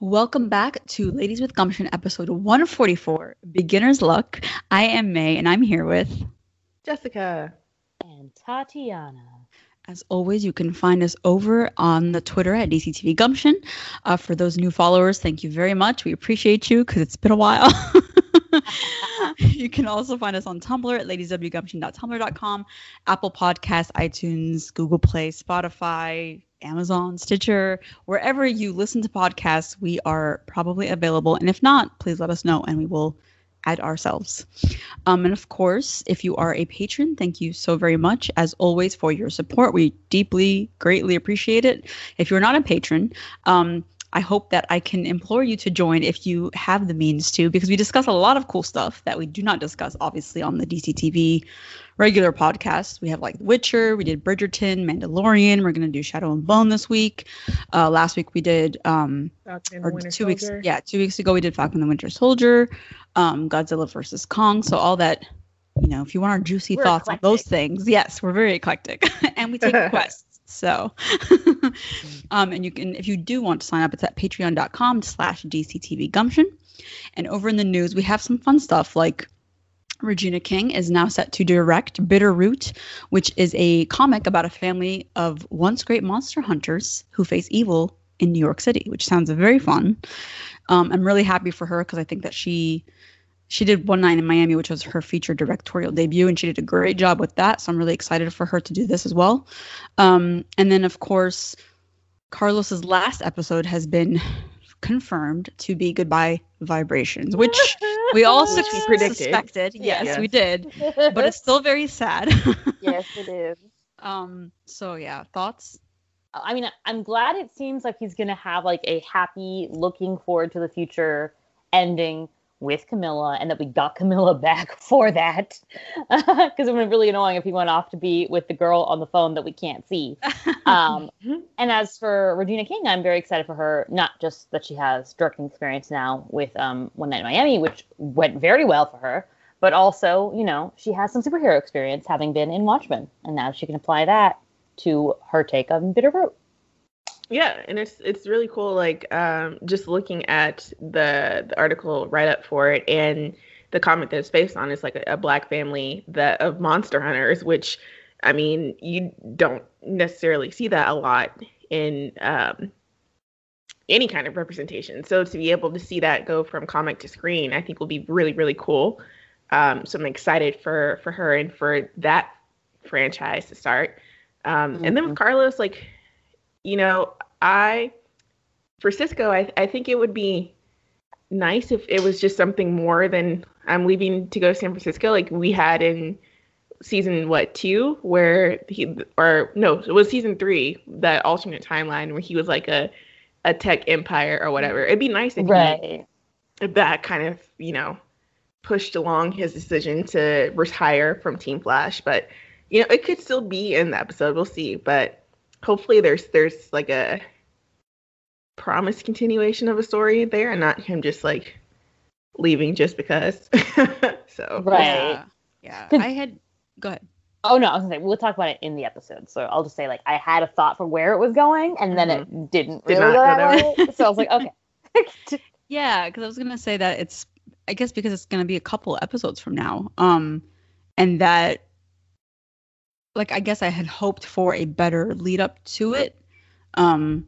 Welcome back to Ladies with Gumption, episode 144, Beginner's Luck. I am May, and I'm here with Jessica and Tatiana. As always, you can find us over on the Twitter at DCTV Gumption. Uh, for those new followers, thank you very much. We appreciate you because it's been a while. you can also find us on Tumblr at ladieswgumption.tumblr.com, Apple Podcasts, iTunes, Google Play, Spotify, Amazon, Stitcher, wherever you listen to podcasts, we are probably available. And if not, please let us know and we will add ourselves. Um, and of course, if you are a patron, thank you so very much, as always, for your support. We deeply, greatly appreciate it. If you're not a patron, um, I hope that I can implore you to join if you have the means to, because we discuss a lot of cool stuff that we do not discuss, obviously, on the DCTV regular podcast. We have like The Witcher, we did Bridgerton, Mandalorian. We're gonna do Shadow and Bone this week. Uh, last week we did, um, or two Soldier. weeks, yeah, two weeks ago we did Falcon the Winter Soldier, um, Godzilla versus Kong. So all that, you know, if you want our juicy We're thoughts on those things, yes, we're very eclectic, and we take requests. So, um, and you can, if you do want to sign up, it's at patreon.com slash DCTV Gumption. And over in the news, we have some fun stuff like Regina King is now set to direct Bitter Root, which is a comic about a family of once great monster hunters who face evil in New York City, which sounds very fun. Um, I'm really happy for her because I think that she she did One Night in Miami, which was her feature directorial debut, and she did a great job with that. So I'm really excited for her to do this as well. Um, and then, of course, Carlos's last episode has been confirmed to be Goodbye Vibrations, which we all Which we suspected. Yes, Yes. we did, but it's still very sad. yes, it is. um. So yeah, thoughts. I mean, I'm glad it seems like he's gonna have like a happy, looking forward to the future ending with Camilla, and that we got Camilla back for that. Because it would be really annoying if he went off to be with the girl on the phone that we can't see. Um, and as for Regina King, I'm very excited for her. Not just that she has directing experience now with um, One Night in Miami, which went very well for her, but also, you know, she has some superhero experience having been in Watchmen, and now she can apply that to her take on Bitter Root. Yeah, and it's it's really cool. Like um, just looking at the the article write up for it and the comic that it's based on is like a, a black family that of monster hunters, which I mean you don't necessarily see that a lot in um, any kind of representation. So to be able to see that go from comic to screen, I think will be really really cool. Um, so I'm excited for for her and for that franchise to start. Um, And then with Carlos, like you know, I for Cisco, I I think it would be nice if it was just something more than I'm leaving to go to San Francisco, like we had in season what two, where he or no, it was season three, that alternate timeline where he was like a a tech empire or whatever. It'd be nice if he Right. if that kind of you know pushed along his decision to retire from Team Flash, but you know it could still be in the episode. We'll see, but hopefully there's there's like a promised continuation of a story there, and not him just like leaving just because. so Right. Yeah. Yeah. I had. Go ahead. Oh no, I was gonna say we'll talk about it in the episode. So I'll just say like I had a thought for where it was going, and then it didn't Did really not go go that that way. So I was like, okay. Yeah, because I was gonna say that it's. I guess because it's gonna be a couple episodes from now. Um, and that. Like I guess I had hoped for a better lead up to it. Um.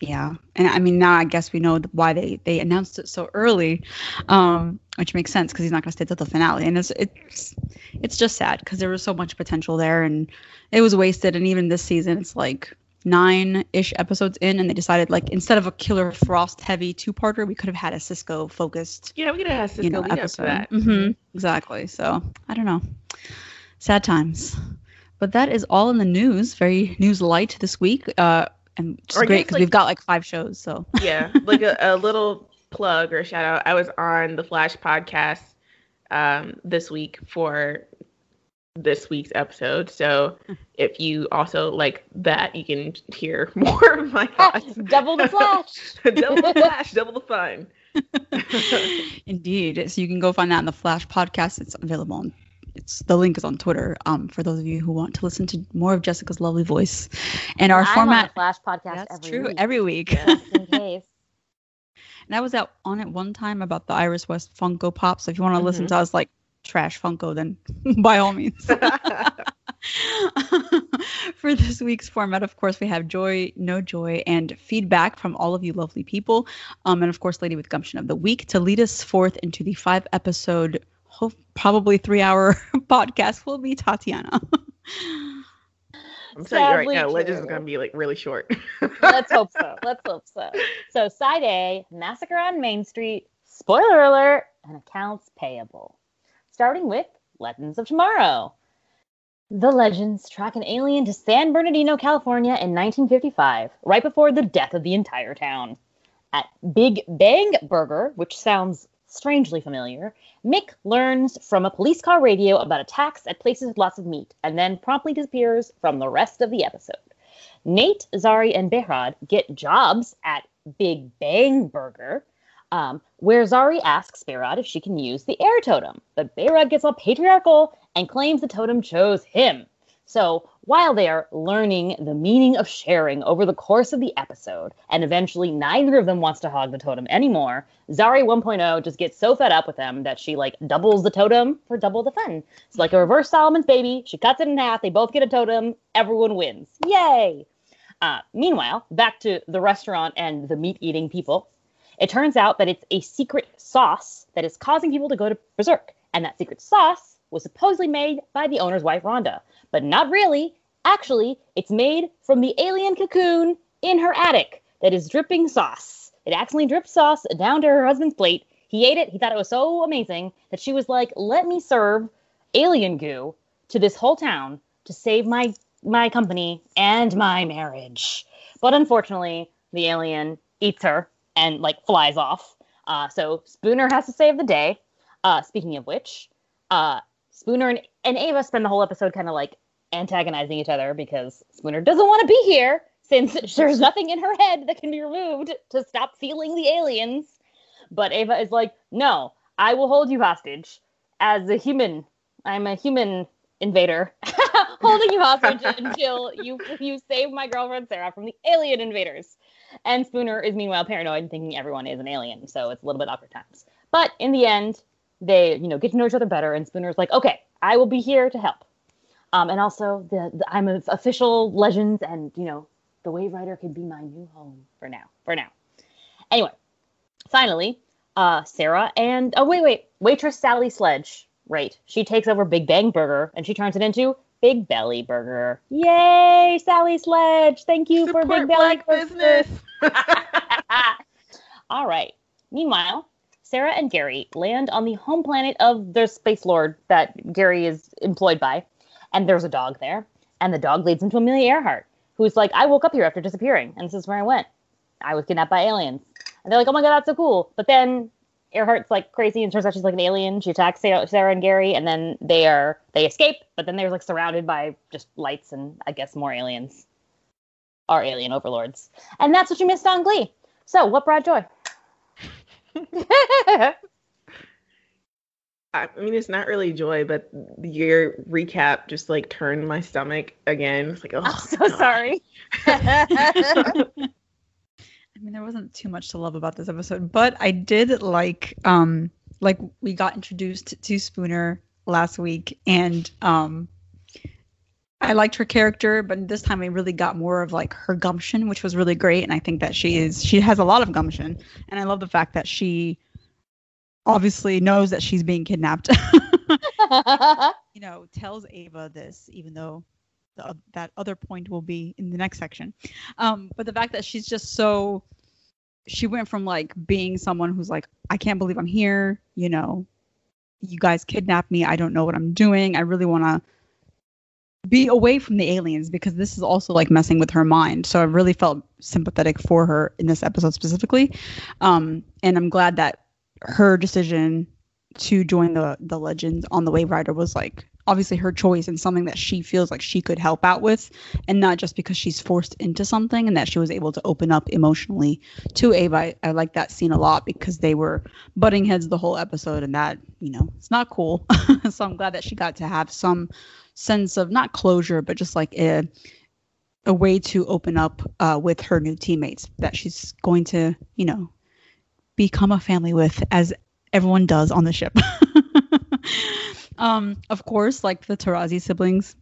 Yeah, and I mean now I guess we know why they they announced it so early, um, which makes sense because he's not gonna stay till the finale, and it's it's it's just sad because there was so much potential there and it was wasted. And even this season, it's like nine ish episodes in, and they decided like instead of a Killer Frost heavy two parter, we could have had a Cisco focused yeah, we could have Cisco you know lead up to episode. that. hmm exactly. So I don't know, sad times. But that is all in the news. Very news light this week. Uh, and it's great because like- we've got like five shows. So yeah, like a, a little plug or shout out. I was on the Flash podcast um, this week for this week's episode. So hmm. if you also like that, you can hear more of my ah, thoughts. Double the flash. double the flash, double the fun. Indeed. So you can go find that in the Flash podcast. It's available on it's the link is on Twitter. Um, for those of you who want to listen to more of Jessica's lovely voice, and our I'm format. on a Flash podcast That's every true. week, Every week. just in case. And I was out on it one time about the Iris West Funko Pop. So if you want to listen mm-hmm. to us like trash Funko, then by all means. For this week's format, of course, we have joy, no joy, and feedback from all of you lovely people. Um, and of course, Lady with Gumption of the Week to lead us forth into the five episode, hope, probably three hour podcast will be Tatiana. I'm telling you right Sadly now, Legends is gonna be like really short. Let's hope so. Let's hope so. So, side A Massacre on Main Street, spoiler alert, and accounts payable. Starting with Legends of Tomorrow. The Legends track an alien to San Bernardino, California in 1955, right before the death of the entire town. At Big Bang Burger, which sounds strangely familiar, Mick learns from a police car radio about attacks at places with lots of meat and then promptly disappears from the rest of the episode. Nate, Zari, and Behrad get jobs at Big Bang Burger, um, where Zari asks Behrad if she can use the air totem. But Behrad gets all patriarchal and claims the totem chose him. So while they are learning the meaning of sharing over the course of the episode, and eventually neither of them wants to hog the totem anymore, Zari 1.0 just gets so fed up with them that she like doubles the totem for double the fun. It's like a reverse Solomon's baby. She cuts it in half. They both get a totem. Everyone wins. Yay! Uh, meanwhile, back to the restaurant and the meat eating people. It turns out that it's a secret sauce that is causing people to go to berserk. And that secret sauce was supposedly made by the owner's wife, Rhonda. But not really. Actually, it's made from the alien cocoon in her attic that is dripping sauce. It accidentally dripped sauce down to her husband's plate. He ate it. He thought it was so amazing that she was like, let me serve alien goo to this whole town to save my my company and my marriage. But unfortunately, the alien eats her and like flies off. Uh, so Spooner has to save the day. Uh, speaking of which, uh, Spooner and, and Ava spend the whole episode kind of like antagonizing each other because Spooner doesn't want to be here since there's nothing in her head that can be removed to stop feeling the aliens. But Ava is like, no, I will hold you hostage as a human. I'm a human invader holding you hostage until you you save my girlfriend Sarah from the alien invaders. And Spooner is meanwhile paranoid and thinking everyone is an alien, so it's a little bit awkward times. But in the end, they you know get to know each other better, and Spooner's like, okay, I will be here to help. Um, and also, the, the I'm an official Legends, and you know, the Wave Rider could be my new home for now. For now. Anyway, finally, uh, Sarah and oh wait, wait, waitress Sally Sledge. Right, she takes over Big Bang Burger and she turns it into Big Belly Burger. Yay, Sally Sledge! Thank you for Big Belly business. All right. Meanwhile, Sarah and Gary land on the home planet of the Space Lord that Gary is employed by, and there's a dog there, and the dog leads him to Amelia Earhart, who's like, "I woke up here after disappearing, and this is where I went. I was kidnapped by aliens." And they're like, "Oh my god, that's so cool!" But then Earhart's like crazy, and turns out she's like an alien. She attacks Sarah, and Gary, and then they are they escape, but then they're like surrounded by just lights and I guess more aliens, our alien overlords, and that's what you missed on Glee. So, what brought joy? I mean, it's not really joy, but your recap just like turned my stomach again. It's like, oh, I'm so God. sorry. I mean, there wasn't too much to love about this episode, but I did like, um, like we got introduced to Spooner last week, and um, I liked her character, but this time I really got more of like her gumption, which was really great, and I think that she is she has a lot of gumption, and I love the fact that she obviously knows that she's being kidnapped. you know, tells Ava this, even though the, that other point will be in the next section. Um, but the fact that she's just so, she went from like being someone who's like, I can't believe I'm here. You know, you guys kidnapped me. I don't know what I'm doing. I really want to be away from the aliens because this is also like messing with her mind. So I really felt sympathetic for her in this episode specifically. Um, and I'm glad that her decision to join the the legends on the wave rider was like obviously her choice and something that she feels like she could help out with and not just because she's forced into something and that she was able to open up emotionally to ava. I, I like that scene a lot because they were butting heads the whole episode and that you know it's not cool. So i'm glad that she got to have some sense of not closure but just like a a way to open up uh, with her new teammates that she's going to you know become a family with as everyone does on the ship um, of course, like the Tarazi siblings,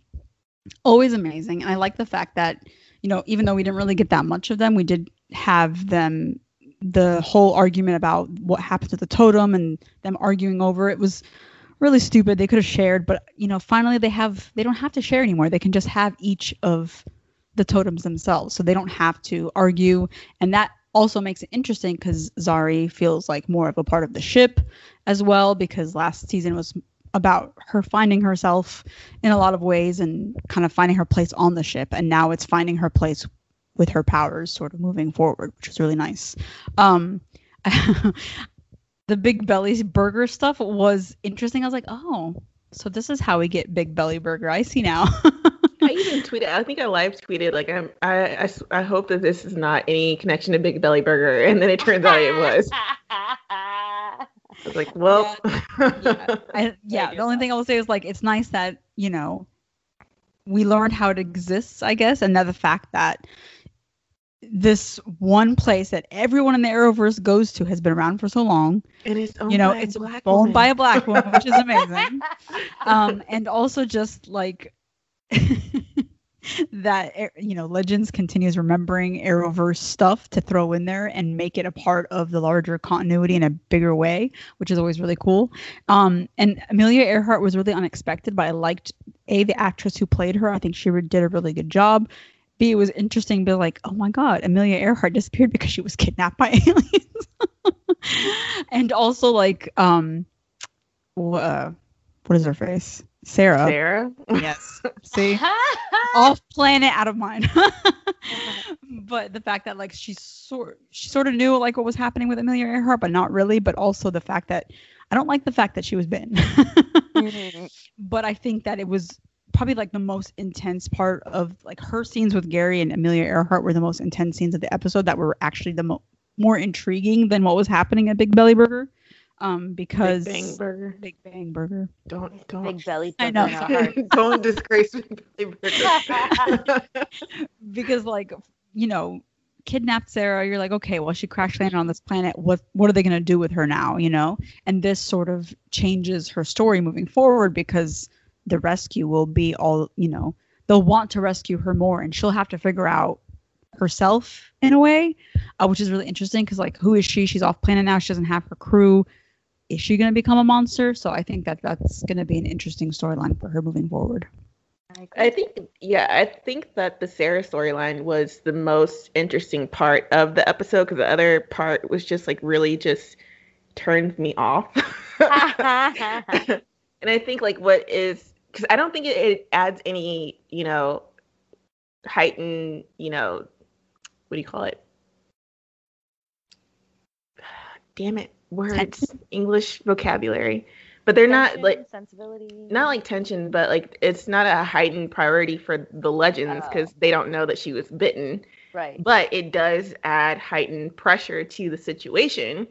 always amazing. And I like the fact that, you know, even though we didn't really get that much of them, we did have them the whole argument about what happened to the totem and them arguing over it was really stupid. They could have shared, but you know, finally they have they don't have to share anymore. They can just have each of the totems themselves. So they don't have to argue and that also makes it interesting because Zari feels like more of a part of the ship as well because last season was about her finding herself in a lot of ways and kind of finding her place on the ship and now it's finding her place with her powers sort of moving forward which is really nice um the big belly burger stuff was interesting i was like oh so this is how we get big belly burger i see now I even tweeted. I think I live tweeted like I'm. I, I I hope that this is not any connection to Big Belly Burger, and then it turns out it was. Like, well, yeah. yeah. I, yeah. The only thing I will say is like it's nice that you know we learned how it exists, I guess, and that the fact that this one place that everyone in the Arrowverse goes to has been around for so long. And it's you know it's owned woman. by a black woman, which is amazing. um, and also just like that eh, you know legends continues remembering arrowverse stuff to throw in there and make it a part of the larger continuity in a bigger way which is always really cool. Um, and amelia earhart was really unexpected but i liked a the actress who played her. I think she did a really good job. B it was interesting but like oh my god amelia earhart disappeared because she was kidnapped by aliens. And also like um uh, what is her face Sarah. Sarah. Yes. See, off planet, out of mind. but the fact that like she sort she sort of knew like what was happening with Amelia Earhart, but not really. But also the fact that I don't like the fact that she was bitten. mm-hmm. But I think that it was probably like the most intense part of like her scenes with Gary and Amelia Earhart were the most intense scenes of the episode that were actually the mo- more intriguing than what was happening at Big Belly Burger um because Big Bang Burger. Big Bang Burger. Don't don't Big Belly. I know. don't disgrace Big Belly Burger. because like you know, kidnapped Sarah. You're like, okay, well she crash landed on this planet. What what are they gonna do with her now? You know, and this sort of changes her story moving forward because the rescue will be all you know. They'll want to rescue her more, and she'll have to figure out herself in a way, uh, which is really interesting because like who is she? She's off planet now. She doesn't have her crew is she going to become a monster? So I think that that's going to be an interesting storyline for her moving forward. I think, yeah, I think that the Sarah storyline was the most interesting part of the episode because the other part was just like really just turned me off. and I think like what is because I don't think it, it adds any, you know, heightened, you know, what do you call it? Damn it words, English vocabulary, but they're tension, not like sensibility, not like tension, but like it's not a heightened priority for the legends because oh. they don't know that she was bitten. Right. But it does add heightened pressure to the situation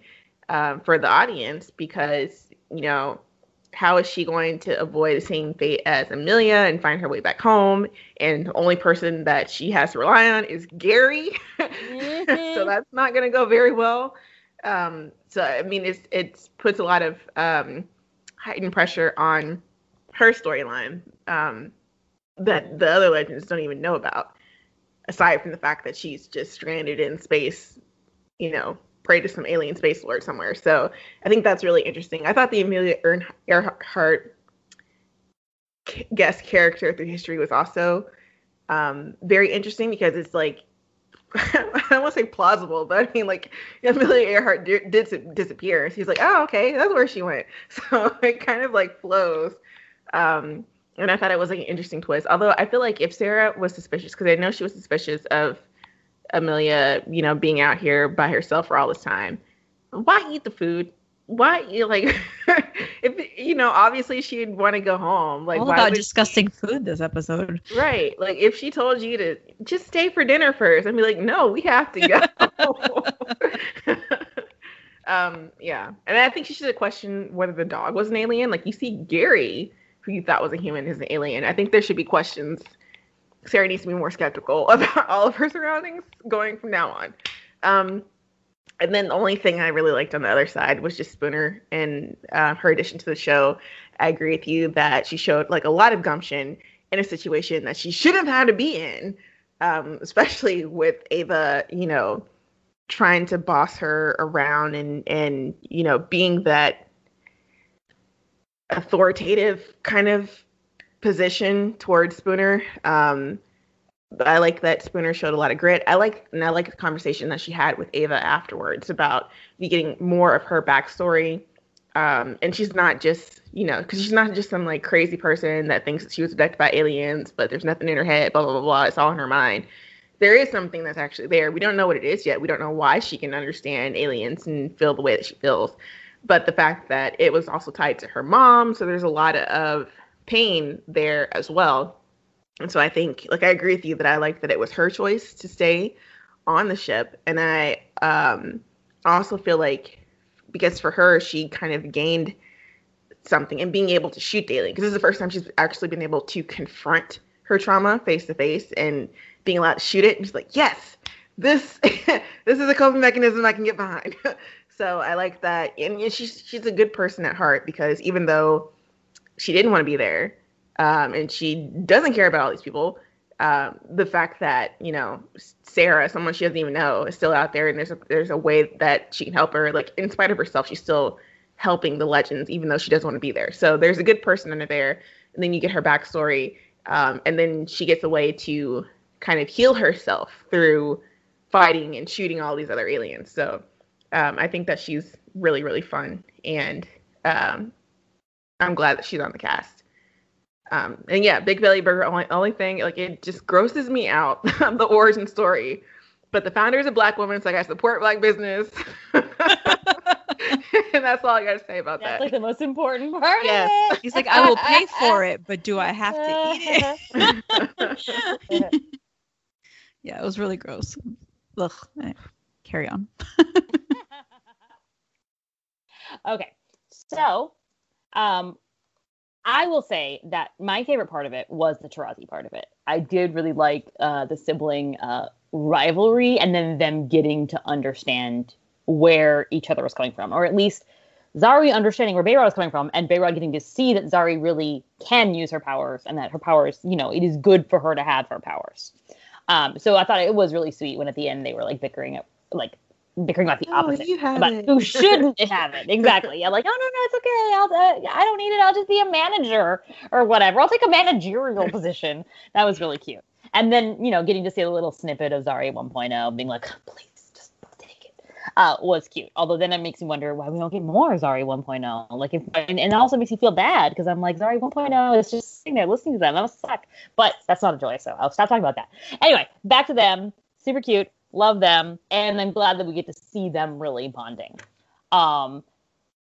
um, for the audience because you know how is she going to avoid the same fate as Amelia and find her way back home? And the only person that she has to rely on is Gary. Mm-hmm. so that's not going to go very well. Um, so I mean, it's it puts a lot of um, heightened pressure on her storyline um, that the other legends don't even know about. Aside from the fact that she's just stranded in space, you know, prey to some alien space lord somewhere. So I think that's really interesting. I thought the Amelia Earhart guest character through history was also um, very interesting because it's like I don't want to say plausible, but I mean, like Amelia Earhart did, did disappear. He's like, oh, okay, that's where she went. So it kind of like flows. Um, and I thought it was like an interesting twist. Although I feel like if Sarah was suspicious, because I know she was suspicious of Amelia, you know, being out here by herself for all this time, why eat the food? Why like you know, obviously she'd want to go home. Like, All about disgusting food this episode. Right. Like if she told you to just stay for dinner first, I'd be like, no, we have to go. um, yeah. And I think she should have questioned whether the dog was an alien. Like you see Gary, who you thought was a human, is an alien. I think there should be questions. Sarah needs to be more skeptical about all of her surroundings going from now on. Um, and then the only thing I really liked on the other side was just Spooner and uh, her addition to the show. I agree with you that she showed like a lot of gumption in a situation that she shouldn't have had to be in, um, especially with Ava, you know, trying to boss her around and and you know being that authoritative kind of position towards Spooner. Um, I like that Spooner showed a lot of grit. I like and I like the conversation that she had with Ava afterwards about getting more of her backstory. Um, and she's not just you know because she's not just some like crazy person that thinks that she was abducted by aliens, but there's nothing in her head. Blah blah blah blah. It's all in her mind. There is something that's actually there. We don't know what it is yet. We don't know why she can understand aliens and feel the way that she feels. But the fact that it was also tied to her mom, so there's a lot of pain there as well and so I think, like, I agree with you that I like that it was her choice to stay on the ship. And I um, also feel like because for her, she kind of gained something and being able to shoot daily because this is the first time she's actually been able to confront her trauma face to face and being allowed to shoot it. And she's like, yes, this this is a coping mechanism I can get behind. so I like that, and she's she's a good person at heart because even though she didn't want to be there, um, and she doesn't care about all these people. Um, the fact that you know Sarah, someone she doesn't even know, is still out there, and there's a there's a way that she can help her. Like in spite of herself, she's still helping the legends, even though she doesn't want to be there. So there's a good person under there, and then you get her backstory, um, and then she gets a way to kind of heal herself through fighting and shooting all these other aliens. So um, I think that she's really really fun, and um, I'm glad that she's on the cast. Um, and yeah, Big Belly Burger only only thing like it just grosses me out the origin story. But the founder is a black woman, so I support black business. and that's all I got to say about That's that. like the most important part. Yes. Of it. He's like, I will pay for it, but do I have to eat it? yeah, it was really gross. Ugh. Carry on. okay, so um, I will say that my favorite part of it was the Tarazi part of it. I did really like uh, the sibling uh, rivalry and then them getting to understand where each other was coming from, or at least Zari understanding where Behrad was coming from, and Behrad getting to see that Zari really can use her powers and that her powers, you know, it is good for her to have her powers. Um, so I thought it was really sweet when at the end they were like bickering, at, like bickering about the Oh, opposite about it. who shouldn't have it. Exactly. Yeah, like, oh no, no, it's okay. I'll, uh, I don't need it. I'll just be a manager or whatever. I'll take a managerial position. That was really cute. And then, you know, getting to see a little snippet of Zari 1.0 being like, please just take it, uh, was cute. Although then it makes me wonder why we don't get more Zari 1.0. Like, if, and, and it also makes me feel bad because I'm like, Zari 1.0 is just sitting there listening to them. That must suck. But that's not a joy, so I'll stop talking about that. Anyway, back to them. Super cute. Love them. And I'm glad that we get to see them really bonding. Um,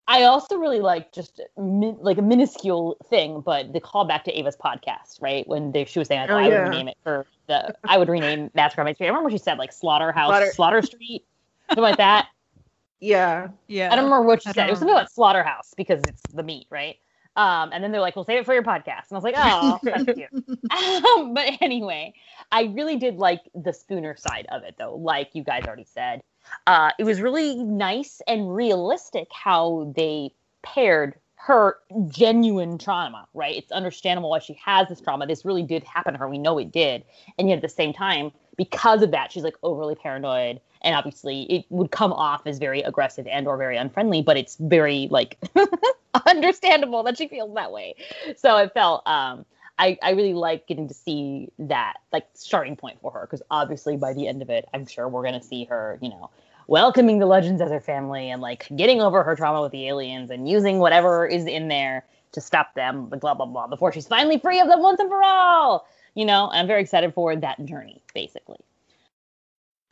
I also really like just min- like a minuscule thing, but the callback to Ava's podcast, right? When they, she was saying, like, Oh, I yeah. would rename it for the, I would rename Massacre on Main Street. I remember she said, like Slaughterhouse, Slaughter- Slaughter Street, something like that. yeah. Yeah. I don't remember what she I said. It was something about Slaughterhouse because it's the meat, right? Um, and then they're like, "We'll save it for your podcast," and I was like, "Oh, that's cute." um, but anyway, I really did like the Spooner side of it, though. Like you guys already said, uh, it was really nice and realistic how they paired her genuine trauma. Right? It's understandable why she has this trauma. This really did happen to her. We know it did, and yet at the same time, because of that, she's like overly paranoid and obviously it would come off as very aggressive and or very unfriendly but it's very like understandable that she feels that way. So it felt um I, I really like getting to see that like starting point for her because obviously by the end of it i'm sure we're going to see her you know welcoming the legends as her family and like getting over her trauma with the aliens and using whatever is in there to stop them blah blah blah before she's finally free of them once and for all you know i'm very excited for that journey basically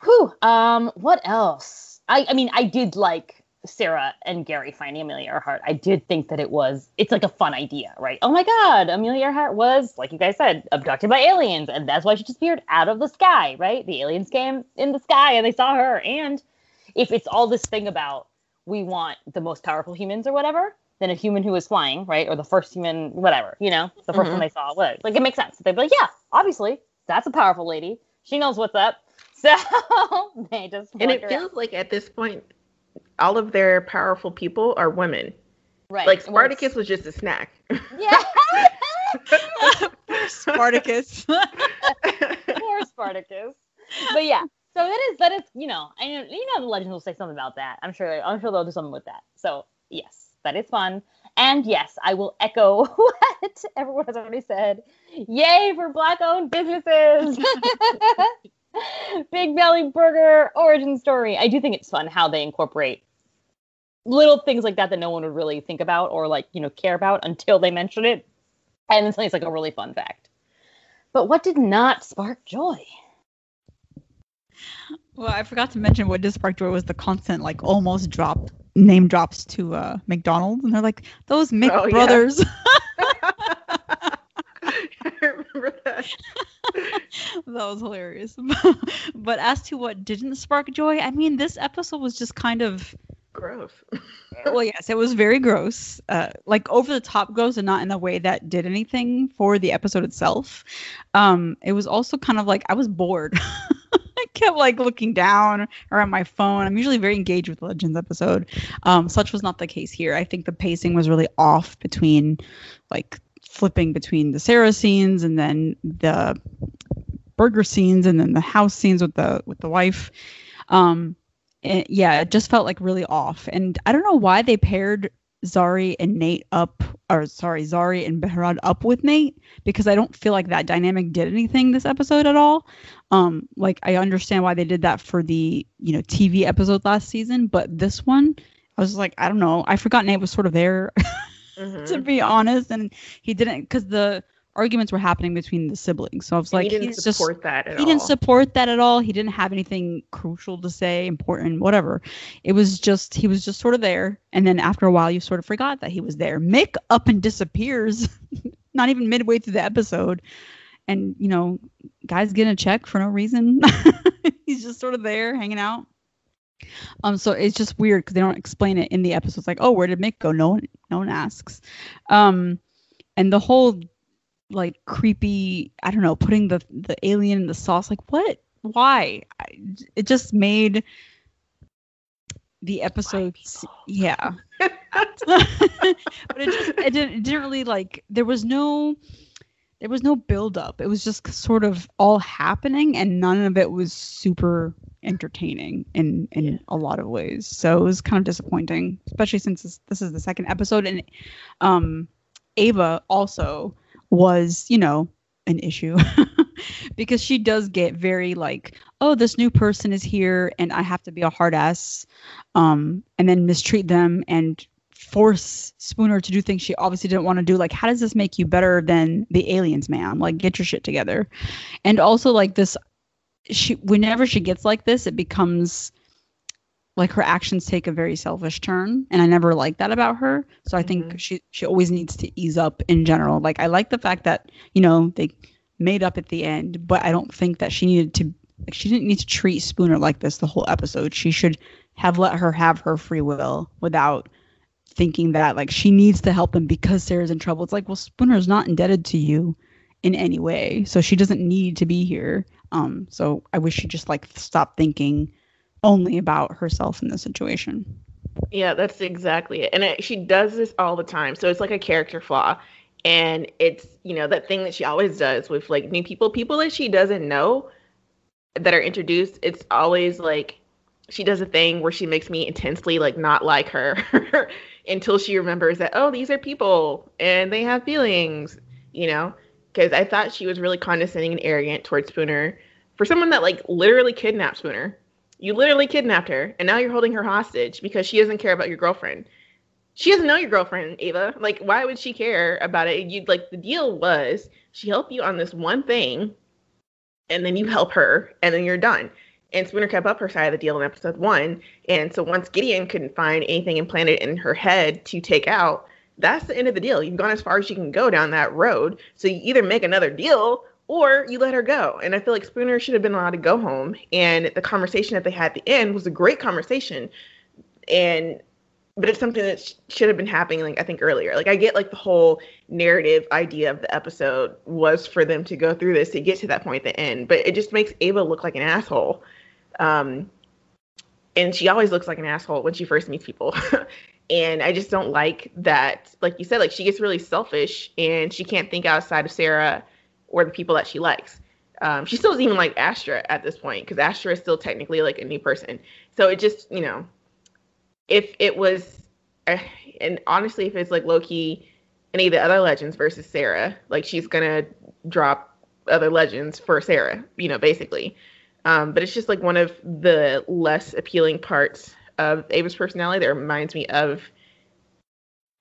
Whew. Um, what else? I I mean, I did like Sarah and Gary finding Amelia Earhart, I did think that it was it's like a fun idea, right? Oh my god, Amelia Earhart was, like you guys said, abducted by aliens, and that's why she disappeared out of the sky, right? The aliens came in the sky and they saw her. And if it's all this thing about we want the most powerful humans or whatever, then a human who was flying, right? Or the first human, whatever, you know, the 1st Mhm. one they saw, whatever. Like it makes sense. They'd be like, Yeah, obviously, that's a powerful lady. She knows what's up. So they just And it wander out. feels like at this point, all of their powerful people are women. right. Like Well, Spartacus was just a snack. Yeah. Spartacus. Poor Spartacus. But yeah, so that is that is you know, I know you know the legends will say something about that. I'm sure I'm sure they'll do something with that. So yes, that is fun. And yes, I will echo what everyone has already said. Yay for black owned businesses. Big Belly Burger origin story. I do think it's fun how they incorporate little things like that that no one would really think about or like, you know, care about until they mention it. And then it's like a really fun fact. But what did not spark joy? well, I forgot to mention what did spark joy was the constant like almost drop name drops to uh McDonald's, and they're like those Mc Oh, yeah. brothers. I remember that. that was hilarious. but as to what didn't spark joy, I mean, this episode was just kind of Gross. well, yes, it was very gross, uh, like over the top gross, and not in a way that did anything for the episode itself. Um, it was also kind of like I was bored. I kept like looking down or at my phone. I'm usually very engaged with Legends episode. Um, such was not the case here. I think the pacing was really off between like flipping between the Sarah scenes and then the burger scenes and then the house scenes with the with the wife. Um, it, yeah, it just felt like really off. And I don't know why they paired Zari and Nate up, or sorry, Zari and Behrad up with Nate because I don't feel like that dynamic did anything this episode at all. Um, like I understand why they did that for the you know TV episode last season, but this one, I was like, I don't know. I forgot Nate was sort of there Mhm. to be honest, and he didn't because the arguments were happening between the siblings. So I was And like, he didn't he's just support that at he all. didn't support that at all. He didn't have anything crucial to say, important, whatever. It was just he was just sort of there, and then after a while, you sort of forgot that he was there. Mick up and disappears, not even midway through the episode, and you know, guys getting a check for no reason. He's just sort of there, hanging out. Um, so it's just weird because they don't explain it in the episodes. Like, oh, where did Mick go? No one, no one asks. Um, and the whole like creepy i don't know putting the the alien in the sauce like what? Why? I, it just made the episodes yeah. But it just it didn't, it didn't really like there was no there was no build up it was just sort of all happening and none of it was super entertaining in in Yeah. a lot of ways. So it was kind of disappointing especially since this, this is the second episode and um ava also was you know an issue. Because she does get very like oh this new person is here and i have to be a hard ass um and then mistreat them and force spooner to do things she obviously didn't want to do. Like how does this make you better than the aliens ma'am? Like get your shit together. And also like this she whenever she gets like this it becomes like her actions take a very selfish turn and i never like that about her. So i think Mhm. she she always needs to ease up in general. Like i like the fact that you know they made up at the end but i don't think that she needed to like she didn't need to treat spooner like this the whole episode. She should have let her have her free will without thinking that like she needs to help him because sarah's in trouble. It's like well spooner's not indebted to you in any way so she doesn't need to be here. Um so i wish she just like stopped thinking only about herself in this situation Yeah, that's exactly it. And it, she does this all the time. So it's like a character flaw. And it's, you know, that thing that she always does with like new people, people that she doesn't know that are introduced. It's always like she does a thing where she makes me intensely like not like her until she remembers that, oh, these are people and they have feelings, you know? Because I thought she was really condescending and arrogant towards Spooner for someone that like literally kidnapped Spooner. You literally kidnapped her, and now you're holding her hostage because she doesn't care about your girlfriend. She doesn't know your girlfriend, Ava. Like, why would she care about it? You like the deal was she helped you on this one thing, and then you help her, and then you're done. and Spooner kept up her side of the deal in episode one. And so once Gideon couldn't find anything implanted in her head to take out, that's the end of the deal. You've gone as far as you can go down that road. So you either make another deal or you let her go. And I feel like Spooner should have been allowed to go home. And the conversation that they had at the end was a great conversation. And but it's something that sh- should have been happening like i think earlier like i get like the whole narrative idea of the episode was for them to go through this to get to that point at the end but it just makes ava look like an asshole um and she always looks like an asshole when she first meets people and i just don't like that like you said like she gets really selfish and she can't think outside of sarah or the people that she likes um, she still doesn't even like astra at this point because astra is still technically like a new person so it just you know if it was, uh, and honestly, if it's like Loki, any of the other legends versus Sarah, like she's gonna drop other legends for Sarah, you know, basically. Um, but it's just like one of the less appealing parts of Ava's personality that reminds me of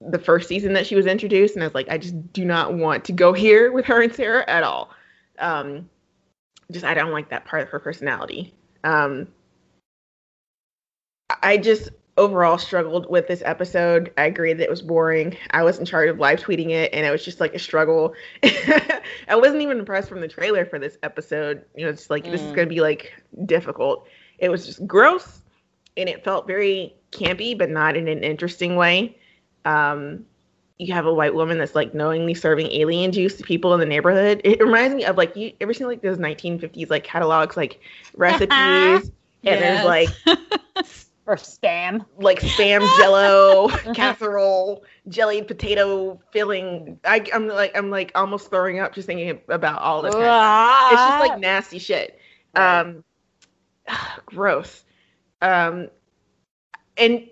the first season that she was introduced, and I was like, I just do not want to go here with her and Sarah at all. Um, just I don't like that part of her personality. Um, I just overall struggled with this episode. I agree that it was boring. I was in charge of live tweeting it, and it was just like a struggle. I wasn't even impressed from the trailer for this episode. You know, it's like mm. this is mm. going to be like difficult. It was just gross, and it felt very campy, but not in an interesting way. Um, you have a white woman that's like knowingly serving alien juice to people in the neighborhood. It reminds me of like you ever seen like those 1950s like catalogs, like recipes, and there's like or spam. Like spam jello, casserole, jellied potato filling. I, am like I'm like almost throwing up just thinking about all this. it's just like nasty shit. Um, gross. Um, and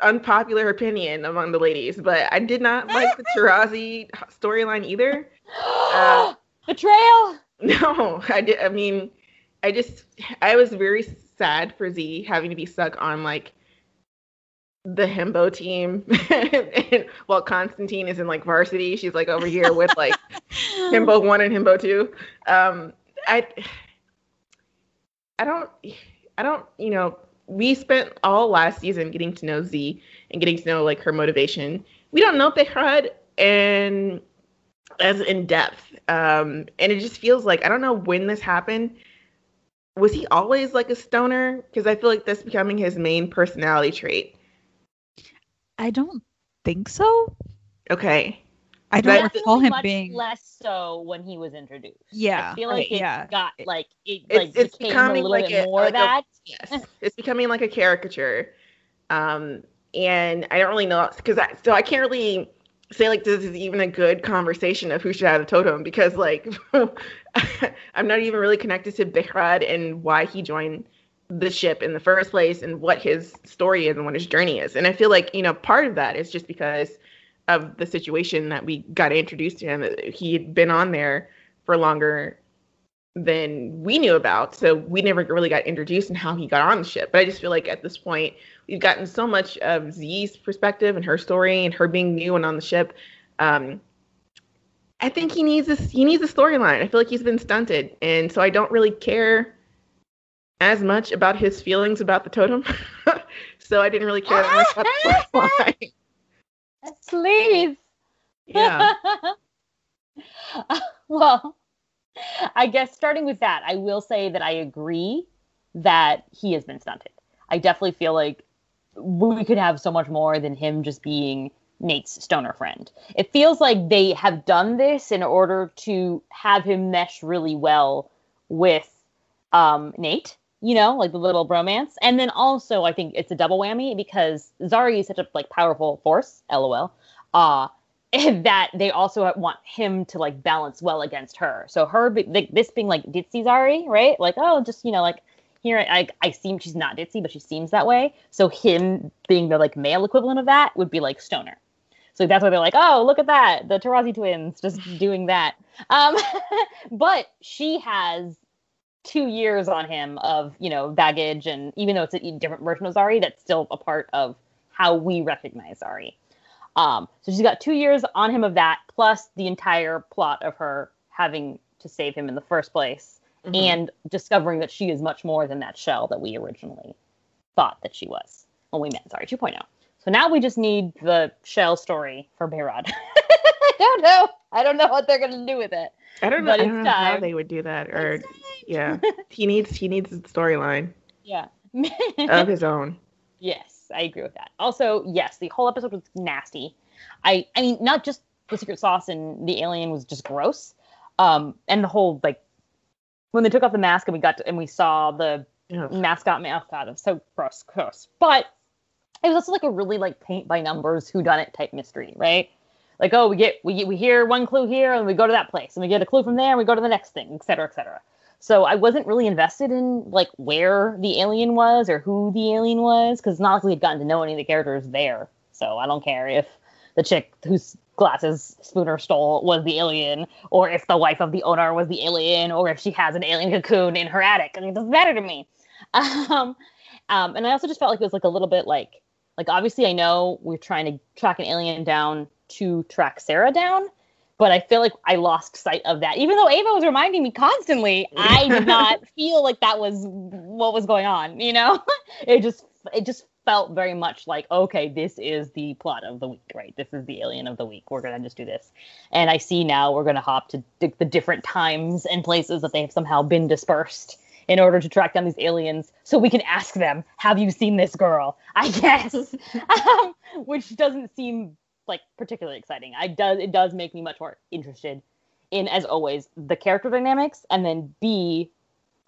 unpopular opinion among the ladies, but I did not like the Tarazi storyline either. Uh, Betrayal. No, I did. I mean, I just I was very sad for Z having to be stuck on like the himbo team and while Constantine is in like varsity, she's like over here with like himbo one and himbo two. Um I I don't I don't, you know, we spent all last season getting to know Z and getting to know like her motivation. We don't know Behrad and as in depth. Um and it just feels like I don't know when this happened was he always like a stoner? Because I feel like that's becoming his main personality trait. I don't think so. Okay. I don't recall him being less so when he was introduced. Yeah, I feel like it yeah. got like it it's, like it's becoming a like a, more like that. A, yes, it's becoming like a caricature, um, and I don't really know because I so I can't really say like this is even a good conversation of who should have the totem because like I'm not even really connected to Behrad and why he joined the ship in the first place and what his story is and what his journey is. And I feel like, you know, part of that is just because of the situation that we got introduced to him. He had been on there for longer than we knew about. So we never really got introduced in how he got on the ship. But I just feel like at this point, we've gotten so much of Z's perspective and her story and her being new and on the ship. Um, I think he needs this. He needs a storyline. I feel like he's been stunted, and so I don't really care as much about his feelings about the totem. so I didn't really care that much about the storyline. Please. Yeah. well, I guess starting with that, I will say that I agree that he has been stunted. I definitely feel like we could have so much more than him just being Nate's stoner friend. It feels like they have done this in order to have him mesh really well with um, Nate, you know, like the little bromance. And then also I think it's a double whammy because Zari is such a like powerful force, lol. Uh that they also want him to like balance well against her. So her like, this being like ditzy Zari, right? Like, oh, just you know, like here I I seem she's not ditzy, but she seems that way. So him being the like male equivalent of that would be like stoner. So that's why they're like, oh, look at that, the Tarazi twins just doing that. Um, but she has two years on him of you know baggage, and even though it's a different version of Zari, that's still a part of how we recognize Zari. Um, so she's got two years on him of that, plus the entire plot of her having to save him in the first place mm-hmm. and discovering that she is much more than that shell that we originally thought that she was when we met. Zari, 2.0. So now we just need the shell story for Behrad. I don't know. I don't know what they're gonna do with it. I don't know, I don't know how they would do that. Or yeah, he needs he needs a storyline. Yeah, of his own. Yes, I agree with that. Also, yes, the whole episode was nasty. I I mean, not just the secret sauce and the alien was just gross. Um, and the whole like when they took off the mask and we got to, and we saw the yeah. mascot mascot, it was so gross, gross. But it was also like a really like paint by numbers who done it type mystery, right? Like, oh, we get we we hear one clue here and we go to that place and we get a clue from there and we go to the next thing, et cetera, et cetera. So I wasn't really invested in like where the alien was or who the alien was because not like we had gotten to know any of the characters there. So I don't care if the chick whose glasses Spooner stole was the alien, or if the wife of the owner was the alien, or if she has an alien cocoon in her attic. I mean, it doesn't matter to me. Um, um, and I also just felt like it was like a little bit like, like obviously I know we're trying to track an alien down to track Sarah down, but I feel like I lost sight of that. Even though Ava was reminding me constantly, I did not feel like that was what was going on. You know, it just it just felt very much like okay, this is the plot of the week, right? This is the alien of the week. We're gonna just do this, and I see now we're gonna hop to the different times and places that they have somehow been dispersed in order to track down these aliens so we can ask them, have you seen this girl? I guess. um, which doesn't seem like particularly exciting. I does it does make me much more interested in, as always, the character dynamics, and then B,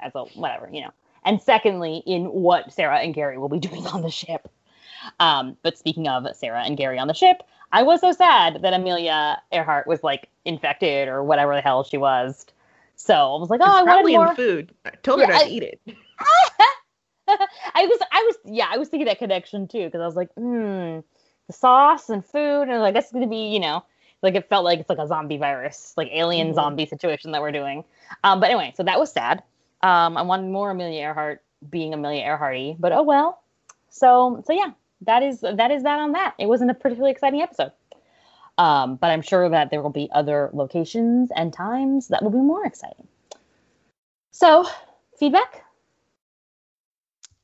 as a whatever you know, and secondly, in what Sarah and Gary will be doing on the ship. Um, but speaking of Sarah and Gary on the ship, I was so sad that Amelia Earhart was like infected or whatever the hell she was. So I was like, oh, it's I wanted more. in food. I told her yeah, not I, to eat it. I was, I was, yeah, I was thinking that connection too because I was like, hmm, the sauce and food, and like that's gonna be, you know, like it felt like it's like a zombie virus, like alien mm-hmm. zombie situation that we're doing. Um, but anyway, so that was sad. Um, I wanted more Amelia Earhart being Amelia Earharty, but oh well. So so yeah, that is that is that on that. It wasn't a particularly exciting episode. Um, but I'm sure that there will be other locations and times that will be more exciting. So, feedback?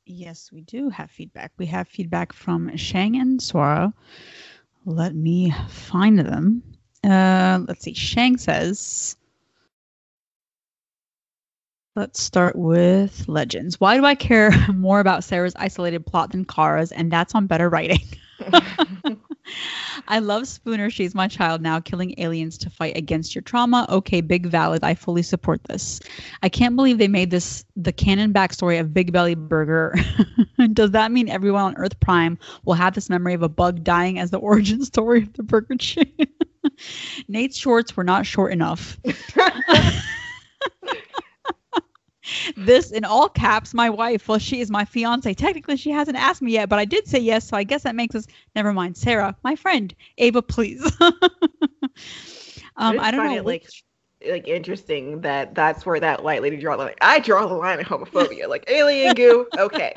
Yes, we do have feedback. We have feedback from Shang and Swara. Let me find them. Uh, let's see. Shang says, Let's start with Legends. Why do I care more about Sarah's isolated plot than Kara's? And that's on better writing. I love Spooner. She's my child now, killing aliens to fight against your trauma. Okay, big valid. I fully support this. I can't believe they made this the canon backstory of Big Belly Burger. Does that mean everyone on Earth Prime will have this memory of a bug dying as the origin story of the burger chain? Nate's shorts were not short enough this in all caps, my wife. Well, she is my fiance. Technically, she hasn't asked me yet, but I did say yes, so I guess that makes us. Never mind, Sarah, my friend, Ava, please. um, I, don't know. It, like like interesting that that's where that white lady draw the line. I draw the line at homophobia, like alien goo. Okay.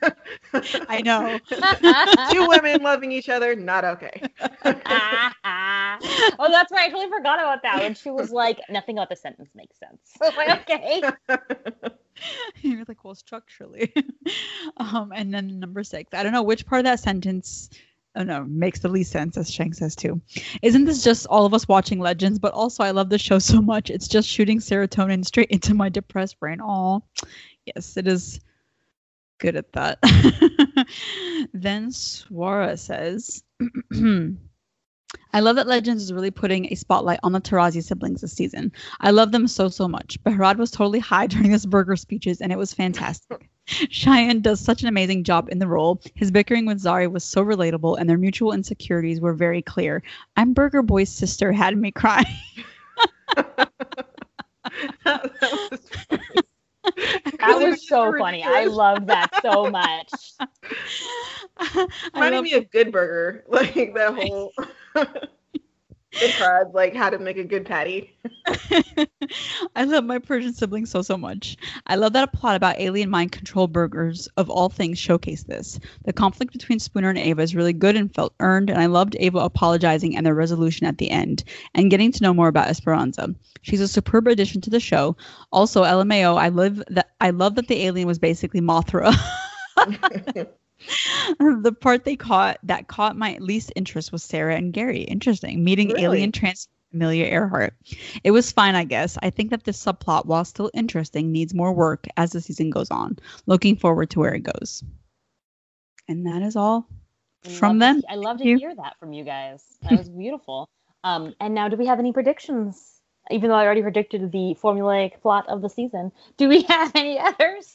I know. Two women loving each other, not okay. oh, that's right. I totally forgot about that And she was like, nothing about the sentence makes sense. like, okay. You're like, well, structurally. um, and then number six, I don't know which part of that sentence oh no, makes the least sense, as Shang says too. Isn't this just all of us watching Legends? But also, I love the show so much. It's just shooting serotonin straight into my depressed brain. Oh, yes, it is good at that. then Swara says, I love that Legends is really putting a spotlight on the Tarazi siblings this season. I love them so, so much. Behrad was totally high during his burger speeches, and it was fantastic. Shayan does such an amazing job in the role. His bickering with Zari was so relatable, and their mutual insecurities were very clear. I'm Burger Boy's sister had me cry. that, was, that was so funny. I love that so much. Love- me of Good Burger, like that whole. Prod, like how to make a good patty. I love my Persian siblings so so much. I love that a plot about alien mind control burgers of all things showcase this. The conflict between Spooner and Ava is really good and felt earned, and I loved Ava apologizing and their resolution at the end, and getting to know more about Esperanza. She's a superb addition to the show. Also, LMAO, I love that I love that the alien was basically Mothra. the part they caught that caught my least interest was Sarah and Gary. Interesting. Meeting Really? alien trans Amelia Earhart. It was fine, I guess. I think that this subplot, while still interesting, needs more work as the season goes on. Looking forward to where it goes. And that is all I from them. to- I love to hear that from you guys. That was beautiful. um, and now, do we have any predictions? Even though I already predicted the formulaic plot of the season, do we have any others?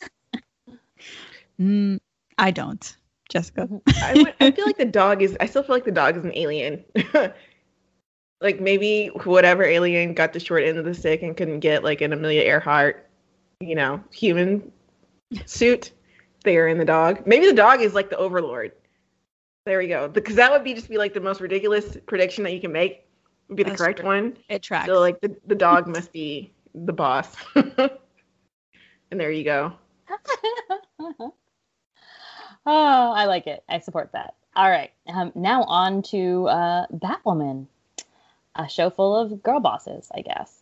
Mm, I don't. Jessica. Mm-hmm. I, would- I feel like the dog is. I still feel like the dog is an alien. like maybe whatever alien got the short end of the stick and couldn't get like an Amelia Earhart, you know, human suit. They are in the dog. Maybe the dog is like the overlord. There we go. Because that would be just be like the most ridiculous prediction that you can make. Would be the That's correct true. one. It tracks. So like the, the dog must be the boss. and there you go. Oh, I like it. I support that. All right. Um, now on to uh, Batwoman, a show full of girl bosses, I guess.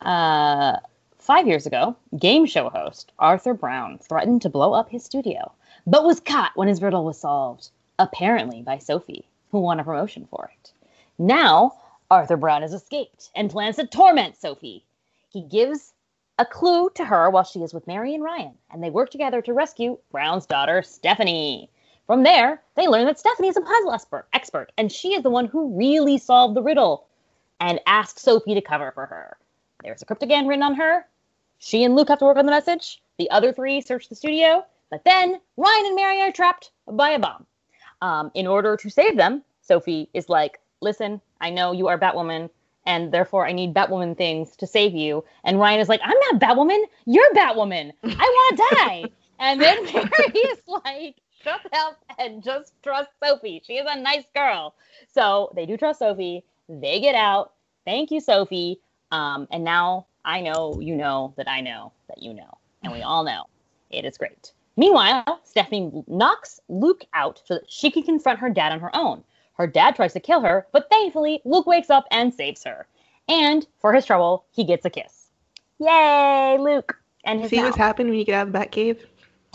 Uh, five years ago, game show host Arthur Brown threatened to blow up his studio, but was caught when his riddle was solved, apparently by Sophie, who won a promotion for it. Now, Arthur Brown has escaped and plans to torment Sophie. He gives a clue to her while she is with Mary and Ryan, and they work together to rescue Brown's daughter, Stephanie. From there, they learn that Stephanie is a puzzle expert, and she is the one who really solved the riddle and asked Sophie to cover for her. There's a cryptogram written on her. She and Luke have to work on the message. The other three search the studio, but then Ryan and Mary are trapped by a bomb. Um, in order to save them, Sophie is like, "Listen, I know you are Batwoman, and therefore I need Batwoman things to save you." And Ryan is like, "I'm not Batwoman. You're Batwoman. I want to die." and then Mary is like, "Shut up and just trust Sophie. She is a nice girl." So they do trust Sophie. They get out. Thank you, Sophie. Um, and now I know you know that I know that you know, and we all know it is great. Meanwhile, Stephanie knocks Luke out so that she can confront her dad on her own. Her dad tries to kill her, but thankfully, Luke wakes up and saves her. And for his trouble, he gets a kiss. Yay, Luke! And his See what's mouth. happened when you get out of the Batcave?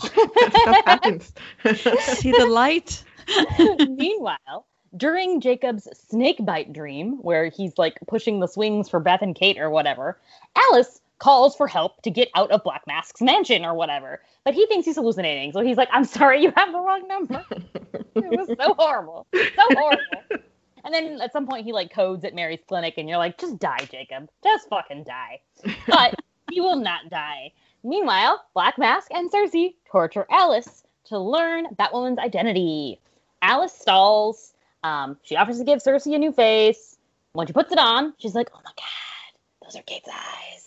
Stuff happens. See the light? Meanwhile, during Jacob's snake bite dream, where he's like pushing the swings for Beth and Kate or whatever, Alice calls for help to get out of Black Mask's mansion or whatever. But he thinks he's hallucinating, so he's like, "I'm sorry, you have the wrong number." it was so horrible, so horrible. And then at some point he like codes at Mary's clinic, and you're like, "Just die, Jacob. Just fucking die." But he will not die. Meanwhile, Black Mask and Circe torture Alice to learn Batwoman's identity. Alice stalls. Um, she offers to give Circe a new face. When she puts it on, she's like, "Oh my god, those are Kate's eyes."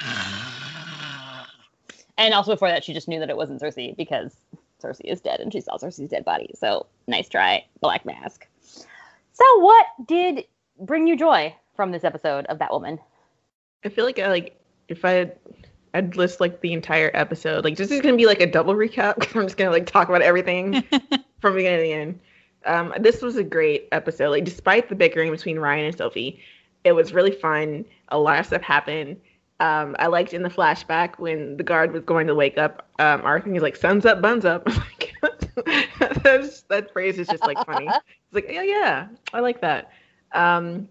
and also before that, she just knew that it wasn't Circe because Circe is dead, and she saw Circe's dead body. So nice try, Black Mask. So, what did bring you joy from this episode of Batwoman? I feel like I like if I had, I'd list like the entire episode. Like this is gonna be like a double recap because I'm just gonna like talk about everything from beginning to the end. Um, this was a great episode. Like despite the bickering between Ryan and Sophie, it was really fun. A lot of stuff happened. Um, I liked in the flashback when the guard was going to wake up um, Arthur. He's like, "Suns up, buns up." That phrase is just like funny. It's like, yeah, yeah, I like that. Um,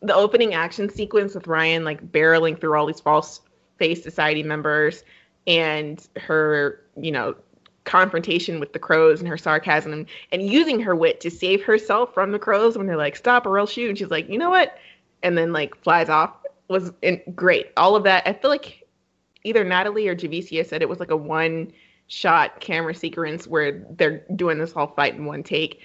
the opening action sequence with Ryan like barreling through all these false face society members and her, you know, confrontation with the crows and her sarcasm and, and using her wit to save herself from the crows when they're like, stop or I'll shoot. And she's like, you know what? And then like flies off was in, great. All of that. I feel like either Natalie or Javicia said it was like a one shot camera sequence where they're doing this whole fight in one take.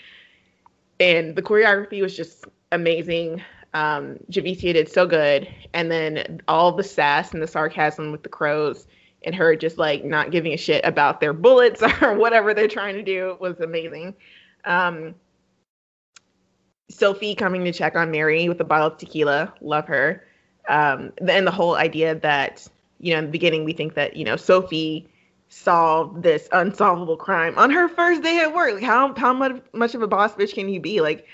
And the choreography was just amazing. Um, Javicia did so good. And then all the sass and the sarcasm with the crows and her just like not giving a shit about their bullets or whatever they're trying to do was amazing. Um, Sophie coming to check on Mary with a bottle of tequila, love her. Um, and the whole idea that you know in the beginning we think that you know Sophie solved this unsolvable crime on her first day at work. Like how how much much of a boss bitch can you be? Like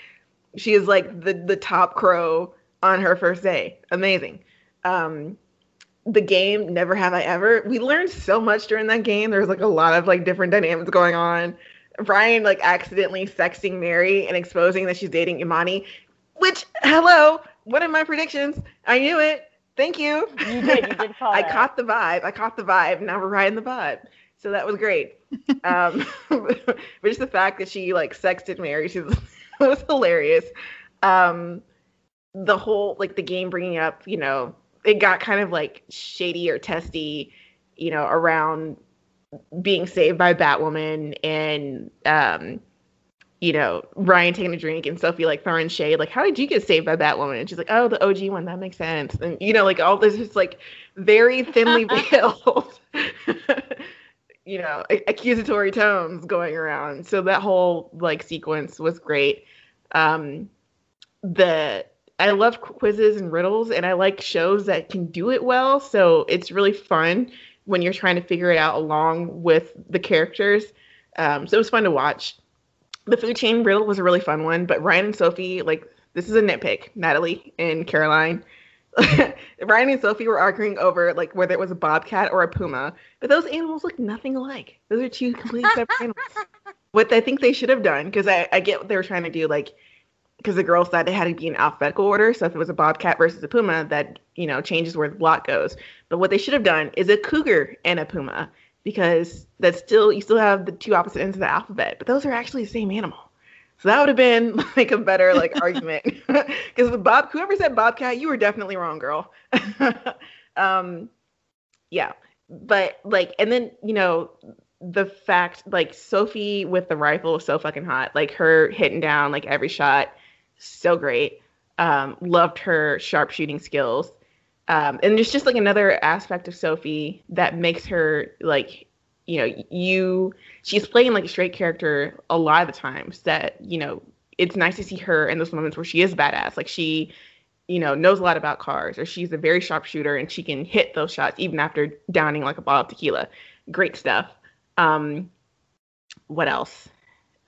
she is like the the top crow on her first day. Amazing. Um, the game Never Have I Ever. We learned so much during that game. There's like a lot of like different dynamics going on. Brian like accidentally sexting Mary and exposing that she's dating Imani, which hello, one of my predictions. I knew it. Thank you. You did. You did I caught the vibe. I caught the vibe. Now we're riding the vibe. So that was great. um, but just the fact that she like sexted Mary, she was, was hilarious. Um, the whole like the game bringing up, you know, it got kind of like shady or testy, you know, around being saved by Batwoman and um you know, Ryan taking a drink and Sophie like throwing shade, like, how did you get saved by Batwoman? And she's like, oh, the OG one, that makes sense. And, you know, like all this is like very thinly veiled, you know, accusatory tones going around. So that whole like sequence was great. Um, the, I love quizzes and riddles and I like shows that can do it well. So it's really fun when you're trying to figure it out along with the characters. Um, so it was fun to watch the food chain riddle was a really fun one, but Ryan and Sophie, like, this is a nitpick. Natalie and Caroline. Ryan and Sophie were arguing over like whether it was a bobcat or a puma, but those animals look nothing alike. Those are two completely separate animals. What I think they should have done, because I, I get what they were trying to do, like, because the girls thought it had to be in alphabetical order. So if it was a bobcat versus a puma, that you know changes where the block goes. But what they should have done is a cougar and a puma because that's still you still have the two opposite ends of the alphabet, but those are actually the same animal. So that would have been like a better like argument because the Bob whoever said Bobcat, you were definitely wrong, girl. um, yeah, but like and then you know the fact like Sophie with the rifle was so fucking hot, like her hitting down like every shot, so great. Um, loved her sharpshooting skills. Um, and there's just like another aspect of Sophie that makes her like, you know, you she's playing like a straight character a lot of the times that, you know, it's nice to see her in those moments where she is badass. Like she, you know, knows a lot about cars or she's a very sharp shooter and she can hit those shots even after downing like a bottle of tequila. Great stuff. Um what else?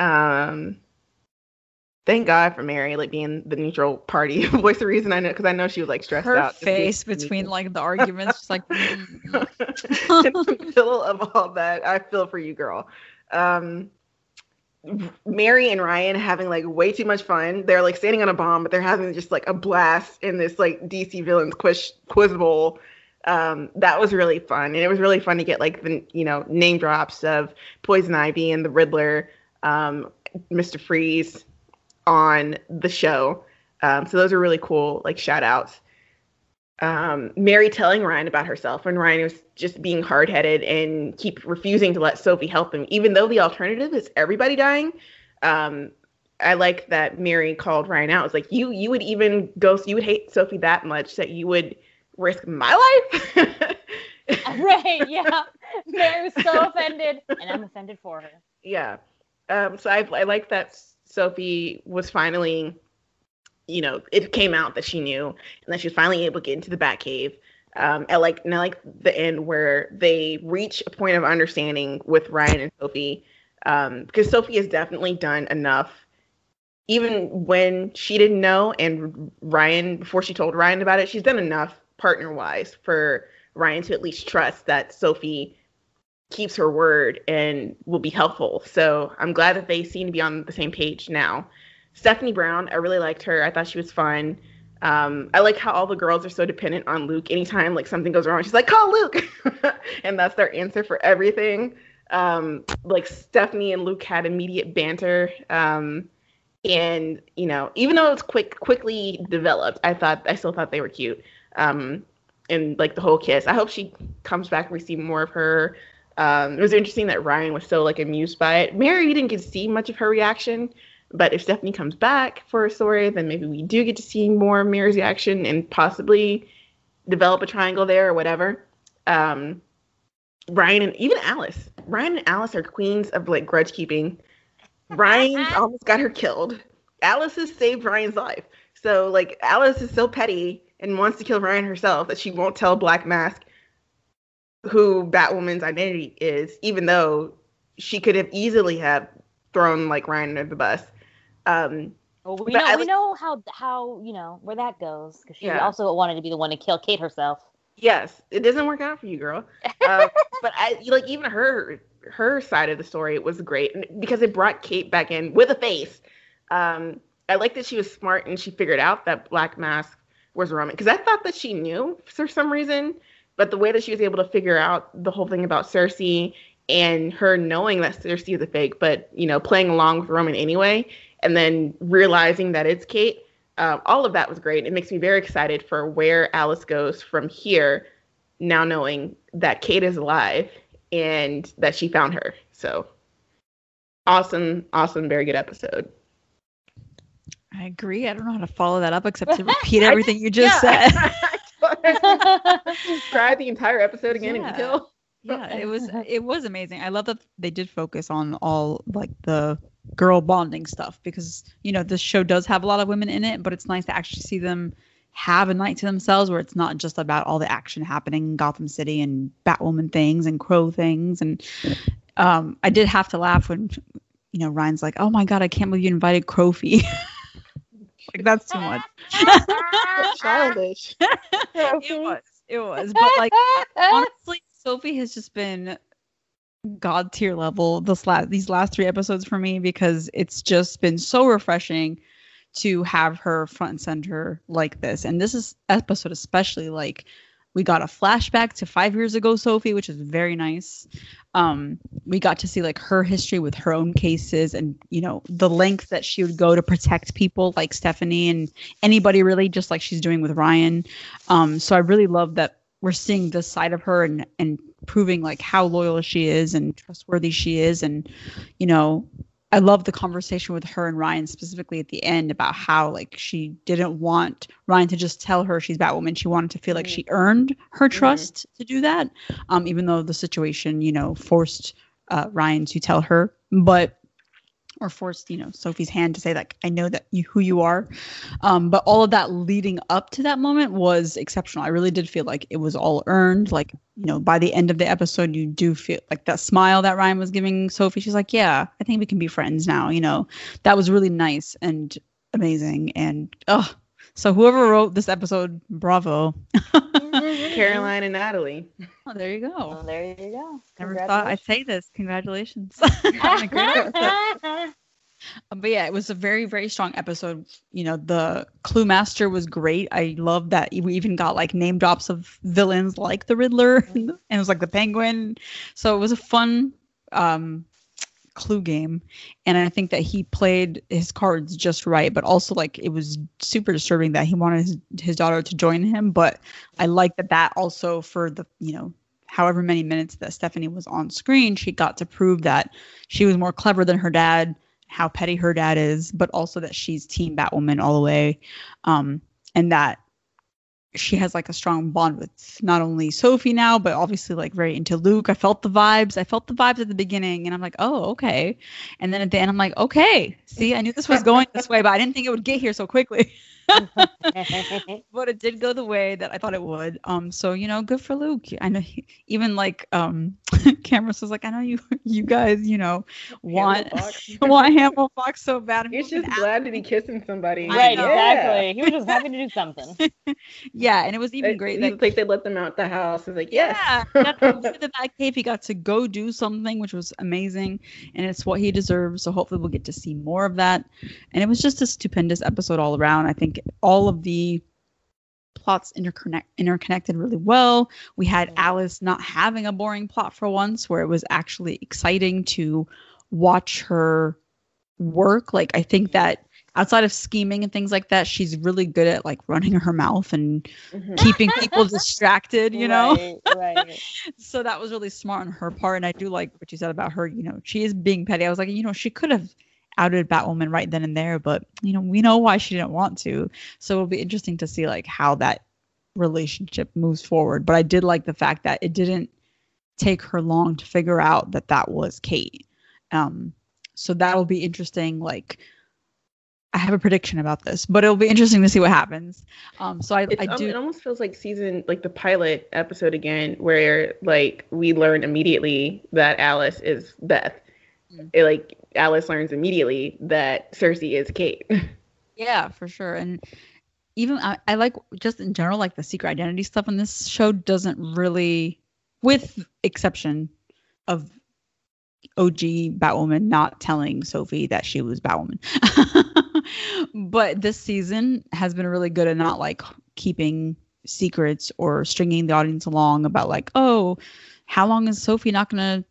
Um thank God for Mary, like being the neutral party voice. The reason I know because I know she was like stressed Her out. being face between like the arguments, just like in the middle of all that. I feel for you, girl. Um, Mary and Ryan having like way too much fun. They're like standing on a bomb, but they're having just like a blast in this like DC villains quiz quiz bowl. Um, that was really fun, and it was really fun to get like the you know name drops of Poison Ivy and the Riddler, um, Mr. Freeze on the show. Um, so those are really cool like shout outs um, Mary telling Ryan about herself when Ryan was just being hard headed and keep refusing to let Sophie help him, even though the alternative is everybody dying. Um, I like that Mary called Ryan out. It's like you you would even go you would hate Sophie that much that you would risk my life. right, yeah. Mary was so offended, and I'm offended for her. yeah. Um, so I I like that Sophie was finally you know, it came out that she knew and that she was finally able to get into the Batcave. Um, I like now, like the end where they reach a point of understanding with Ryan and Sophie. Um, because Sophie has definitely done enough, even when she didn't know, and Ryan before she told Ryan about it, she's done enough partner wise for Ryan to at least trust that Sophie keeps her word and will be helpful. So I'm glad that they seem to be on the same page now. Stephanie Brown, I really liked her. I thought she was fun. Um, I like how all the girls are so dependent on Luke. Anytime like something goes wrong, she's like, "Call Luke," and that's their answer for everything. Um, like Stephanie and Luke had immediate banter, um, and you know, even though it's quick, quickly developed, I thought I still thought they were cute. Um, and like the whole kiss. I hope she comes back and we see more of her. Um, it was interesting that Ryan was so like amused by it. Mary, you didn't get to see much of her reaction. But if Stephanie comes back for a story, then maybe we do get to see more of Mary's reaction and possibly develop a triangle there or whatever. Um, Ryan and even Alice. Ryan and Alice are queens of like grudge keeping. Ryan almost got her killed. Alice has saved Ryan's life. So like Alice is so petty and wants to kill Ryan herself that she won't tell Black Mask who Batwoman's identity is, even though she could have easily have thrown like Ryan under the bus. Um, well, we know we know how how you know where that goes because she yeah. also wanted to be the one to kill Kate herself. Yes, it doesn't work out for you, girl. Uh, but I like even her her side of the story was great because it brought Kate back in with a face. Um, I like that she was smart and she figured out that Black Mask was Roman because I thought that she knew for some reason, but the way that she was able to figure out the whole thing about Circe and her knowing that Circe is a fake, but you know playing along with Roman anyway, and then realizing that it's Kate. Uh, all of that was great. It makes me very excited for where Alice goes from here. Now knowing that Kate is alive and that she found her, so awesome, awesome, very good episode. I agree. I don't know how to follow that up except to repeat everything you just yeah. said. Try the entire episode again yeah. in detail. Yeah, it was it was amazing. I love that they did focus on all like the girl bonding stuff because you know this show does have a lot of women in it, but it's nice to actually see them have a night to themselves where it's not just about all the action happening in Gotham City and Batwoman things and Crow things and um I did have to laugh when you know Ryan's like, "Oh my god, I can't believe you invited Crowfy." like that's too much. Childish. it was. It was. But like honestly, Sophie has just been god tier level this last these last three episodes for me because it's just been so refreshing to have her front and center like this. And this is episode especially like we got a flashback to five years ago, Sophie, which is very nice. Um, we got to see like her history with her own cases and you know the length that she would go to protect people like Stephanie and anybody really, just like she's doing with Ryan. Um, so I really love that we're seeing this side of her and and proving like how loyal she is and trustworthy she is and you know I love the conversation with her and Ryan specifically at the end about how like she didn't want Ryan to just tell her she's Batwoman. She wanted to feel like mm-hmm. she earned her mm-hmm. trust to do that, um, even though the situation you know forced uh, Ryan to tell her. But or forced, you know, Sophie's hand to say like, I know that you who you are. Um, but all of that leading up to that moment was exceptional. I really did feel like it was all earned. Like, you know, by the end of the episode, you do feel like that smile that Ryan was giving Sophie. She's like, Yeah, I think we can be friends now. You know, that was really nice and amazing. And oh, so whoever wrote this episode, bravo. Caroline and Natalie. Oh, there you go. Oh, there you go. Never thought I'd say this. Congratulations. But yeah, it was a very, very strong episode. You know, the Clue Master was great. I love that we even got like name drops of villains like the Riddler and it was like the Penguin. So it was a fun um clue game and i think that he played his cards just right but also like it was super disturbing that he wanted his, his daughter to join him but i like that that also for the you know however many minutes that stephanie was on screen she got to prove that she was more clever than her dad how petty her dad is but also that she's team batwoman all the way um and that she has like a strong bond with not only Sophie now, but obviously like very into Luke. I felt the vibes. I felt the vibes at the beginning, and I'm like, oh, okay. And then at the end, I'm like, okay. See, I knew this was going this way, but I didn't think it would get here so quickly. but it did go the way that I thought it would. Um, so you know, good for Luke. I know he, even like um, Cameron was like, I know you, you guys, you know, want want Hamilfox so bad. He's just glad to be kissing somebody. Right, exactly. He was just happy to do something. yeah, and it was even great. That, like they let them out the house. It's like, yes. yeah, he got to the Batcave. He got to go do something, which was amazing, and it's what he deserves. So hopefully, we'll get to see more of that. And it was just a stupendous episode all around. I think all of the plots interconnect interconnected really well. We had Alice not having a boring plot for once, where it was actually exciting to watch her work. Like I think that outside of scheming and things like that, she's really good at like running her mouth and mm-hmm. keeping people distracted, you know? Right, right. so that was really smart on her part. And I do like what you said about her, you know, she is being petty. I was like, you know, she could have outed Batwoman right then and there, but you know, we know why she didn't want to. So it'll be interesting to see like how that relationship moves forward. But I did like the fact that it didn't take her long to figure out that that was Kate. Um, so that'll be interesting. Like I have a prediction about this, but it'll be interesting to see what happens. Um, so I, I um, do. it almost feels like season like the pilot episode again, where like we learn immediately that Alice is Beth. Mm. It, like Alice learns immediately that Circe is Kate. Yeah, for sure. And even I, I like just in general, like the secret identity stuff in this show doesn't really, with exception of OG Batwoman not telling Sophie that she was Batwoman. but this season has been really good at not like keeping secrets or stringing the audience along about like, oh, how long is Sophie not going to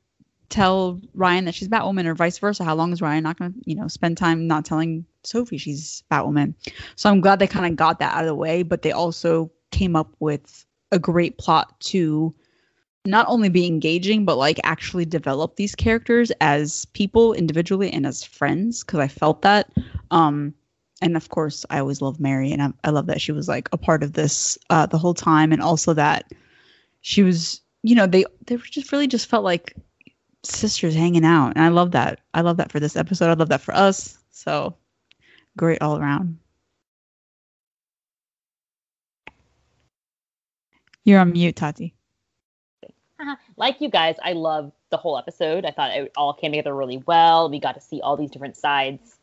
tell Ryan that she's Batwoman or vice versa? How long is Ryan not going to, you know, spend time not telling Sophie she's Batwoman? So I'm glad they kind of got that out of the way, but they also came up with a great plot to not only be engaging but like actually develop these characters as people individually and as friends because I felt that um and of course I always love Mary and I, I love that she was like a part of this uh the whole time and also that she was you know they they just really just felt like sisters hanging out and I love that I love that for this episode I love that for us so great all around you're on mute Tati like you guys, I love the whole episode. I thought it all came together really well. We got to see all these different sides,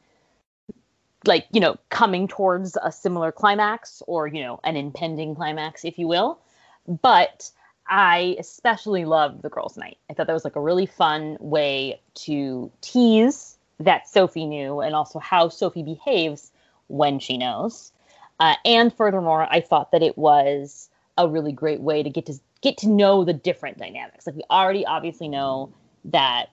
like, you know, coming towards a similar climax or, you know, an impending climax, if you will. But I especially loved the girls' night. I thought that was like a really fun way to tease that Sophie knew and also how Sophie behaves when she knows. Uh, and furthermore, I thought that it was a really great way to get to get to know the different dynamics. Like we already obviously know that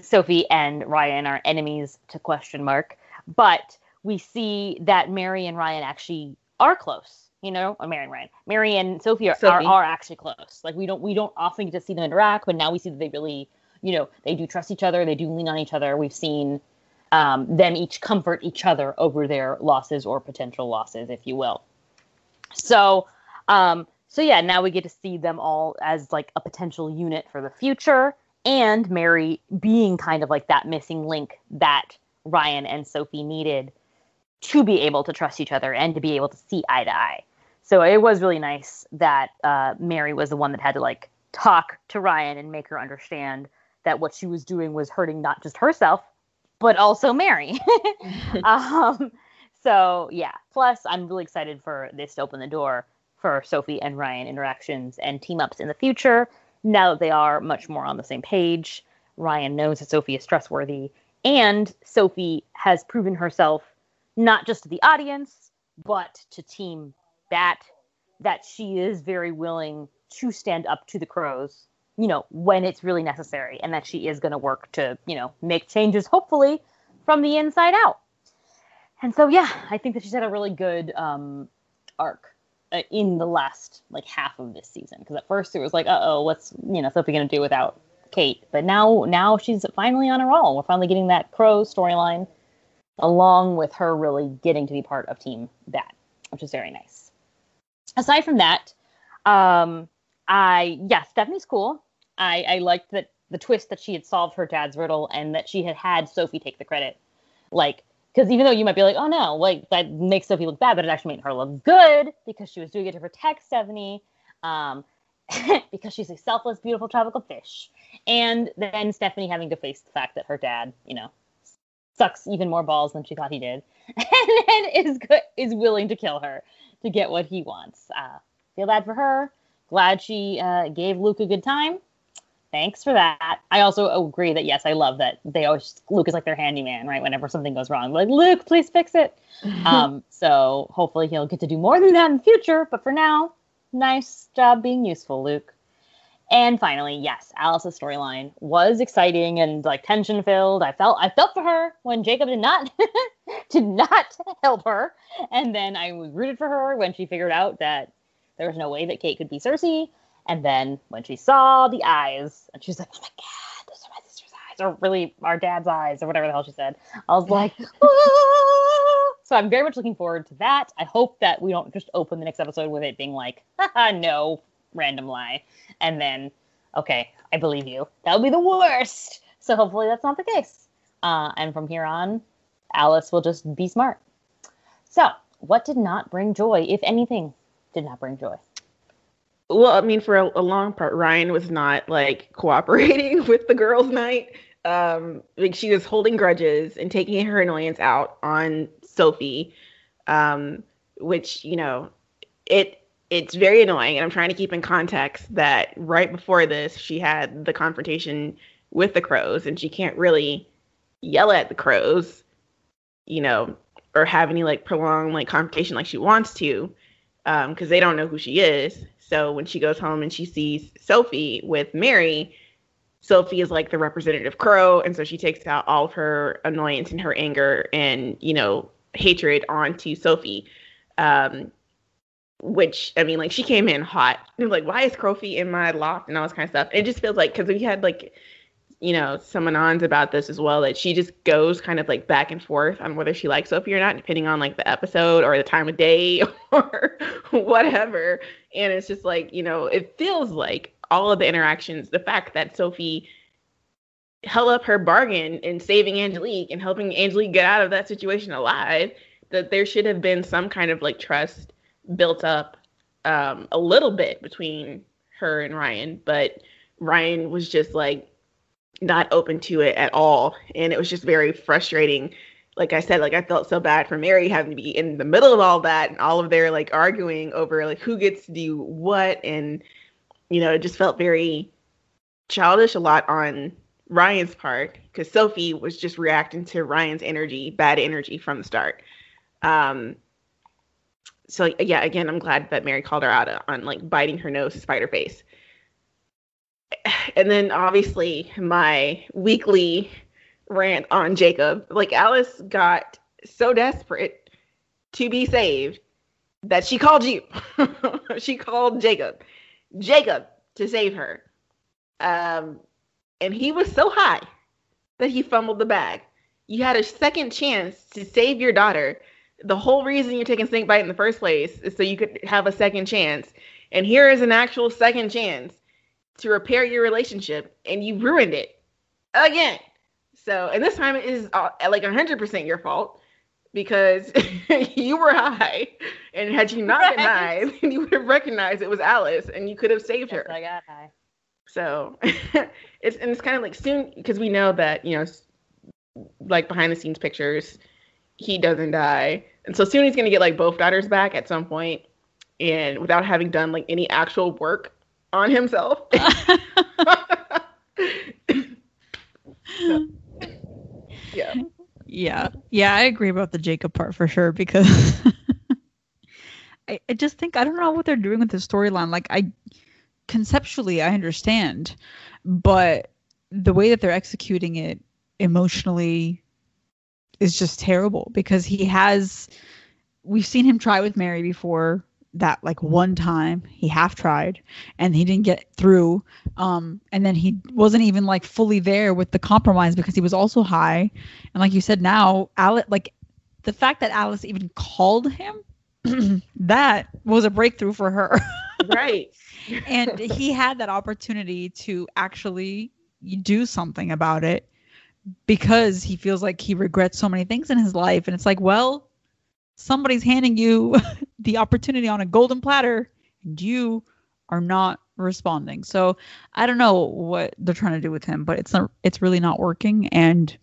Sophie and Ryan are enemies to question mark, but we see that Mary and Ryan actually are close. You know, or Mary and Ryan, Mary and Sophie are, are, are actually close. Like we don't we don't often get to see them interact, but now we see that they really, you know, they do trust each other. They do lean on each other. We've seen um, them each comfort each other over their losses or potential losses, if you will. So, um, so yeah, now we get to see them all as like a potential unit for the future, and Mary being kind of like that missing link that Ryan and Sophie needed to be able to trust each other and to be able to see eye to eye. So it was really nice that uh, Mary was the one that had to like talk to Ryan and make her understand that what she was doing was hurting not just herself, but also Mary. um, so yeah. Plus, I'm really excited for this to open the door for Sophie and Ryan interactions and team ups in the future. Now that they are much more on the same page, Ryan knows that Sophie is trustworthy, and Sophie has proven herself not just to the audience, but to Team Bat, that she is very willing to stand up to the crows, you know, when it's really necessary, and that she is going to work to, you know, make changes, hopefully, from the inside out. And so, yeah, I think that she's had a really good um, arc uh, in the last like half of this season. Because at first it was like, uh oh, what's you know Sophie gonna do without Kate? But now, now she's finally on a roll. We're finally getting that Crow storyline, along with her really getting to be part of Team Bat, which is very nice. Aside from that, um, I yeah, Stephanie's cool. I I liked that the twist that she had solved her dad's riddle and that she had had Sophie take the credit, like because even though you might be like, oh no, like that makes Sophie look bad, but it actually made her look good because she was doing it to protect Stephanie, um, because she's a selfless, beautiful tropical fish. And then Stephanie having to face the fact that her dad, you know, sucks even more balls than she thought he did, and then is is willing to kill her to get what he wants. Uh, feel bad for her. Glad she uh, gave Luke a good time thanks for that. I also agree that yes, I love that they always Luke is like their handyman, right? Whenever something goes wrong, like Luke, please fix it. um, so hopefully he'll get to do more than that in the future. But for now, nice job being useful, Luke. And finally, yes, Alice's storyline was exciting and like tension filled. I felt I felt for her when Jacob did not did not help her, and then I was rooted for her when she figured out that there was no way that Kate could be Circe. And then when she saw the eyes, and she was like, "Oh my god, those are my sister's eyes, or really our dad's eyes, or whatever the hell she said," I was like, "Ah!" so I'm very much looking forward to that. I hope that we don't just open the next episode with it being like, Haha, "No, random lie," and then, okay, I believe you. That would be the worst. So hopefully that's not the case. Uh, and from here on, Alice will just be smart. So, what did not bring joy, if anything, did not bring joy? Well, I mean, for a, a long part, Ryan was not like cooperating with the girls' night. Um, like she was holding grudges and taking her annoyance out on Sophie, um, which you know, it it's very annoying. And I'm trying to keep in context that right before this, she had the confrontation with the crows, and she can't really yell at the crows, you know, or have any like prolonged like confrontation like she wants to, because um, they don't know who she is. So when she goes home and she sees Sophie with Mary, Sophie is like the representative crow, and so she takes out all of her annoyance and her anger and you know hatred onto Sophie. Um, which I mean, like she came in hot. And like, why is Crowfeet in my loft and all this kind of stuff? It just feels like because we had like you know, some anons about this as well that she just goes kind of like back and forth on whether she likes Sophie or not, depending on like the episode or the time of day or whatever. And it's just like, you know, it feels like all of the interactions, the fact that Sophie held up her bargain in saving Angelique and helping Angelique get out of that situation alive, that there should have been some kind of like trust built up um, a little bit between her and Ryan. But Ryan was just like, not open to it at all. And it was just very frustrating. Like I said, like I felt so bad for Mary having to be in the middle of all that and all of their like arguing over like who gets to do what. And, you know, it just felt very childish a lot on Ryan's part because Sophie was just reacting to Ryan's energy, bad energy from the start. Um, so yeah, again, I'm glad that Mary called her out on like biting her nose spider face and then obviously my weekly rant on Jacob. Like Alice got so desperate to be saved that she called you. she called Jacob. Jacob to save her. Um and he was so high that he fumbled the bag. You had a second chance to save your daughter. The whole reason you're taking snake bite in the first place is so you could have a second chance. And here is an actual second chance to repair your relationship and you ruined it again. So, and this time it is uh, like 100% your fault because you were high. And had you not right. been high, then you would have recognized it was Alice and you could have saved her. I got high. So, it's and it's kind of like soon because we know that, you know, like behind the scenes pictures, he doesn't die. And so soon he's going to get like both daughters back at some point and without having done like any actual work on himself. so, yeah. Yeah. Yeah, I agree about the Jacob part for sure because I, I just think I don't know what they're doing with the storyline. Like I conceptually I understand, but the way that they're executing it emotionally is just terrible because he has we've seen him try with Mary before that like one time. He half tried and he didn't get through. Um and then he wasn't even like fully there with the compromise because he was also high. And like you said now alice like the fact that alice even called him that was a breakthrough for her. Right. And he had that opportunity to actually do something about it because he feels like he regrets so many things in his life and it's like well somebody's handing you the opportunity on a golden platter and you are not responding. So I don't know what they're trying to do with him, but it's not it's really not working and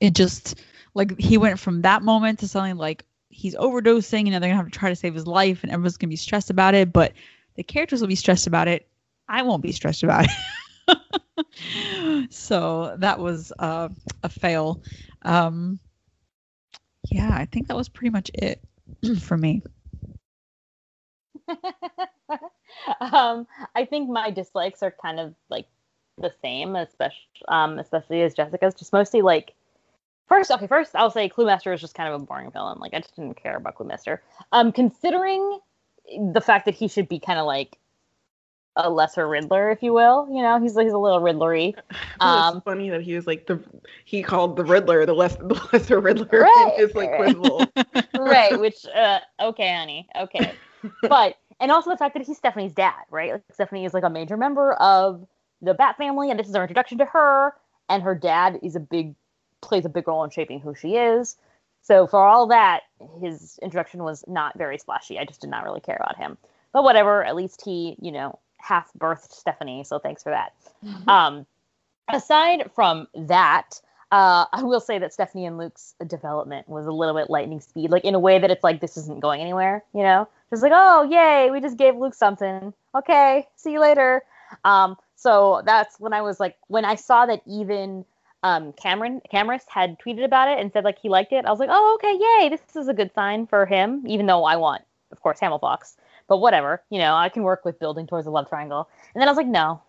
it just like he went from that moment to something like he's overdosing and they're gonna have to try to save his life and everyone's gonna be stressed about it, but the characters will be stressed about it. I won't be stressed about it. so that was uh, a fail. Um, yeah, I think that was pretty much it for me. um, I think my dislikes are kind of like the same, especially um, especially as Jessica's. Just mostly like first, okay, first I'll say Cluemaster is just kind of a boring villain. Like I just didn't care about Cluemaster. Um, considering the fact that he should be kind of like a lesser Riddler, if you will. You know, he's he's a little Riddlery. Um, it's funny that he was like the he called the Riddler the less the lesser Riddler right, in his like quibble. right, which uh, okay, honey, okay, but and also the fact that he's Stephanie's dad, right? Like Stephanie is like a major member of the Bat family, and this is our introduction to her. And her dad is a big plays a big role in shaping who she is. So for all that, his introduction was not very splashy. I just did not really care about him. But whatever, at least he, you know, half birthed Stephanie, so thanks for that. Mm-hmm. Um, aside from that, uh, I will say that Stephanie and Luke's development was a little bit lightning speed, like in a way that it's like this isn't going anywhere, you know? Just like, oh, yay, we just gave Luke something. Okay, see you later. Um, so that's when I was like, when I saw that even um, Cameron Camrus had tweeted about it and said like he liked it. I was like, oh, okay, yay, this is a good sign for him. Even though I want, of course, Hamilfox, but whatever, you know, I can work with building towards a love triangle. And then I was like, no,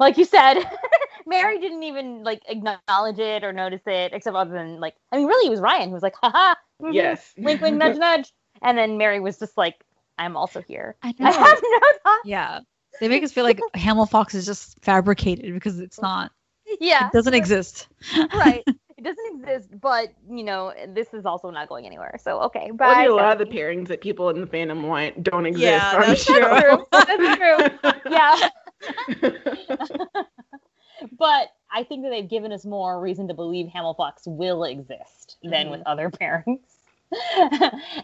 like you said, Mary didn't even like acknowledge it or notice it, except other than like, I mean, really, it was Ryan who was like, haha, mm-hmm, yes, wink, wink, nudge, nudge, and then Mary was just like, I'm also here. I, know. I have no thought. Yeah, they make us feel like Hamilfox is just fabricated because it's not. Yeah, it doesn't exist. right. It doesn't exist, but you know, this is also not going anywhere. So okay, bye. Well, a lot of the pairings that people in the fandom want don't exist. Yeah, that's true. that's true. Yeah. but I think that they've given us more reason to believe Hamilfox will exist than mm-hmm. with other pairings.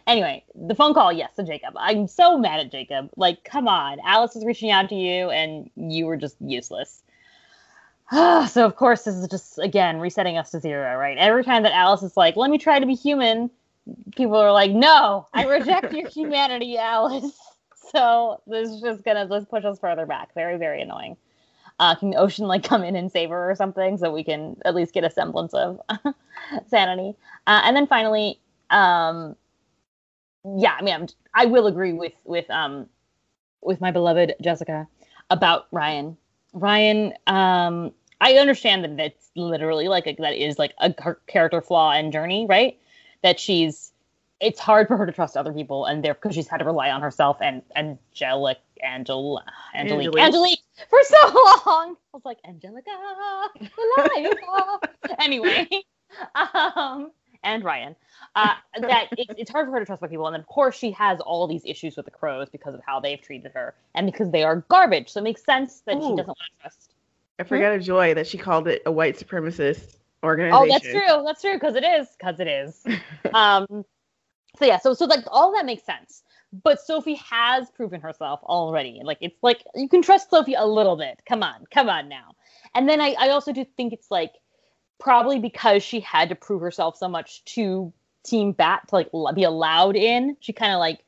anyway, the phone call, yes, to Jacob. I'm so mad at Jacob. Like, come on. Alice is reaching out to you and you were just useless. so of course this is just again resetting us to zero, right? Every time that Alice is like, "Let me try to be human," people are like, "No, I reject your humanity, Alice." So this is just gonna let's push us further back. Very very annoying. Uh, can the ocean like come in and save her or something so we can at least get a semblance of sanity? Uh, and then finally, um, yeah, I mean, I'm, I will agree with with um with my beloved Jessica about Ryan. Ryan, um, I understand that that's literally like a, that is like a character flaw and journey, right? That she's it's hard for her to trust other people, and there because she's had to rely on herself and angelic Angel Angelique Angelique, Angelique for so long. I was like Angelica, anyway, um, and Ryan. Uh, that it, it's hard for her to trust by people, and then of course she has all these issues with the crows because of how they've treated her, and because they are garbage. So it makes sense that Ooh. she doesn't want to trust I forgot hmm? a joy that she called it a white supremacist organization. Oh, that's true. That's true because it is. Because it is. um. So yeah. So so like all that makes sense. But Sophie has proven herself already. Like it's like you can trust Sophie a little bit. Come on, come on now. And then I, I also do think it's like probably because she had to prove herself so much to Team Bat to like be allowed in. She kind of like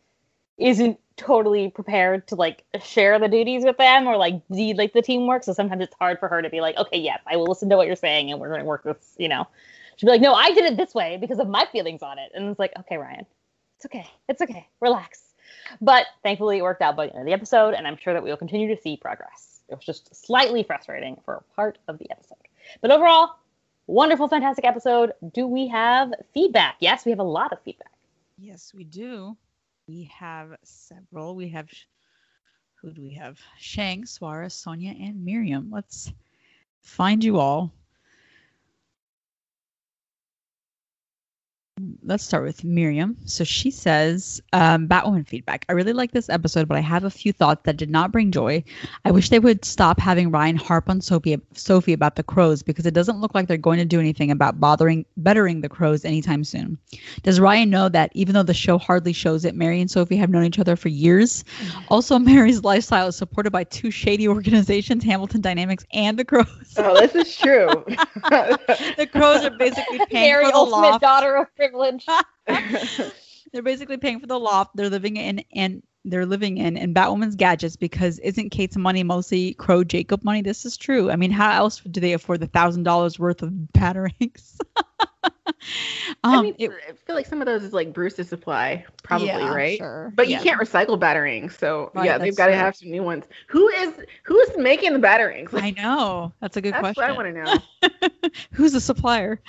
isn't totally prepared to like share the duties with them or like do like the teamwork. So sometimes it's hard for her to be like, okay, yes, I will listen to what you're saying and we're going to work this, you know. She'd be like, no, I did it this way because of my feelings on it. And it's like, okay, Ryan, it's okay. It's okay. Relax. But thankfully it worked out by the end of the episode. And I'm sure that we will continue to see progress. It was just slightly frustrating for part of the episode. But overall, wonderful, fantastic episode. Do we have feedback? Yes, we have a lot of feedback. Yes, we do. We have several. We have who do we have? Shayan, Suarez, Sonia, and Miriam. Let's find you all. Let's start with Miriam. So she says, um, Batwoman feedback. I really like this episode, but I have a few thoughts that did not bring joy. I wish they would stop having Ryan harp on Sophie, Sophie about the crows because it doesn't look like they're going to do anything about bothering bettering the crows anytime soon. Does Ryan know that even though the show hardly shows it, Mary and Sophie have known each other for years? Also, Mary's lifestyle is supported by two shady organizations, Hamilton Dynamics and the Crows. Oh, this is true. the Crows are basically paying Mary, for the ultimate loft. daughter of privilege. they're basically paying for the loft they're living in and they're living in and Batwoman's gadgets because isn't Kate's money mostly Crow Jacob money? This is true. I mean, how else do they afford the thousand dollars worth of batarangs? um, I mean, it, I feel like some of those is like Bruce's supply, probably, yeah, right? Sure. But yeah. you can't recycle batarangs, so right, yeah, they've got to have some new ones. Who is who's making the batarangs? I know that's a good that's question. I want to know. who's the supplier?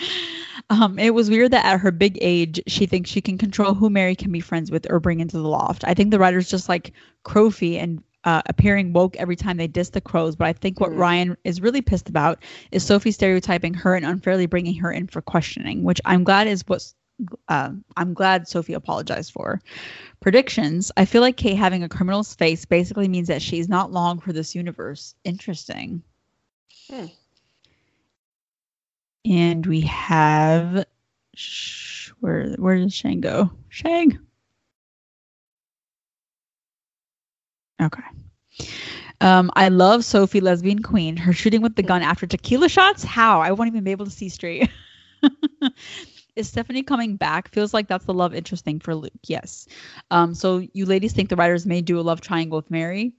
Um, it was weird that at her big age, she thinks she can control who Mary can be friends with or bring into the loft. I think the writers just like Crofy and uh, appearing woke every time they diss the crows. But I think what mm. Ryan is really pissed about is Sophie stereotyping her and unfairly bringing her in for questioning, which I'm glad is what uh, I'm glad Sophie apologized for. Predictions. I feel like Kate having a criminal's face basically means that she's not long for this universe. Interesting. Hmm. And we have sh- where where did Shayan go? Shayan. Okay. Um, I love Sophie, lesbian queen. Her shooting with the gun after tequila shots. How? I won't even be able to see straight. Is Stephanie coming back? Feels like that's the love interest thing for Luke. Yes. Um, so you ladies think the writers may do a love triangle with Mary?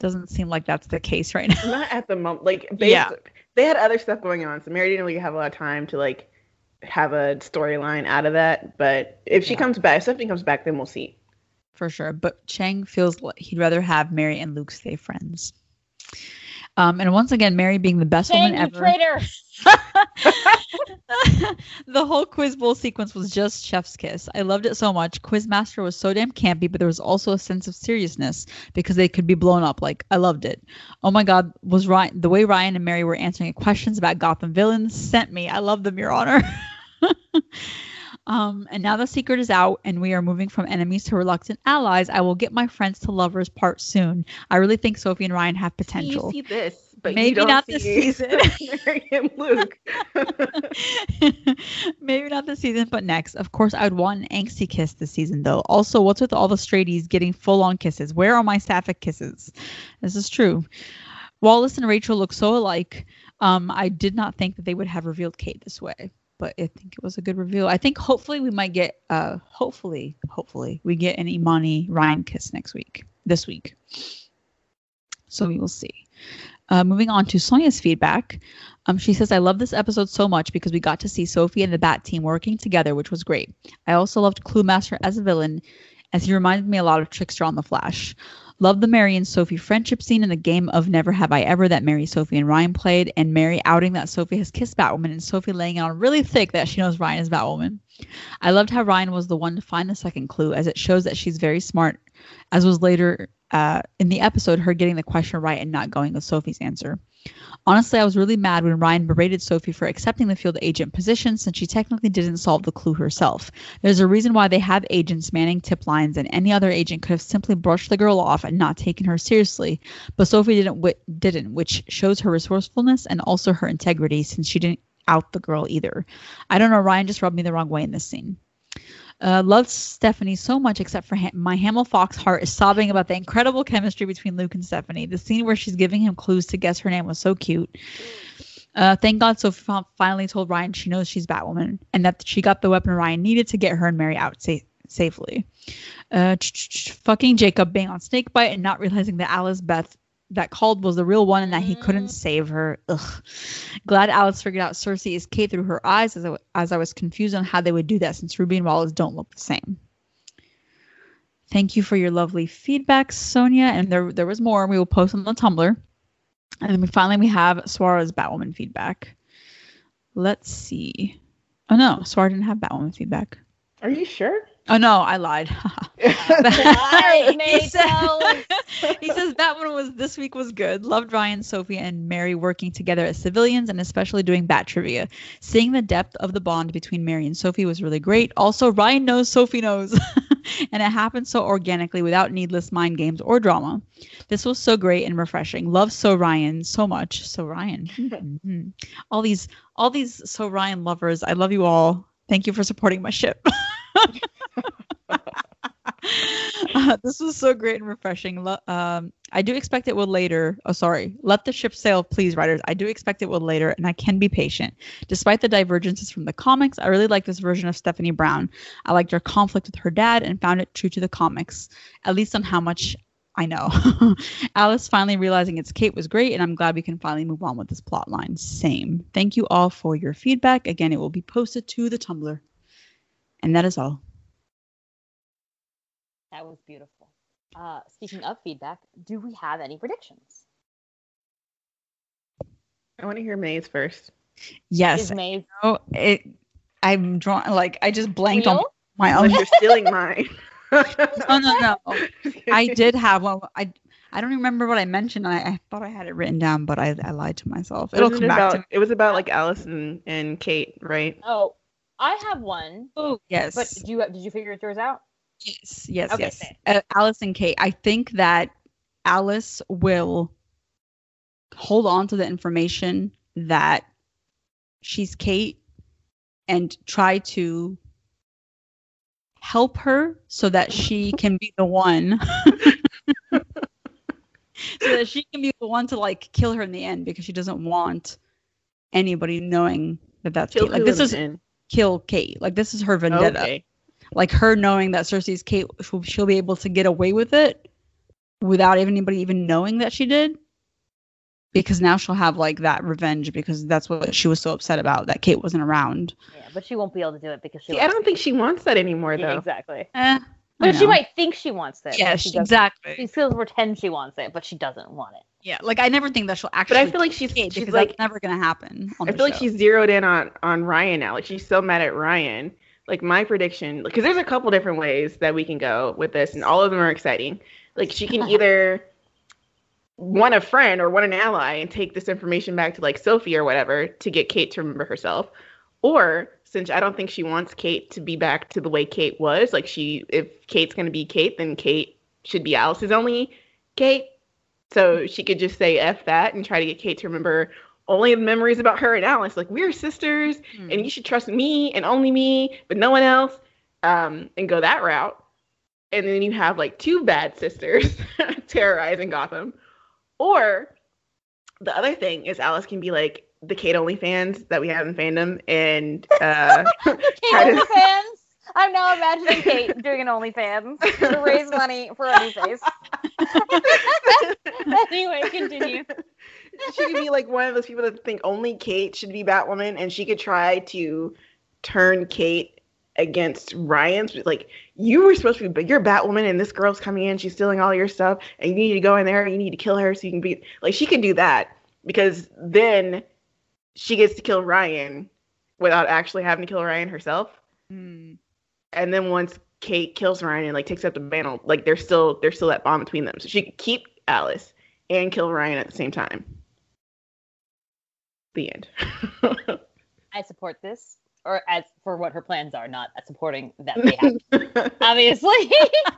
Doesn't seem like that's the case right now. Not at the moment. Like they, Yeah. they had other stuff going on, so Mary didn't really have a lot of time to like have a storyline out of that. But if she Yeah. comes back, if Stephanie comes back, then we'll see. For sure. But Shayan feels like he'd rather have Mary and Luke stay friends. Um, and once again, Mary being the best Shayan, woman ever. traitor. the whole quiz bowl sequence was just chef's kiss. I loved it so much. Quizmaster was so damn campy, but there was also a sense of seriousness because they could be blown up. Like I loved it. Oh my god, was Ryan the way Ryan and Mary were answering questions about Gotham villains sent me. I love them, Your Honor. Um, and now the secret is out, and we are moving from enemies to reluctant allies. I will get my friends to lovers part soon. I really think Sophie and Ryan have potential. You see this, but Maybe not this season. Mary and Luke. Maybe not this season, but next. Of course, I would want an angsty kiss this season, though. Also, what's with all the straighties getting full on kisses? Where are my sapphic kisses? This is true. Wallis and Rachel look so alike. Um, I did not think that they would have revealed Kate this way, but I think it was a good reveal. I think hopefully we might get, uh, hopefully, hopefully we get an Imani Ryan kiss next week, this week. So we will see. Uh, moving on to Sonia's feedback. Um, she says, I love this episode so much because we got to see Sophie and the Bat team working together, which was great. I also loved Cluemaster as a villain, as he reminded me a lot of Trickster on The Flash. Love the Mary and Sophie friendship scene in the game of Never Have I Ever that Mary, Sophie, and Ryan played, and Mary outing that Sophie has kissed Batwoman, and Sophie laying on really thick that she knows Ryan is Batwoman. I loved how Ryan was the one to find the second clue, as it shows that she's very smart, as was later uh, in the episode, her getting the question right and not going with Sophie's answer. Honestly, I was really mad when Ryan berated Sophie for accepting the field agent position since she technically didn't solve the clue herself. There's a reason why they have agents manning tip lines, and any other agent could have simply brushed the girl off and not taken her seriously. But Sophie didn't, didn't, which shows her resourcefulness and also her integrity since she didn't out the girl either. I don't know, Ryan just rubbed me the wrong way in this scene. Uh, loved Stephanie so much, except for ha- my Hamilfox heart is sobbing about the incredible chemistry between Luke and Stephanie. The scene where she's giving him clues to guess her name was so cute. Uh, thank God Sophie fi- finally told Ryan she knows she's Batwoman and that she got the weapon Ryan needed to get her and Mary out sa- safely. Uh, fucking Jacob being on Snakebite and not realizing that Alice Beth that called was the real one and that he couldn't Mm. save her. Ugh. Glad Alice figured out Circe is Kate through her eyes as I, w- as I was confused on how they would do that since Ruby and Wallis don't look the same. Thank you for your lovely feedback, Sonia. And there there was more. We will post on the Tumblr. And then we finally we have Swara's Batwoman feedback. Let's see. Oh no, Swara didn't have Batwoman feedback. Are you sure? Oh no, I lied. Lies, he, said, Nato. he says Batwoman was this week was good. Loved Ryan, Sophie, and Mary working together as civilians and especially doing bat trivia. Seeing the depth of the bond between Mary and Sophie was really great. Also, Ryan knows Sophie knows. and it happened so organically without needless mind games or drama. This was so great and refreshing. Love So Ryan so much. So Ryan. Mhm. All these all these So Ryan lovers. I love you all. Thank you for supporting my ship. Uh, this was so great and refreshing. Lo- um, I do expect it will later. Oh, sorry. Let the ship sail, please, writers. I do expect it will later, and I can be patient. Despite the divergences from the comics, I really like this version of Stephanie Brown. I liked her conflict with her dad and found it true to the comics, at least on how much I know. Alice finally realizing it's Kate was great, and I'm glad we can finally move on with this plot line. Same. Thank you all for your feedback. Again, it will be posted to the Tumblr. And that is all. That was beautiful. Uh, speaking of feedback, do we have any predictions? I want to hear May's first. Yes. Is Maeve Oh, it. I'm drawing like I just blanked on my own. Unless you're stealing mine. Oh no no! I did have one. I I don't remember what I mentioned. I, I thought I had it written down, but I, I lied to myself. It'll Wasn't come it back about, to me. It was about like Allison and, and Kate, right? Oh, I have one. Oh yes, But did you did you figure yours out? yes, yes, Okay, yes. Uh, Alice and Kate. I think that Alice will hold on to the information that she's Kate and try to help her so that she can be the one so that she can be the one to like kill her in the end because she doesn't want anybody knowing that that's Kill Kate. Like this is the end? Kill Kate. Like this is her vendetta. Okay. Like her knowing that Circe's Kate, she'll, she'll be able to get away with it without anybody even knowing that she did. Because now she'll have like that revenge because that's what she was so upset about that Kate wasn't around. Yeah, but she won't be able to do it because she. See, I don't think she wants that anymore, Yeah, though. exactly. Eh, But she might think she wants it. Yeah, she she- exactly. She feels pretend she wants it, but she doesn't want it. Yeah, like I never think that she'll actually. But. I feel like she's she's because like that's never gonna happen. On I feel like show. she's zeroed in on on Ryan now. Like she's so mad at Ryan. Like my prediction, because there's a couple different ways that we can go with this, and all of them are exciting. Like she can either want a friend or want an ally and take this information back to like Sophie or whatever to get Kate to remember herself, or since I don't think she wants Kate to be back to the way Kate was, like she if Kate's gonna be Kate, then Kate should be Alice's only Kate. So she could just say F that and try to get Kate to remember only the memories about her and Alice. Like we're sisters Hmm. and you should trust me and only me, but no one else. Um, and go that route. And then you have like two bad sisters terrorizing Gotham. Or the other thing is Alice can be like the Kate only fans that we have in fandom and uh Kate Try to- OnlyFans. I'm now imagining Kate doing an OnlyFans to raise money for a new face. anyway, continue. she could be like one of those people that think only Kate should be Batwoman, and she could try to turn Kate against Ryan's. Like you were supposed to be, but you're Batwoman, and this girl's coming in, she's stealing all your stuff, and you need to go in there, and you need to kill her so you can be like she can do that because then she gets to kill Ryan without actually having to kill Ryan herself. Hmm. And then once Kate kills Ryan and like takes up the mantle, like there's still there's still that bond between them. So she could keep Alice and kill Ryan at the same time. The end. I support this, or as for what her plans are, not supporting that they have, obviously.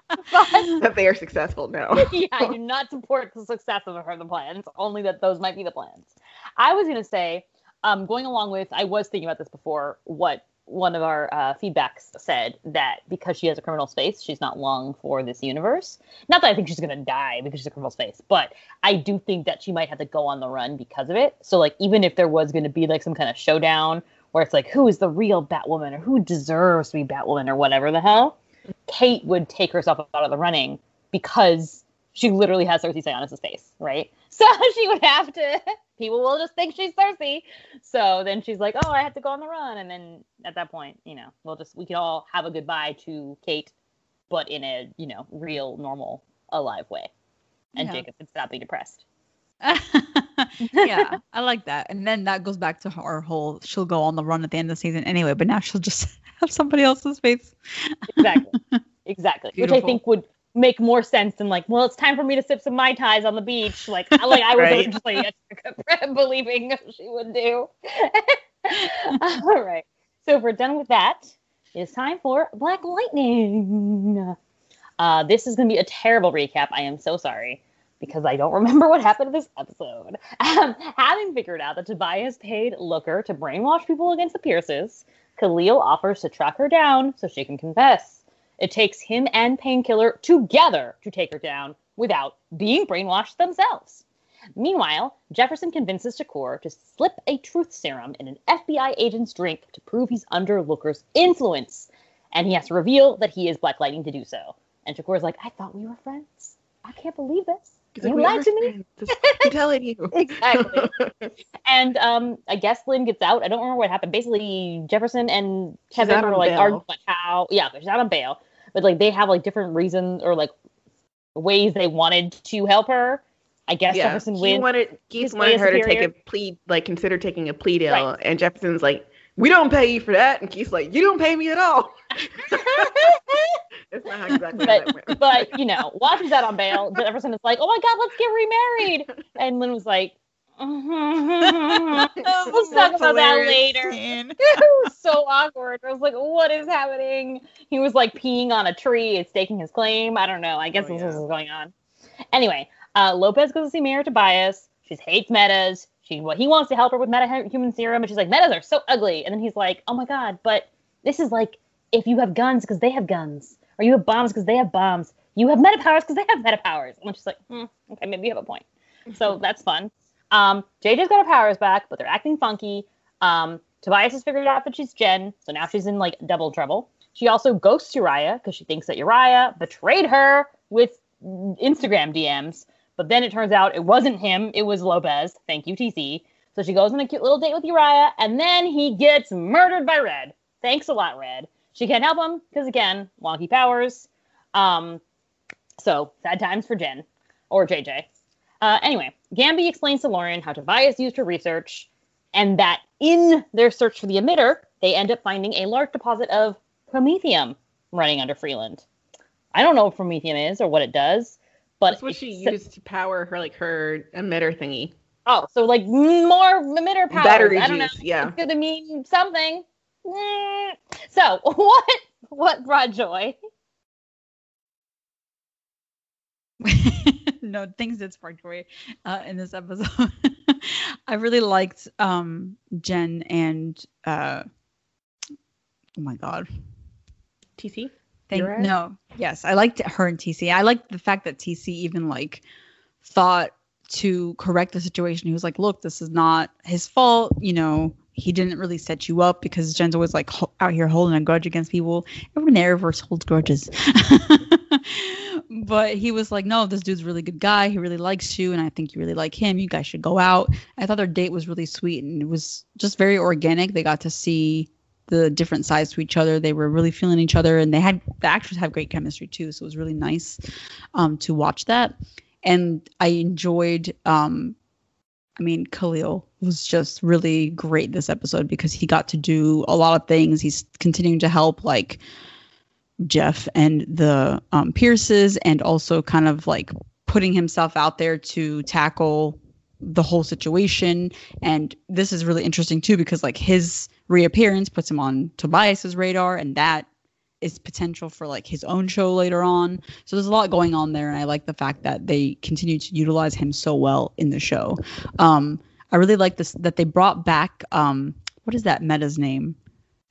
but that they are successful. No. yeah, I do not support the success of her the plans, only that those might be the plans. I was gonna say, um, going along with, I was thinking about this before, what one of our uh, feedbacks said that because she has a criminal space, she's not long for this universe. Not that I think she's gonna die because she's a criminal space, but I do think that she might have to go on the run because of it. So like, even if there was gonna be like some kind of showdown where it's like, who is the real Batwoman or who deserves to be Batwoman or whatever the hell, Kate would take herself out of the running because she literally has Circe Sionis' face, right? So she would have to. People will just think she's thirsty. So then she's like, "Oh, I have to go on the run," and then at that point, you know, we'll just we can all have a goodbye to Kate, but in a you know real, normal, alive way, and Yeah. Jacob can stop being depressed. yeah, I like that. And then that goes back to her whole she'll go on the run at the end of the season anyway, but now she'll just have somebody else's face. Exactly, exactly. Which I think would make more sense than like, well, it's time for me to sip some mai tais on the beach. Like, I- like I was Right. originally believing she would do. All right. So if we're done with that, it's time for Black Lightning. Uh, this is going to be a terrible recap. I am so sorry because I don't remember what happened in this episode. Um, having figured out that Tobias paid Looker to brainwash people against the Pierces, Khalil offers to track her down so she can confess. It takes him and Painkiller together to take her down without being brainwashed themselves. Meanwhile, Jefferson convinces Shakur to slip a truth serum in an FBI agent's drink to prove he's under Looker's influence. And he has to reveal that he is Black Lightning to do so. And Shakur's like, I thought we were friends. I can't believe this. You like, lied to me." This- I'm telling you. Exactly. And um, I guess Lynn gets out. I don't remember what happened. Basically, Jefferson and Kevin were like bail. arguing about how yeah, she's out on bail. But like they have like different reasons or like ways they wanted to help her. I guess yeah. Jefferson he wins. wanted Keith wanted her to take a plea, like consider taking a plea deal, Right. and Jefferson's like, "We don't pay you for that," and Keith's like, "You don't pay me at all." That's not how exactly but but you know, while she's out on bail, Jefferson is like, "Oh my God, let's get remarried," and Lynn was like, "Let's talk about that later." it was so awkward. I was like, what is happening? He was like peeing on a tree and staking his claim. I don't know. I guess Oh, this yeah. is what's going on. Anyway, uh, Lopez goes to see Mayor Tobias. She hates metas. She what he wants to help her with meta human serum, and she's like, metas are so ugly. And then he's like, oh my god, but this is like if you have guns because they have guns, or you have bombs because they have bombs. You have meta powers because they have meta powers. And I'm just like, hmm, okay, maybe you have a point. So that's fun. Um, JJ's got her powers back, but they're acting funky. Um, Tobias has figured out that she's Jen, so now she's in like double trouble. She also ghosts Uriah because she thinks that Uriah betrayed her with Instagram DMs. But then it turns out it wasn't him, it was Lopez. Thank you, TC. So she goes on a cute little date with Uriah, and then he gets murdered by Red. Thanks a lot, Red. She can't help him because, again, wonky powers. Um, so sad times for Jen or JJ. Uh, anyway, Gambi explains to Lauren how Tobias used her research, and that in their search for the emitter, they end up finding a large deposit of promethium running under Freeland. I don't know what promethium is or what it does, but that's what she used to power her like her emitter thingy. Oh, so like more emitter power. Battery I don't juice, know. yeah. It's gonna mean something. Mm. So what what brought joy? no things that sparked joy uh, in this episode. I really liked um, Jen and uh, oh my god, TC. Thank, no, yes, I liked her and TC. I liked the fact that TC even like thought to correct the situation. He was like, "Look, this is not his fault. You know, he didn't really set you up because Jen's always like ho- out here holding a grudge against people. Everyone in the Arrowverse holds grudges." but he was like, "No, this dude's a really good guy. He really likes you, and I think you really like him. You guys should go out." I thought their date was really sweet, and it was just very organic. They got to see the different sides to each other. They were really feeling each other, and they had the actors have great chemistry too. So it was really nice um, to watch that, and I enjoyed. Um, I mean, Khalil was just really great this episode because he got to do a lot of things. He's continuing to help like Jeff and the um, Pierces, and also kind of like putting himself out there to tackle the whole situation. And this is really interesting too because like his reappearance puts him on Tobias's radar, and that is potential for like his own show later on. So there's a lot going on there, and I like the fact that they continue to utilize him so well in the show. Um, I really like this that they brought back um, what is that meta's name?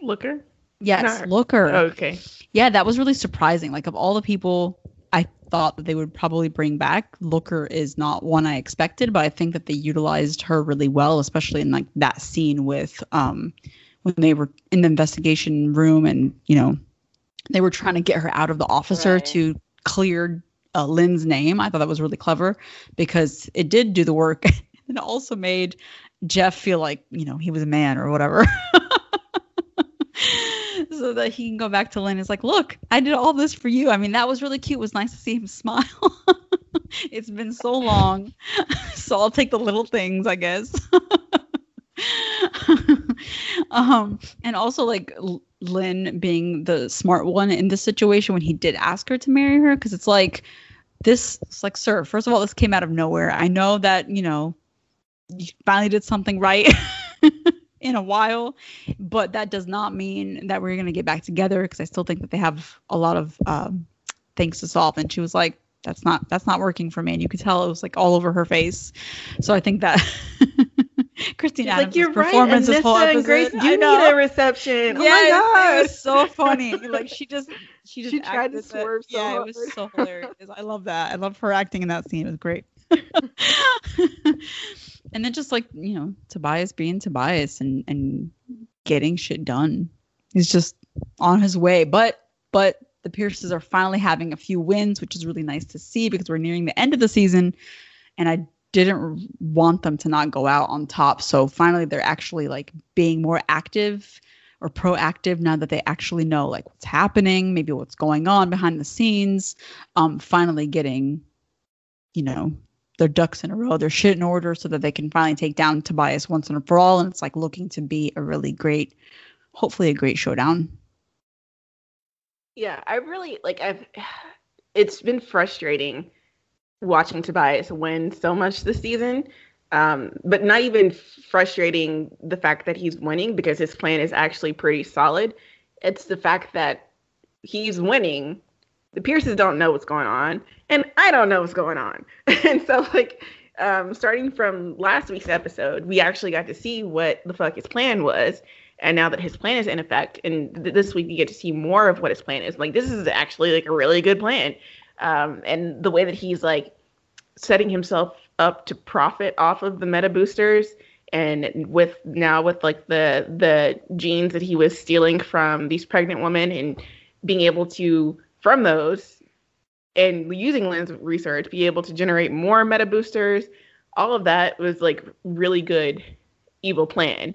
Looker. Yes, Not- Looker. Okay. Yeah, that was really surprising. Like of all the people I thought that they would probably bring back, Looker is not one I expected, but I think that they utilized her really well, especially in like that scene with um when they were in the investigation room and, you know, they were trying to get her out of the officer Right. to clear uh, Lynn's name. I thought that was really clever because it did do the work. and it also made Jeff feel like, you know, he was a man or whatever. so that he can go back to Lynn. It's like, look, I did all this for you. I mean, that was really cute. It was nice to see him smile. it's been so long. so I'll take the little things, I guess. um, and also like Lynn being the smart one in this situation when he did ask her to marry her, because it's like this it's like, sir, first of all, this came out of nowhere. I know that, you know, you finally did something right in a while, but that does not mean that we're going to get back together because I still think that they have a lot of um, things to solve. And she was like, that's not that's not working for me. And you could tell it was like all over her face. So I think that Christine Adams' like you're right. performance this whole episode, Grace I do need know. a reception. Yes, oh my it was so funny. Like she just she just She tried to swerve so Yeah, it was so hilarious. I love that. I love her acting in that scene. It was great. and then just like you know Tobias being Tobias and and getting shit done. He's just on his way. But but the Pierces are finally having a few wins, which is really nice to see because we're nearing the end of the season, and I didn't want them to not go out on top. So finally, they're actually like being more active or proactive now that they actually know like what's happening, maybe what's going on behind the scenes. Um, finally getting, you know, their ducks in a row, their shit in order, so that they can finally take down Tobias once and for all. And it's like looking to be a really great, hopefully a great showdown. Yeah, I really like I've it's been frustrating watching Tobias win so much this season. Um, but not even frustrating the fact that he's winning because his plan is actually pretty solid. It's the fact that he's winning. The Pierces don't know what's going on, and I don't know what's going on. and so like um, starting from last week's episode, we actually got to see what the fuck his plan was. And now that his plan is in effect, and th- this week you get to see more of what his plan is. Like this is actually like a really good plan, um, and the way that he's like setting himself up to profit off of the meta boosters, and with now with like the the genes that he was stealing from these pregnant women, and being able to from those and using Lynn's research, be able to generate more meta boosters. All of that was like really good evil plan.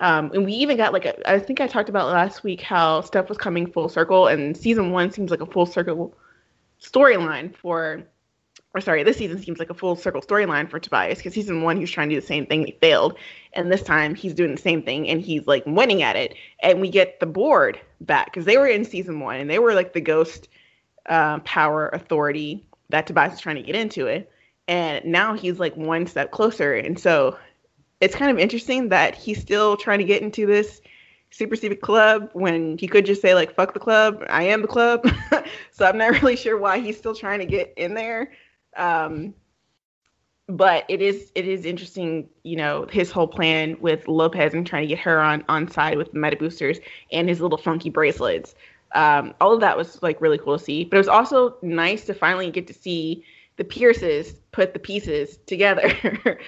Um, and we even got like a, I think I talked about last week how stuff was coming full circle, and season one seems like a full circle storyline for, or sorry, this season seems like a full circle storyline for Tobias because season one he was trying to do the same thing, he failed, and this time he's doing the same thing and he's like winning at it, and we get the board back because they were in season one and they were like the ghost uh, power authority that Tobias is trying to get into it. And now he's like one step closer. And so it's kind of interesting that he's still trying to get into this super secret club when he could just say like fuck the club i am the club so i'm not really sure why he's still trying to get in there um, but it is it is interesting you know his whole plan with lopez and trying to get her on on side with the meta boosters and his little funky bracelets um, all of that was like really cool to see. But it was also nice to finally get to see the Pierces put the pieces together.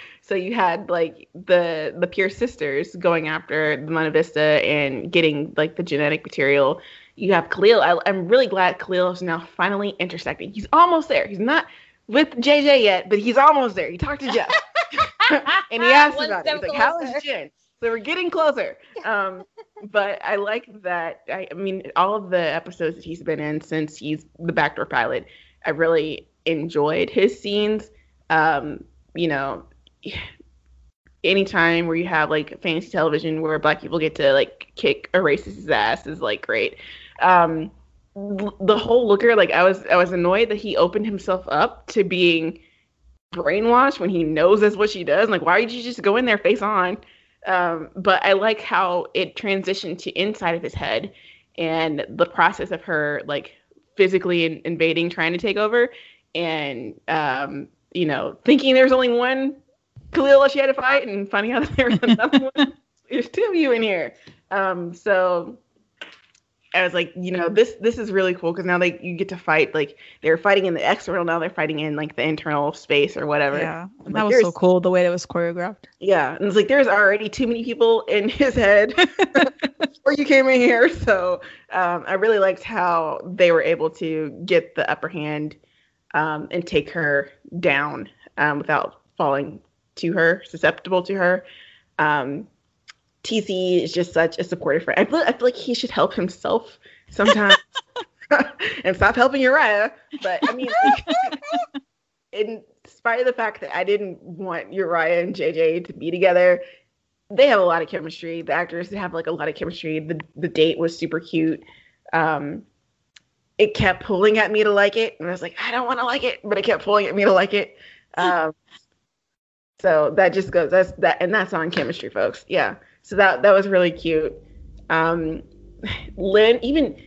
so you had like the the Pierce sisters going after the Monte Vista and getting like the genetic material. You have Khalil. I, am really glad Khalil is now finally intersecting. He's almost there. He's not with JJ yet, but he's almost there. He talked to Jeff, and he asked about it. He's like, "How is Jen?" So we're getting closer. Um, but I like that. I, I, mean, all of the episodes that he's been in since he's the backdoor pilot, I really enjoyed his scenes. Um, you know, anytime where you have like fantasy television where black people get to like kick a racist's ass is like great. Um, the whole looker, like I was, I was annoyed that he opened himself up to being brainwashed when he knows that's what she does. Like, why did you just go in there face on? Um, but I like how it transitioned to inside of his head and the process of her like physically in- invading, trying to take over, and um, you know, thinking there's only one Khalil she had to fight, and finding out that there was another one. There's two of you in here. Um, so I was like, you know, this this is really cool because now they you get to fight like they're fighting in the external, now they're fighting in like the internal space or whatever. Yeah, that was so cool the way that was choreographed. Yeah, and it's like there's already too many people in his head before you came in here, so um, I really liked how they were able to get the upper hand um, and take her down um, without falling to her, susceptible to her. Um, TC is just such a supportive friend. I feel, I feel like he should help himself sometimes and stop helping Uriah. But I mean, in spite of the fact that I didn't want Uriah and JJ to be together, they have a lot of chemistry. The actors have like a lot of chemistry. The the date was super cute. Um, it kept pulling at me to like it, and I was like, I don't want to like it, but it kept pulling at me to like it. Um, so that just goes that's that, and that's on chemistry, folks. Yeah. So that that was really cute. Um, Lynn, even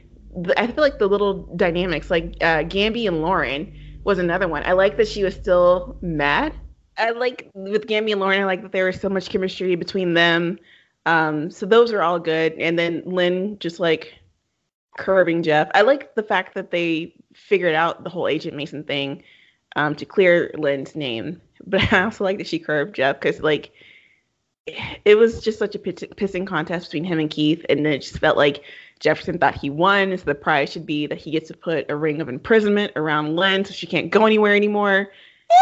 I feel like the little dynamics, like uh, Gambi and Lauren, was another one. I like that she was still mad. I like with Gambi and Lauren. I like that there was so much chemistry between them. Um, so those are all good. And then Lynn just like curbing Jeff. I like the fact that they figured out the whole Agent Mason thing um, to clear Lynn's name. But I also like that she curbed Jeff because like it was just such a pissing contest between him and Keith, and it just felt like Jefferson thought he won, so the prize should be that he gets to put a ring of imprisonment around Lynn, so she can't go anywhere anymore.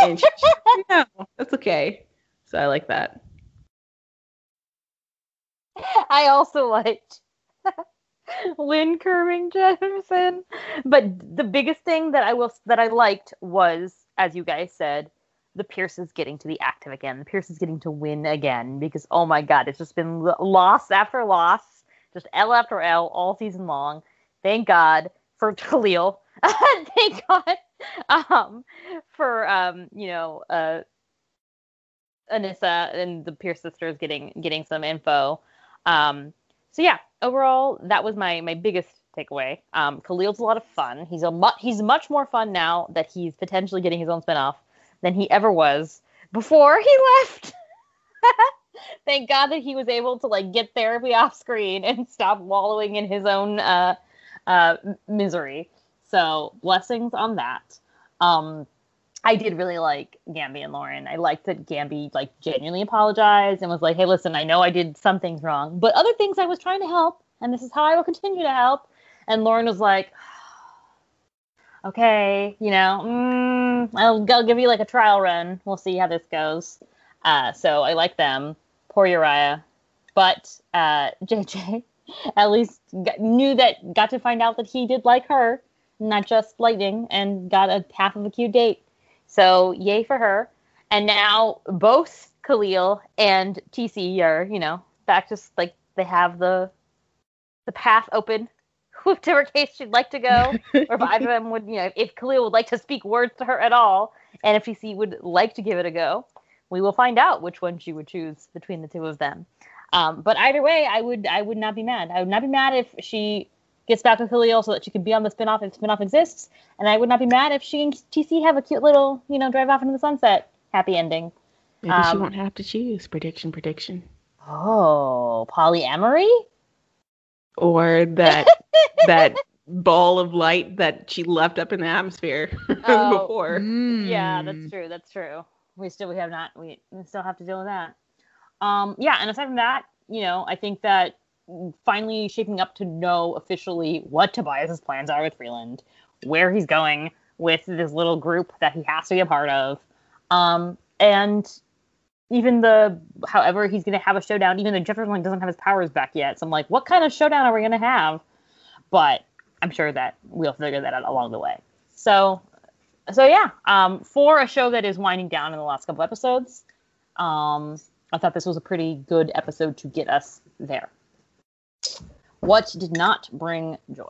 And she, no, that's okay. So I like that. I also liked Lynn curving Jefferson, but the biggest thing that I will that I liked was, as you guys said, the Pierce is getting to be active again. The Pierce is getting to win again because oh my god, it's just been loss after loss, just L after L all season long. Thank God for Khalil. Thank God um, for um, you know uh, Anissa and the Pierce sisters getting getting some info. Um, so yeah, overall that was my my biggest takeaway. Um, Khalil's a lot of fun. He's a mu- he's much more fun now that he's potentially getting his own spinoff than he ever was before he left. Thank God that he was able to like get therapy off screen and stop wallowing in his own uh, uh, misery. So blessings on that. Um, I did really like Gambi and Lauren. I liked that Gambi like genuinely apologized and was like, "Hey, listen, I know I did some things wrong, but other things I was trying to help, and this is how I will continue to help." And Lauren was like, "Okay, you know, mm, I'll, I'll give you like a trial run. We'll see how this goes." Uh, so I like them. Poor Uriah, but uh, JJ at least got, knew that got to find out that he did like her, not just Lightning, and got a half of a cute date. So yay for her. And now both Khalil and TC are, you know, back just like they have the the path open whichever case she'd like to go, or if either of them would, you know, if Khalil would like to speak words to her at all, and if TC would like to give it a go, we will find out which one she would choose between the two of them. Um, but either way, I would I would not be mad. I would not be mad if she gets back with Khalil so that she can be on the spinoff if spinoff exists. And I would not be mad if she and TC have a cute little, you know, drive off into the sunset happy ending. Maybe um, she won't have to choose. Prediction, prediction. Oh, polyamory? Or that that ball of light that she left up in the atmosphere oh, before. Yeah, that's true. That's true. We still we have not we, we still have to deal with that. Um yeah, and aside from that, you know, I think that finally shaping up to know officially what Tobias's plans are with Freeland, where he's going with this little group that he has to be a part of, um, and even the however he's going to have a showdown. Even though Jefferson doesn't have his powers back yet, so I'm like, what kind of showdown are we going to have? But I'm sure that we'll figure that out along the way. So, so yeah, um, for a show that is winding down in the last couple episodes, um, I thought this was a pretty good episode to get us there. What did not bring joy?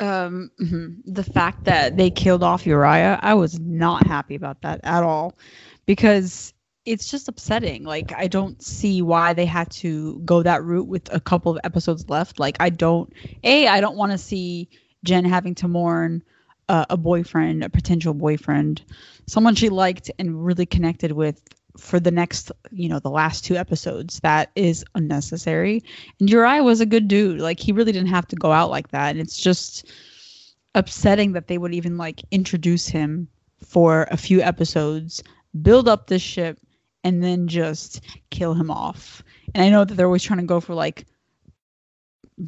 Um, mm-hmm. the fact that they killed off Uriah, I was not happy about that at all because it's just upsetting. Like, I don't see why they had to go that route with a couple of episodes left. Like, I don't, A, I don't want to see Jen having to mourn uh, a boyfriend, a potential boyfriend, someone she liked and really connected with for the next, you know, the last two episodes. That is unnecessary. And Uriah was a good dude. Like he really didn't have to go out like that. And it's just upsetting that they would even like introduce him for a few episodes, build up this ship, and then just kill him off. And I know that they're always trying to go for like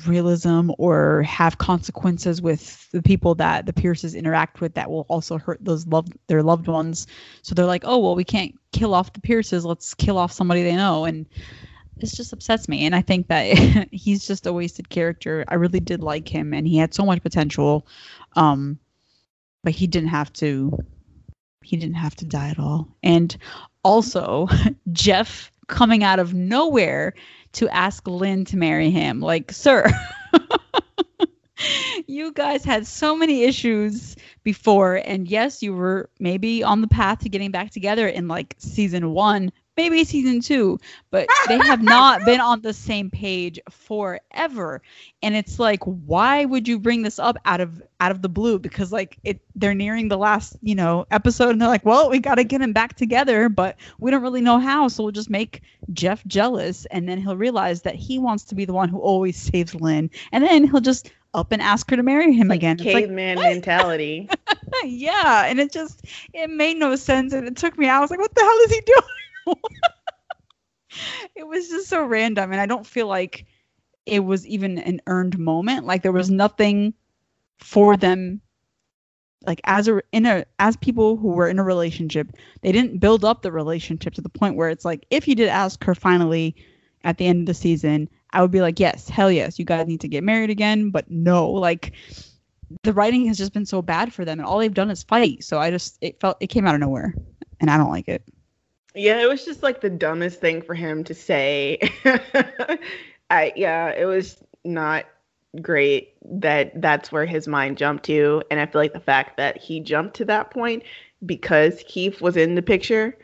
realism or have consequences with the people that the Pierces interact with that will also hurt those loved their loved ones. So they're like, oh well, we can't kill off the Pierces. Let's kill off somebody they know, and this just upsets me. And I think that he's just a wasted character. I really did like him, and he had so much potential, um, but he didn't have to. He didn't have to die at all. And also, Jeff coming out of nowhere to ask Lynn to marry him. Like, sir, you guys had so many issues before. And yes, you were maybe on the path to getting back together in like season one, maybe season two, but they have not been on the same page forever. And it's like, why would you bring this up out of out of the blue? Because like it they're nearing the last, you know, episode and they're like, well, we gotta get him back together, but we don't really know how, so we'll just make Jeff jealous and then he'll realize that he wants to be the one who always saves Lynn. And then he'll just up and ask her to marry him like again. Caveman like, mentality. yeah, and it just it made no sense, and it took me. out. I was like, "What the hell is he doing?" it was just so random and i don't feel like it was even an earned moment. Like there was nothing for them like as a in a as people who were in a relationship they didn't build up the relationship to the point where it's like if you did ask her finally at the end of the season i would be like yes hell yes you guys need to get married again but no like the writing has just been so bad for them and all they've done is fight. So i just it felt it came out of nowhere and i don't like it yeah, it was just like the dumbest thing for him to say. I yeah, it was not great that that's where his mind jumped to and I feel like the fact that he jumped to that point because Keith was in the picture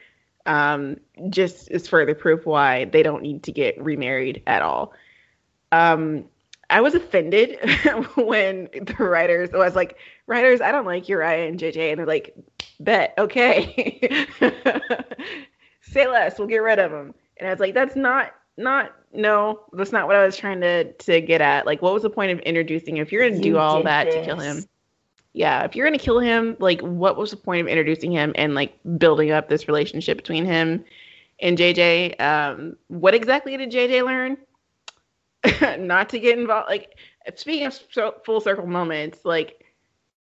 um, just is further proof why they don't need to get remarried at all. Um, I was offended when the writers I was like, writers, I don't like Uriah and JJ, and they're like, bet, okay, say less, we'll get rid of them. And I was like, that's not not no, that's not what I was trying to to get at. Like, what was the point of introducing? If you're gonna do all that this. to kill him, yeah, if you're gonna kill him, like, what was the point of introducing him and like building up this relationship between him and JJ? Um, what exactly did JJ learn? not to get involved. Like, speaking of full circle moments, like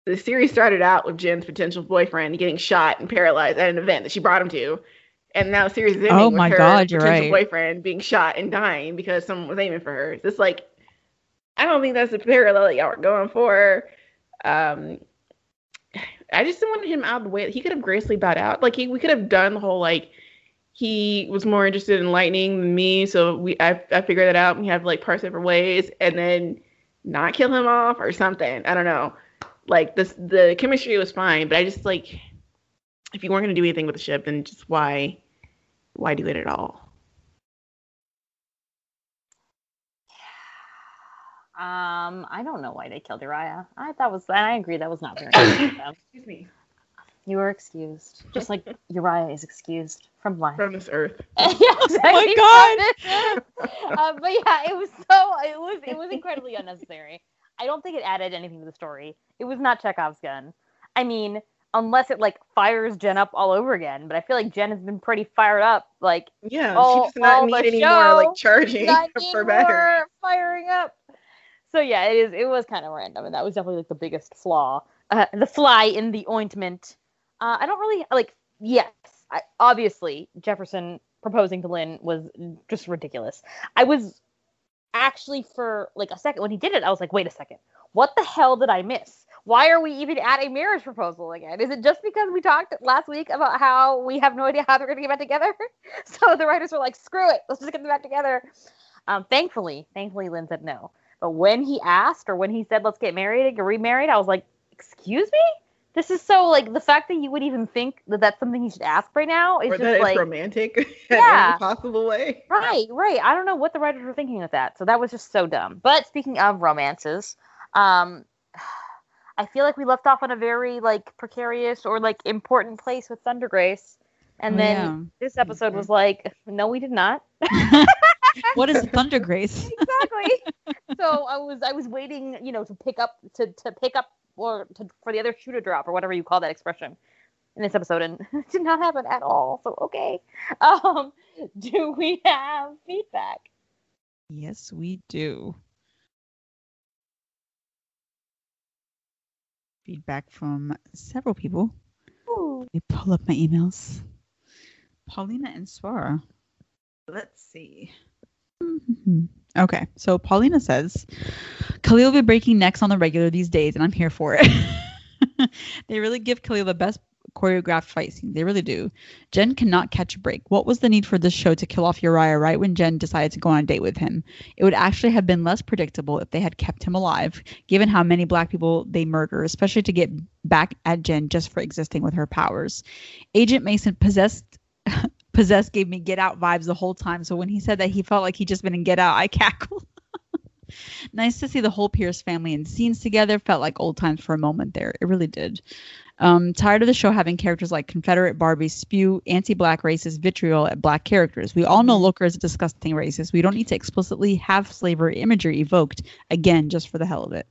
the series started out with Jen's potential boyfriend getting shot and paralyzed at an event that she brought him to. And now series ending oh my with her God, you're right. boyfriend being shot and dying because someone was aiming for her. It's just like I don't think that's the parallel that y'all are going for. Um, I just wanted him out of the way. He could have gracefully bowed out. Like he, we could have done the whole like he was more interested in lightning than me, so we I, I figured that out. We have like parts different ways, and then not kill him off or something. I don't know. Like this, the chemistry was fine, but I just like if you weren't going to do anything with the ship, then just why why do it at all? Um, I don't know why they killed Uriah. I thought was I agree that was not very nice Excuse me. You are excused, just like Uriah is excused from life from this earth. yeah, exactly. Oh my god! uh, but yeah, it was so it was it was incredibly unnecessary. I don't think it added anything to the story. It was not Chekhov's gun. I mean, unless it like fires Jen up all over again. But I feel like Jen has been pretty fired up. Like yeah, all, she does not need any more like charging for battery. Firing up. So yeah, it is. It was kind of random, and that was definitely like the biggest flaw. Uh, the fly in the ointment. Uh, I don't really like. Yes, I, obviously Jefferson proposing to Lynn was just ridiculous. I was actually for like a second when he did it, I was like, wait a second, what the hell did I miss? Why are we even at a marriage proposal again? Is it just because we talked last week about how we have no idea how they're going to get back together? so the writers were like, screw it, let's just get them back together. Um, thankfully, thankfully, Lynn said no. But when he asked or when he said, let's get married and get remarried, I was like, excuse me? This is so like the fact that you would even think that that's something you should ask right now is or just like romantic yeah, possible way. Right, right. I don't know what the writers were thinking with that. So that was just so dumb. But speaking of romances, um, I feel like we left off on a very like precarious or like important place with Thunder Grace. And oh, then yeah. this episode was like, no, we did not. what is Thunder Grace? exactly. so I was I was waiting, you know, to pick up to to pick up or to, for the other shoe to drop or whatever you call that expression in this episode, and it did not happen at all. So okay. Um, do we have feedback? Yes, we do. Feedback from several people. Ooh. Let me pull up my emails. Paulina and Swara. Let's see. Mm-hmm. Okay, so Paulina says, Khalil will be breaking necks on the regular these days, and I'm here for it. they really give Khalil the best choreographed fight scenes. They really do. Jen cannot catch a break. What was the need for this show to kill off Uriah right when Jen decided to go on a date with him? It would actually have been less predictable if they had kept him alive, given how many black people they murder, especially to get back at Jen just for existing with her powers. Agent Mason possessed possessed gave me get out vibes the whole time. So when he said that he felt like he'd just been in Get Out, I cackled. nice to see the whole Pierce family in scenes together. Felt like old times for a moment there. It really did. Um, tired of the show having characters like Confederate Barbie spew anti-black racist vitriol at black characters. We all know mm-hmm. Looker is a disgusting racist. We don't need to explicitly have slavery imagery evoked again just for the hell of it.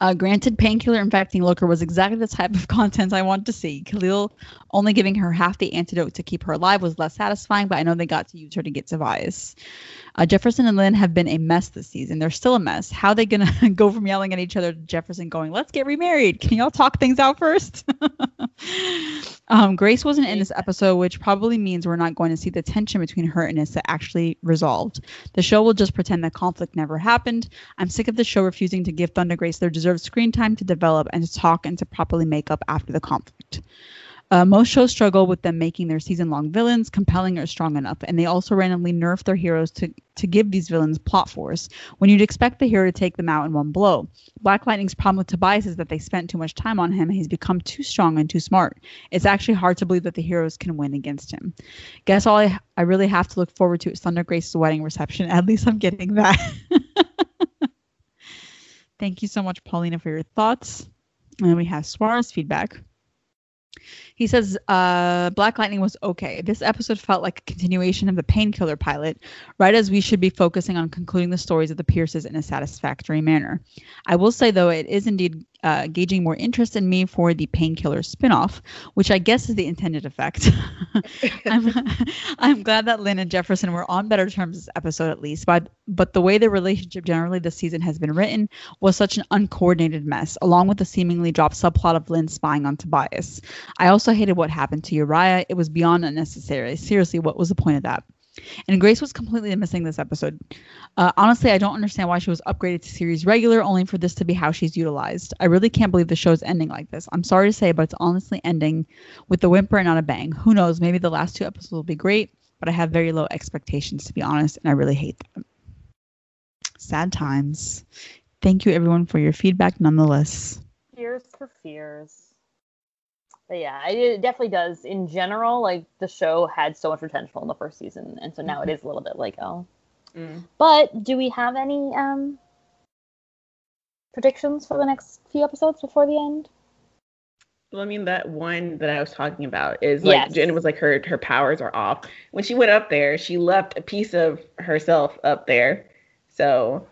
Uh, granted, painkiller infecting Looker was exactly the type of content I wanted to see. Khalil only giving her half the antidote to keep her alive was less satisfying, but I know they got to use her to get to Tobias. Uh, Jefferson and Lynn have been a mess this season. They're still a mess. How are they going to go from yelling at each other to Jefferson going, let's get remarried? Can y'all talk things out first? um, Grace wasn't in this episode, which probably means we're not going to see the tension between her and Issa actually resolved. The show will just pretend that conflict never happened. I'm sick of the show refusing to give Thunder Grace their deserved screen time to develop and to talk and to properly make up after the conflict. Uh, most shows struggle with them making their season long villains compelling or strong enough, and they also randomly nerf their heroes to, to give these villains plot force when you'd expect the hero to take them out in one blow. Black Lightning's problem with Tobias is that they spent too much time on him and he's become too strong and too smart. It's actually hard to believe that the heroes can win against him. Guess all I, I really have to look forward to is Thunder Grace's wedding reception. At least I'm getting that. Thank you so much, Paulina, for your thoughts. And we have Swara's feedback. He says uh, Black Lightning was okay. This episode felt like a continuation of the Painkiller pilot, right as we should be focusing on concluding the stories of the Pierces in a satisfactory manner. I will say, though, it is indeed uh, gauging more interest in me for the Painkiller spinoff, which I guess is the intended effect. I'm, I'm glad that Lynn and Jefferson were on better terms this episode, at least, but, but the way the relationship generally this season has been written was such an uncoordinated mess, along with the seemingly dropped subplot of Lynn spying on Tobias. I also hated what happened to Uriah. It was beyond unnecessary. Seriously, what was the point of that? And Grace was completely missing this episode. Uh, honestly, I don't understand why she was upgraded to series regular, only for this to be how she's utilized. I really can't believe the show's ending like this. I'm sorry to say, but it's honestly ending with a whimper and not a bang. Who knows? Maybe the last two episodes will be great, but I have very low expectations, to be honest, and I really hate them. Sad times. Thank you, everyone, for your feedback nonetheless. Fears for fears. But yeah, it definitely does. In general, like the show had so much potential in the first season, and so now it is a little bit like oh. Mm. But do we have any um predictions for the next few episodes before the end? Well, I mean that one that I was talking about is like Yes. Jen was like her her powers are off. When she went up there, she left a piece of herself up there. So,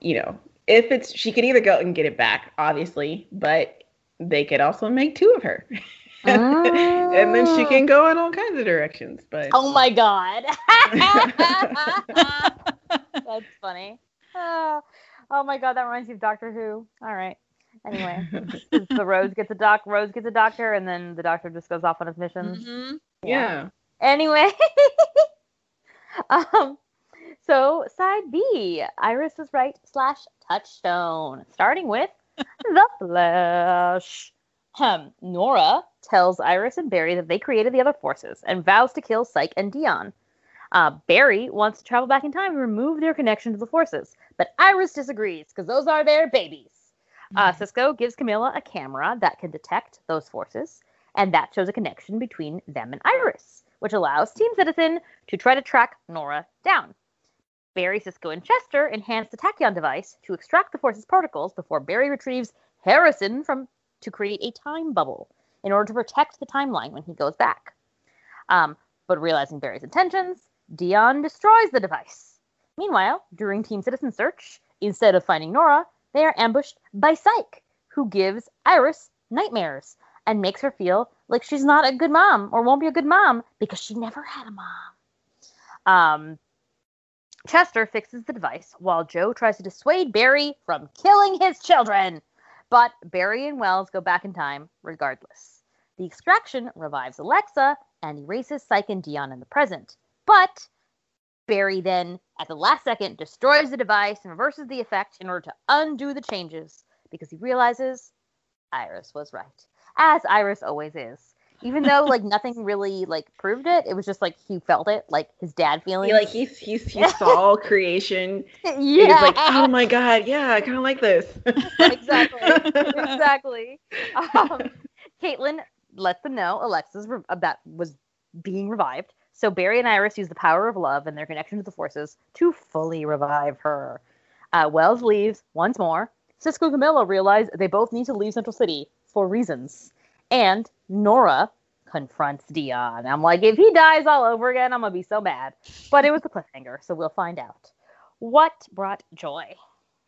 you know, if it's she could either go and get it back, obviously, but they could also make two of her. and then she can go in all kinds of directions. But Oh my god. That's funny. Oh, oh my god, that reminds me of Doctor Who. All right. Anyway, the Rose gets a doc. Rose gets a doctor, and then the doctor just goes off on his missions. Mhm. yeah. Anyway, um, so side B, Iris is right slash touchstone. Starting with the Flash. Um, Nora tells Iris and Barry that they created the other forces and vows to kill Psyche and Dion. Uh, Barry wants to travel back in time and remove their connection to the forces, but Iris disagrees because those are their babies. Uh, Cisco gives Camilla a camera that can detect those forces, and that shows a connection between them and Iris, which allows Team Citizen to try to track Nora down. Barry, Cisco, and Chester enhance the tachyon device to extract the force's particles before Barry retrieves Harrison from to create a time bubble in order to protect the timeline when he goes back. Um, but realizing Barry's intentions, Dion destroys the device. Meanwhile, during Team Citizen search, instead of finding Nora, they are ambushed by Psyche, who gives Iris nightmares and makes her feel like she's not a good mom or won't be a good mom because she never had a mom. Um, Chester fixes the device while Joe tries to dissuade Barry from killing his children. But Barry and Wells go back in time regardless. The extraction revives Alexa and erases Psyche and Dion in the present. But Barry then, at the last second, destroys the device and reverses the effect in order to undo the changes because he realizes Iris was right. As Iris always is. Even though like nothing really like proved it, it was just like he felt it, like his dad feeling. Like he's he's he saw creation. yeah, He's like, oh my god, yeah, I kind of like this. exactly, exactly. Um, Caitlin lets them know Alexa's re- uh, that was being revived. So Barry and Iris use the power of love and their connection to the forces to fully revive her. Uh, Wells leaves once more. Cisco and Camilla realize they both need to leave Central City for reasons. And Nora confronts Dion. I'm like, if he dies all over again, I'm gonna be so mad. But it was a cliffhanger, so we'll find out. What brought joy?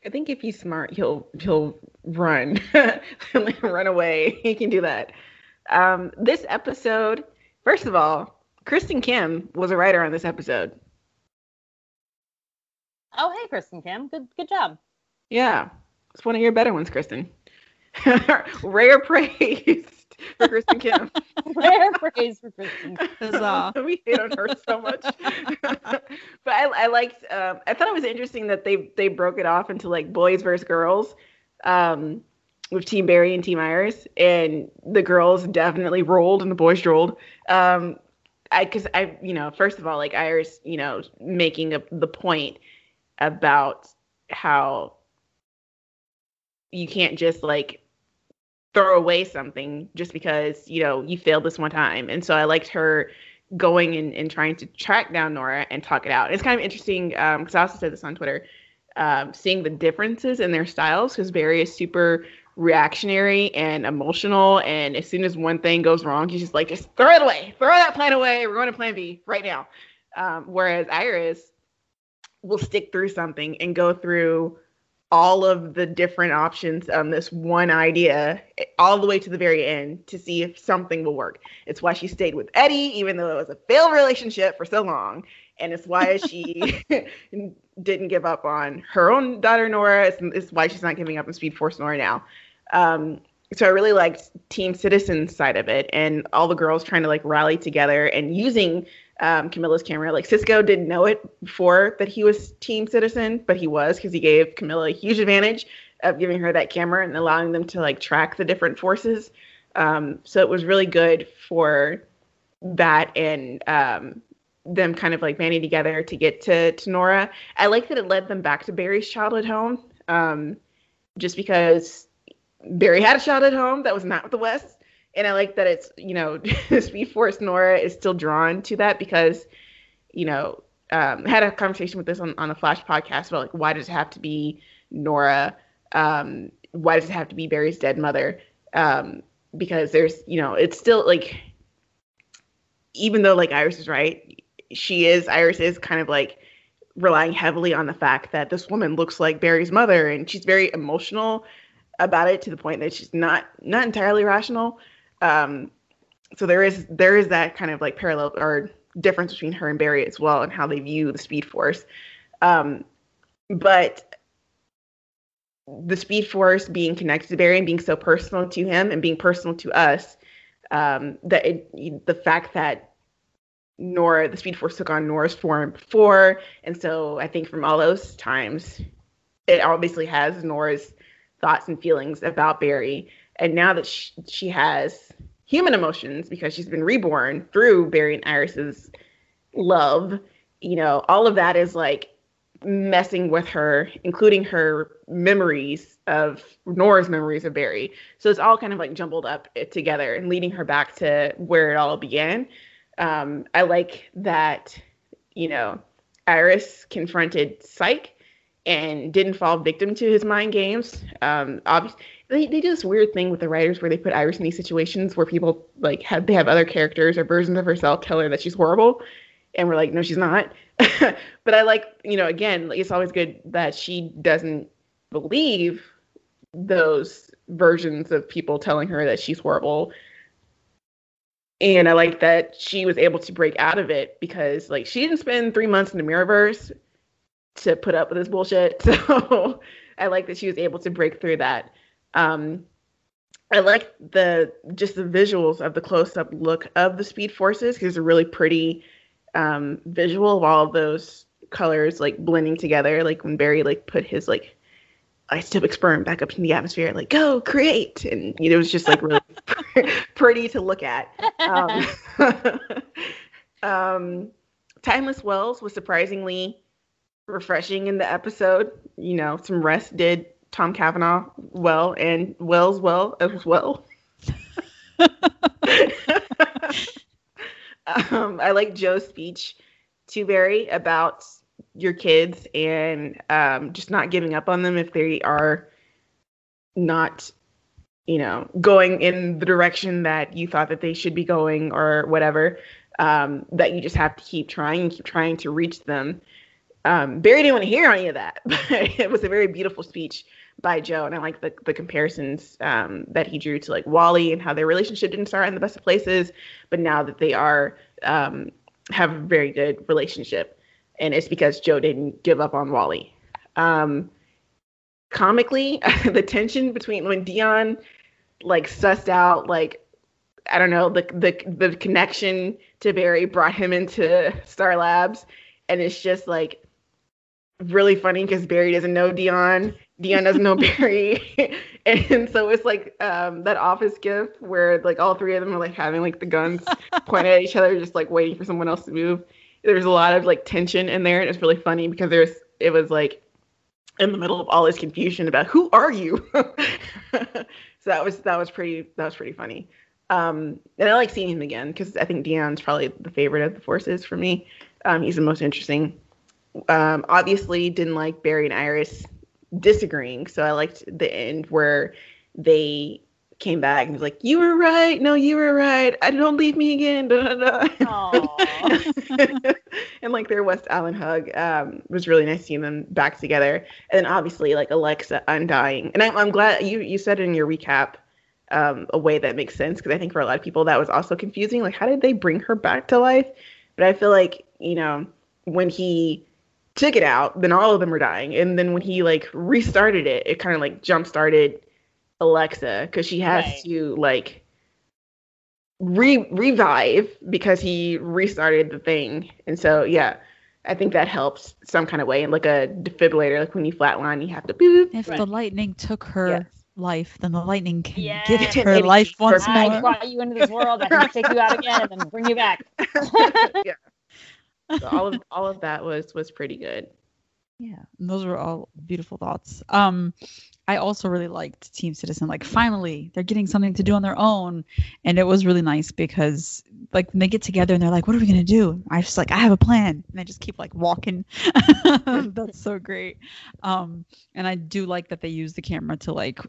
I think if he's smart, he'll he'll run, run away. He can do that. Um, this episode, first of all, Kristen Kim was a writer on this episode. Oh, hey, Kristen Kim. Good, good job. Yeah, it's one of your better ones, Kristen. Rare praise for Kristen Kim. Rare praise for Kristen. Huzzah. we hate on her so much. but I, I liked. Um, I thought it was interesting that they they broke it off into like boys versus girls, um, with Team Barry and Team Iris, and the girls definitely rolled and the boys rolled. Um, I because I you know first of all like Iris you know making a, the point about how you can't just like throw away something just because you know you failed this one time and so i liked her going and, and trying to track down nora and talk it out it's kind of interesting because i also said this on twitter um, seeing the differences in their styles because Barry is super reactionary and emotional. And as soon as one thing goes wrong, he's just like, just throw it away, throw that plan away. We're going to plan B right now. Um, whereas Iris will stick through something and go through all of the different options on this one idea all the way to the very end to see if something will work. It's why she stayed with Eddie, even though it was a failed relationship for so long. And it's why she didn't give up on her own daughter, Nora. It's, it's, why she's not giving up on Speed Force Nora now. Um, so I really liked Team Citizen's side of it and all the girls trying to like rally together and using um, Camilla's camera. Like Cisco didn't know it before that he was Team Citizen, but he was because he gave Camilla a huge advantage of giving her that camera and allowing them to like track the different forces. Um, so it was really good for that and um, them kind of like banding together to get to, to Nora. I like that it led them back to Barry's childhood home, um, just because Barry had a childhood home that was not with the West and I like that it's you know Speed Force Nora is still drawn to that because you know um, had a conversation with this on on the Flash podcast about like why does it have to be Nora? Um, why does it have to be Barry's dead mother? Um, because there's you know it's still like even though like Iris is right, she is Iris is kind of like relying heavily on the fact that this woman looks like Barry's mother and she's very emotional about it to the point that she's not not entirely rational. Um, so there is there is that kind of like parallel or difference between her and Barry as well and how they view the Speed Force. Um, but the Speed Force being connected to Barry and being so personal to him and being personal to us, um, that it, the fact that Nora, the Speed Force took on Nora's form before, and so I think from all those times, it obviously has Nora's thoughts and feelings about Barry and now that she, she has human emotions because she's been reborn through Barry and Iris's love, you know, all of that is like messing with her, including her memories of Nora's memories of Barry. So it's all kind of like jumbled up together and leading her back to where it all began. Um, I like that, you know, Iris confronted Psyche and didn't fall victim to his mind games. Um, obviously, they, they do this weird thing with the writers where they put Iris in these situations where people like have they have other characters or versions of herself tell her that she's horrible, and we're like, no, she's not. but I like, you know, again, like, it's always good that she doesn't believe those versions of people telling her that she's horrible. And I like that she was able to break out of it because like she didn't spend three months in the Mirrorverse to put up with this bullshit. So I like that she was able to break through that. Um, I like the just the visuals of the close-up look of the Speed Forces because it's a really pretty um, visual of all of those colors like blending together. Like when Barry like put his like isotopic sperm back up in the atmosphere, like go create, and you know, it was just like really pretty to look at. Um, um, Timeless Wells was surprisingly refreshing in the episode. You know, some rest did Tom Cavanagh well and Wells well as well. um, I like Joe's speech to Barry about your kids and um, just not giving up on them if they are not, you know, going in the direction that you thought that they should be going or whatever. Um, that you just have to keep trying and keep trying to reach them. Um, Barry didn't want to hear any of that, but it was a very beautiful speech by Joe, and I like the the comparisons um, that he drew to like Wally and how their relationship didn't start in the best of places, but now that they are um, have a very good relationship, and it's because Joe didn't give up on Wally. Um, comically, the tension between when Dion like sussed out like I don't know the the the connection to Barry brought him into Star Labs, and it's just like really funny because Barry doesn't know Dion. Dion doesn't know Barry. and so it's like um, that office gif where like all three of them are like having like the guns pointed at each other, just like waiting for someone else to move. There's a lot of like tension in there, and it's really funny because there's it was like in the middle of all this confusion about who are you. so that was that was pretty that was pretty funny. Um, and I like seeing him again because I think Dion's probably the favorite of the forces for me. Um, he's the most interesting um, obviously didn't like Barry and Iris disagreeing. So I liked the end where they came back and was like, "You were right. No, you were right. I don't leave me again." Da, da, da. and like their West Island hug um, was really nice seeing them back together. And then obviously like Alexa undying. And I'm, I'm glad you you said in your recap um, a way that makes sense because I think for a lot of people that was also confusing. Like, how did they bring her back to life? But I feel like you know when he took it out, then all of them were dying, and then when he like restarted it, it kind of like jump started Alexa because she has right. to like re revive because he restarted the thing. And so yeah, I think that helps some kind of way. And like a defibrillator, like when you flatline, you have to boop. If right. the lightning took her yes. life, then the lightning can yes. give her life once more. I brought you into this world. I can take you out again and then bring you back. yeah. So all of all of that was was pretty good. Yeah, those were all beautiful thoughts. Um, I also really liked Team Citizen. Like, finally, they're getting something to do on their own, and it was really nice because, like, when they get together and they're like, "What are we gonna do?" I just like, "I have a plan," and they just keep like walking. That's so great. Um, and I do like that they use the camera to like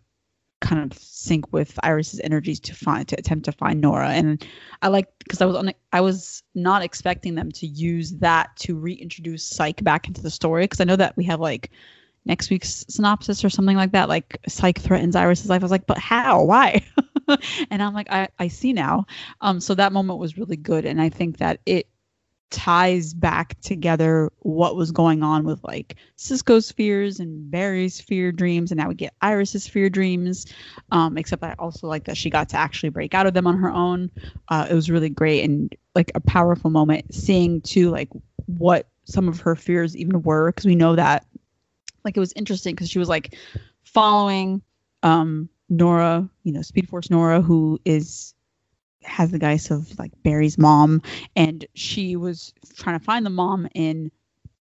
kind of sync with Iris's energies to find to attempt to find Nora. And I like because I was on I was not expecting them to use that to reintroduce Psyche back into the story because I know that we have like next week's synopsis or something like that. Like Psyche threatens Iris's life. I was like, but how? Why? and I'm like, I, I see now. Um, so that moment was really good, and I think that it ties back together what was going on with like Cisco's fears and Barry's fear dreams, and now we get Iris's fear dreams. Um, except I also like that she got to actually break out of them on her own. Uh, it was really great and like a powerful moment seeing too like what some of her fears even were because we know that like it was interesting because she was like following um Nora, you know, Speed Force Nora, who is has the guise of like Barry's mom, and she was trying to find the mom in,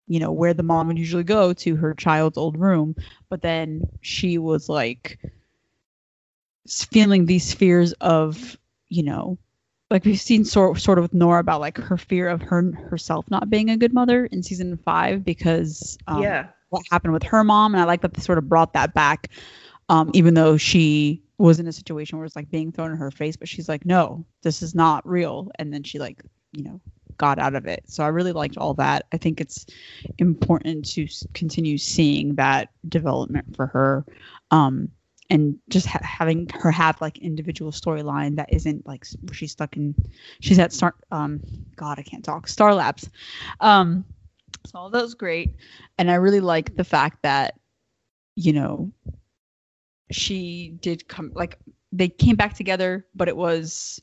you know, where the mom would usually go to her child's old room. But then she was like feeling these fears of, you know, like we've seen sort sort of with Nora about like her fear of her herself not being a good mother in season five because um, yeah what happened with her mom, and I like that they sort of brought that back, um, even though she was in a situation where it's like being thrown in her face, but she's like, no, this is not real, and then she like, you know, got out of it. So I really liked all that. I think it's important to continue seeing that development for her. Um, and just ha- having her have like individual storyline that isn't like she's stuck in she's at star um god i can't talk star labs um so all was great. And I really like the fact that, you know, she did come like they came back together, but it was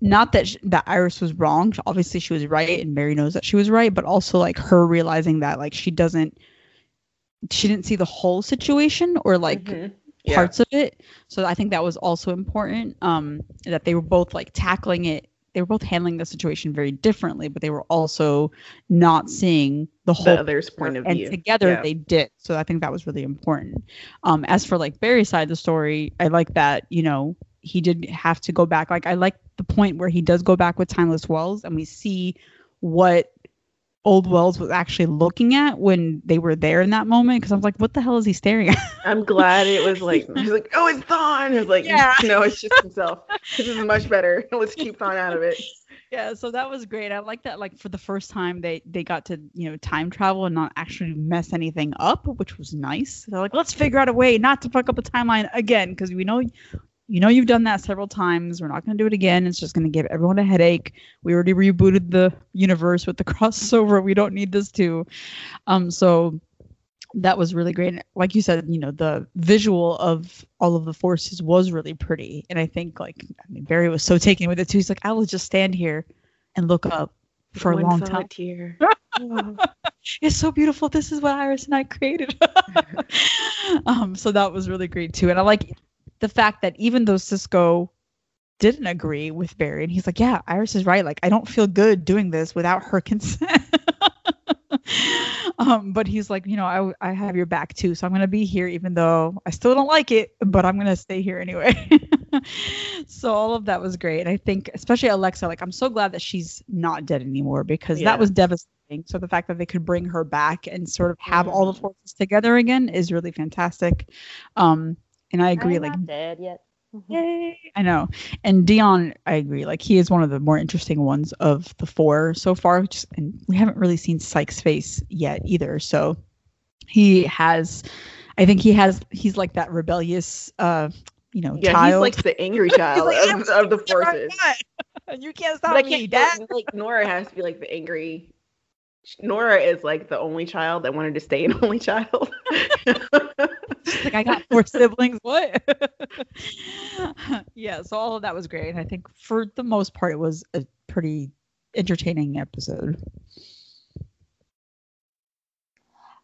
not that she, that Iris was wrong. Obviously, she was right, and Mary knows that she was right. But also, like her realizing that like she doesn't, she didn't see the whole situation or like mm-hmm. yeah. parts of it. So I think that was also important. Um, that they were both like tackling it they were both handling the situation very differently, but they were also not seeing the whole the other's point of and view. And together yeah. they did. So I think that was really important. Um, as for like Barry's side of the story, I like that, you know, he did have to go back. Like I like the point where he does go back with Timeless Wells and we see what old Wells was actually looking at when they were there in that moment because I was like, what the hell is he staring at? I'm glad it was like he's like, oh, it's Thawne. It's like, yeah. no, it's just himself. this is much better. Let's keep Thawne out of it. Yeah, so that was great. I like that. Like for the first time, they they got to you know time travel and not actually mess anything up, which was nice. They're like, let's figure out a way not to fuck up the timeline again because we know you know you've done that several times. We're not going to do it again. It's just going to give everyone a headache. We already rebooted the universe with the crossover. We don't need this too. Um, so that was really great. Like you said, you know, the visual of all of the forces was really pretty. And I think like I mean Barry was so taken with it too. He's like, I will just stand here and look up for One a long time. Tear. it's so beautiful. This is what Iris and I created. um, so that was really great too. And I like the fact that even though Cisco didn't agree with Barry, and he's like, "Yeah, Iris is right. Like, I don't feel good doing this without her consent." um, but he's like, you know, I I have your back too, so I'm gonna be here, even though I still don't like it, but I'm gonna stay here anyway. so all of that was great. I think, especially Alexa, like, I'm so glad that she's not dead anymore because yeah. that was devastating. So the fact that they could bring her back and sort of have all the forces together again is really fantastic. Um, and I agree. I'm like, not dead yet. yay! I know. And Dion, I agree. Like he is one of the more interesting ones of the four so far. Just, and we haven't really seen Psyche's face yet either. So he has. I think he has. He's like that rebellious. uh you know, Yeah, child. he's like the angry child like, of, of the forces. you can't stop But I me, can't Dad. like Nora has to be like the angry. Nora is like the only child that wanted to stay an only child. She's like, I got four siblings. What? yeah, so all of that was great. I think for the most part, it was a pretty entertaining episode.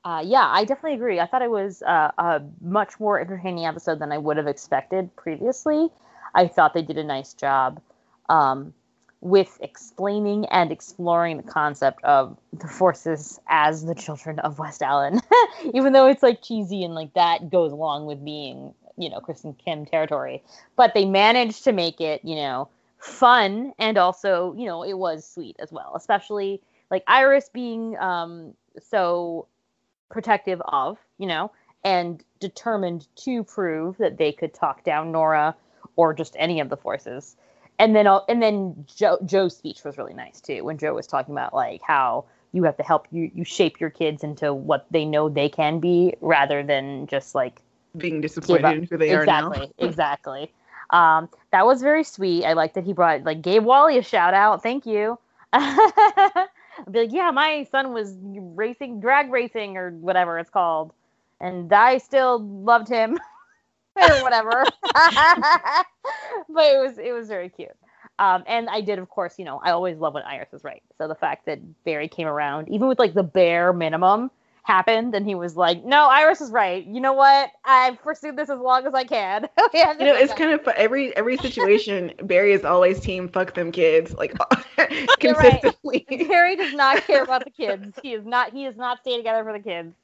Uh, yeah, I definitely agree. I thought it was uh, a much more entertaining episode than I would have expected previously. I thought they did a nice job um, with explaining and exploring the concept of the forces as the children of West Allen, even though it's like cheesy and like that goes along with being, you know, Kristen Kim territory. But they managed to make it, you know, fun and also, you know, it was sweet as well, especially like Iris being um, so protective of, you know, and determined to prove that they could talk down Nora or just any of the forces. And then, and then Joe, Joe's speech was really nice too. When Joe was talking about like how you have to help you, you shape your kids into what they know they can be, rather than just like Being disappointed in who they exactly, are now. exactly. Um, that was very sweet. I like that he brought like gave Wally a shout out. Thank you. I'd be like, yeah, my son was racing, drag racing, or whatever it's called, and I still loved him, or whatever. but it was it was very cute. Um, and I did, of course, you know, I always love when Iris is right. So the fact that Barry came around, even with like the bare minimum, happened, and he was like, "No, Iris is right. You know what? I've pursued this as long as I can." yeah, You know, it's kind of every every situation. Barry is always team fuck them kids, like You're right. consistently. Harry does not care about the kids. He is not. He does not stay together for the kids.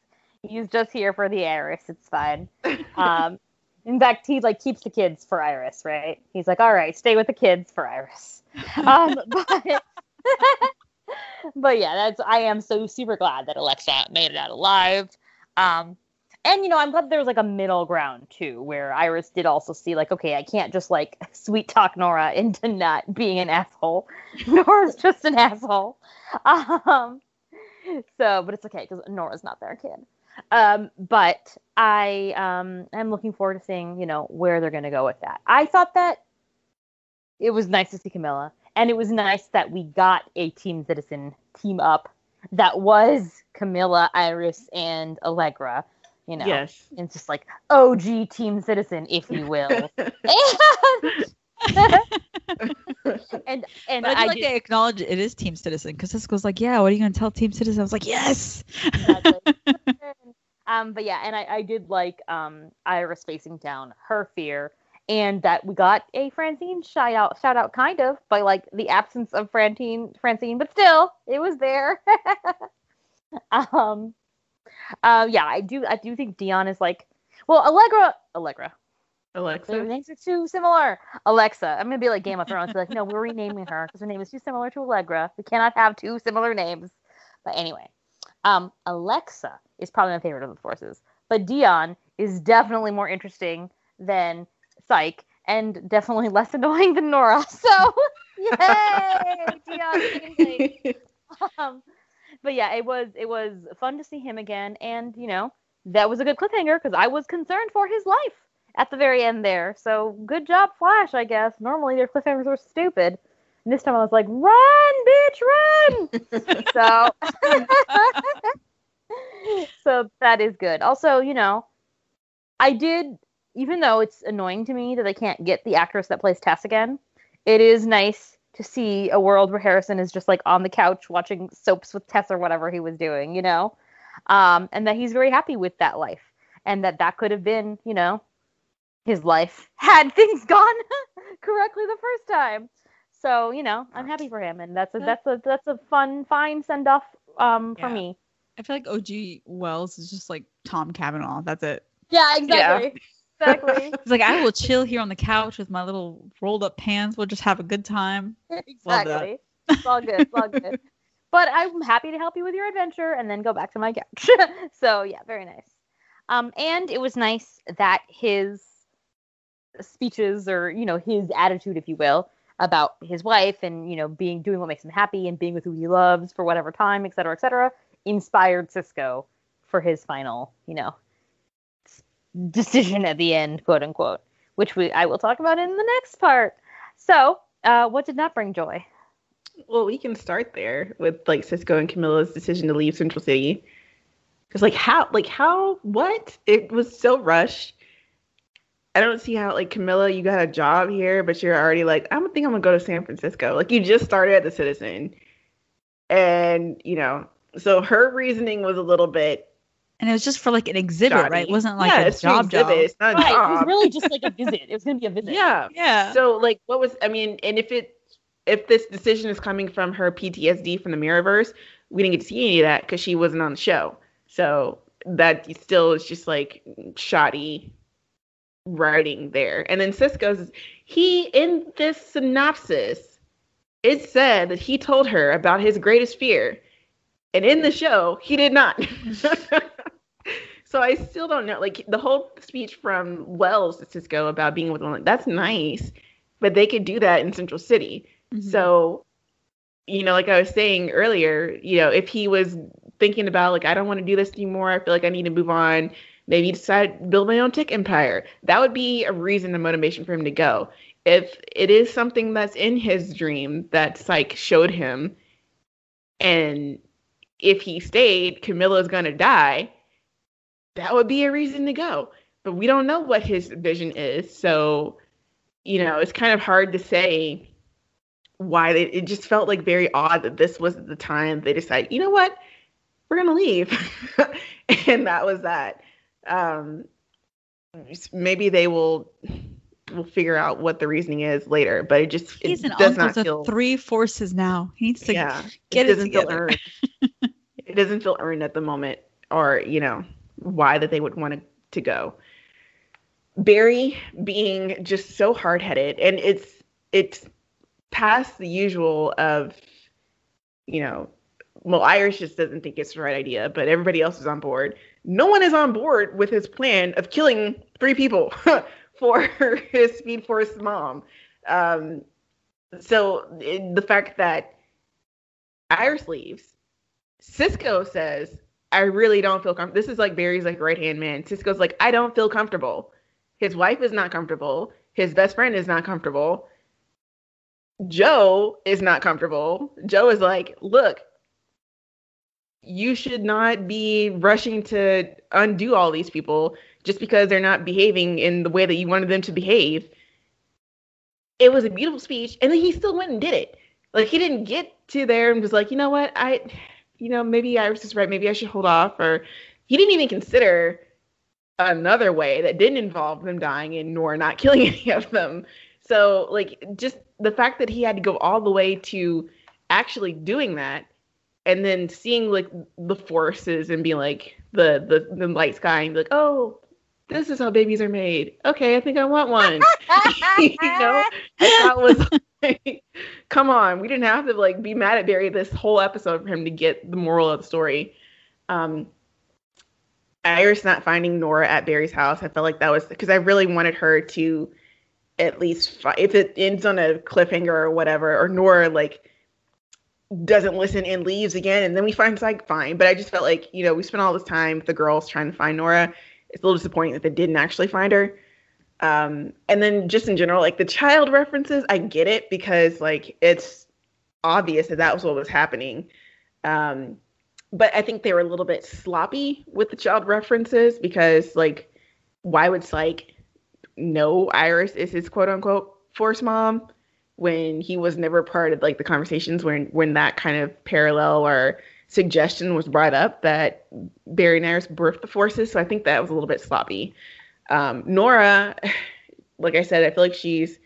He's just here for the Iris. It's fine. Um, in fact, he like keeps the kids for Iris, right? He's like, all right, stay with the kids for Iris. Um, but but yeah, that's. I am so super glad that Alexa made it out alive. Um, and you know, I'm glad there was like a middle ground too, where Iris did also see like, okay, I can't just like sweet talk Nora into not being an asshole. Nora's just an asshole. Um, so, but it's okay because Nora's not their kid. Um, but I um am looking forward to seeing, you know, where they're gonna go with that. I thought that it was nice to see Camilla, and it was nice that we got a Team Citizen team up that was Camilla, Iris, and Allegra. You know, Yes. it's just like OG Team Citizen, if you will. and and, and But I, do I like did- they acknowledge it is Team Citizen because Cisco's like, yeah, what are you gonna tell Team Citizen? I was like, yes. Exactly. Um, but yeah, and I, I did like um Iris facing down her fear, and that we got a Francine shout out, shout out, kind of by like the absence of Francine, Francine, but still, it was there. um, uh, yeah, I do, I do think Dion is like, well, Allegra, Allegra, their Alexa. names are too similar. Alexa. I'm gonna be like Game of Thrones. Be like, no, we're renaming her because her name is too similar to Allegra. We cannot have two similar names. But anyway, um, Alexa is probably my favorite of the forces. But Dion is definitely more interesting than Psych, and definitely less annoying than Nora. So, yay, Dion! Um, but yeah, it was it was fun to see him again, and you know that was a good cliffhanger because I was concerned for his life at the very end there. So good job, Flash. I guess normally their cliffhangers were stupid, and this time I was like, "Run, bitch, run!" so, so that is good. Also, you know, I did, even though it's annoying to me that I can't get the actress that plays Tess again. It is nice to see a world where Harrison is just like on the couch watching soaps with Tess or whatever he was doing, you know, um, and that he's very happy with that life, and that that could have been, you know, his life had things gone correctly the first time. So you know, I'm happy for him, and that's a that's a that's a fun, fine send off um, for Yeah. me. I feel like OG Wells is just like Tom Cavanagh. That's it. Yeah, exactly, exactly, He's like, I will chill here on the couch with my little rolled up pants. We'll just have a good time. Love that. exactly. It's all good. It's all good. but I'm happy to help you with your adventure and then go back to my couch. so yeah, very nice. Um, and it was nice that his speeches or you know his attitude, if you will, about his wife and you know being doing what makes him happy and being with who he loves for whatever time, et cetera, et cetera, inspired Cisco for his final, you know, decision at the end, quote unquote, which we I will talk about in the next part. So, uh, what did not bring joy? Well, we can start there with like Cisco and Camilla's decision to leave Central City. Because like how like how what? It was so rushed. I don't see how like Camilla, you got a job here, but you're already like, I don't think I'm gonna go to San Francisco. Like you just started at the Citizen, and you know, so her reasoning was a little bit. And it was just for like an exhibit, Shoddy. right? It wasn't like yeah, a it's job exhibit. job. It's not a Right, it was really just like a visit. It was gonna be a visit. yeah. Yeah. So like, what was? I mean, and if it if this decision is coming from her PTSD from the Mirrorverse, we didn't get to see any of that because she wasn't on the show. So that still is just like shoddy writing there. And then Cisco's he in this synopsis, it said that he told her about his greatest fear. And in the show, he did not. so I still don't know. Like the whole speech from Wells to Cisco about being with one, that's nice, but they could do that in Central City. Mhm. So, you know, like I was saying earlier, you know, if he was thinking about like I don't want to do this anymore, I feel like I need to move on. Maybe decide to build my own tech empire. That would be a reason and motivation for him to go. If it is something that's in his dream that Psyche showed him, and if he stayed, Camilla's gonna die, that would be a reason to go. But we don't know what his vision is, so you know, it's kind of hard to say why they it just felt like very odd that this was the time they decided, you know what, we're gonna leave. and that was that. Um maybe they will will figure out what the reasoning is later, but it just He's it an does uncle not feel three forces now. He needs to yeah, get it it doesn't feel together. earned. it doesn't feel earned at the moment, or you know why that they would want to to go. Barry being just so hard headed, and it's it's past the usual of you know well Iris just doesn't think it's the right idea, but everybody else is on board. No one is on board with his plan of killing three people for his Speed Force mom. Um, so it- the fact that Iris leaves, Cisco says, "I really don't feel comfortable." This is like Barry's like right hand man. Cisco's like, "I don't feel comfortable." His wife is not comfortable. His best friend is not comfortable. Joe is not comfortable. Joe is like, "Look, you should not be rushing to undo all these people just because they're not behaving in the way that you wanted them to behave." It was a beautiful speech, and then he still went and did it. Like he didn't get to there and was like, you know what, I, you know, maybe Iris is right. Maybe I should hold off. Or he didn't even consider another way that didn't involve them dying and nor not killing any of them. So like just the fact that he had to go all the way to actually doing that and then seeing like the forces and being like the the, the light sky and be like, oh, this is how babies are made. Okay, I think I want one. you know, thought was like, come on, we didn't have to like be mad at Barry this whole episode for him to get the moral of the story. Um, Iris not finding Nora at Barry's house, I felt like that was because I really wanted her to at least fi- if it ends on a cliffhanger or whatever, or Nora like doesn't listen and leaves again, and then we find Psyche fine. But I just felt like you know we spent all this time with the girls trying to find Nora. It's a little disappointing that they didn't actually find her. Um, and then just in general, like the child references, I get it because like it's obvious that that was what was happening. Um, but I think they were a little bit sloppy with the child references because like why would Psyche know Iris is his quote unquote force mom when he was never part of like the conversations when when that kind of parallel or suggestion was brought up that Barry and Iris birthed the forces. So I think that was a little bit sloppy. Um, Nora, like I said, I feel like she's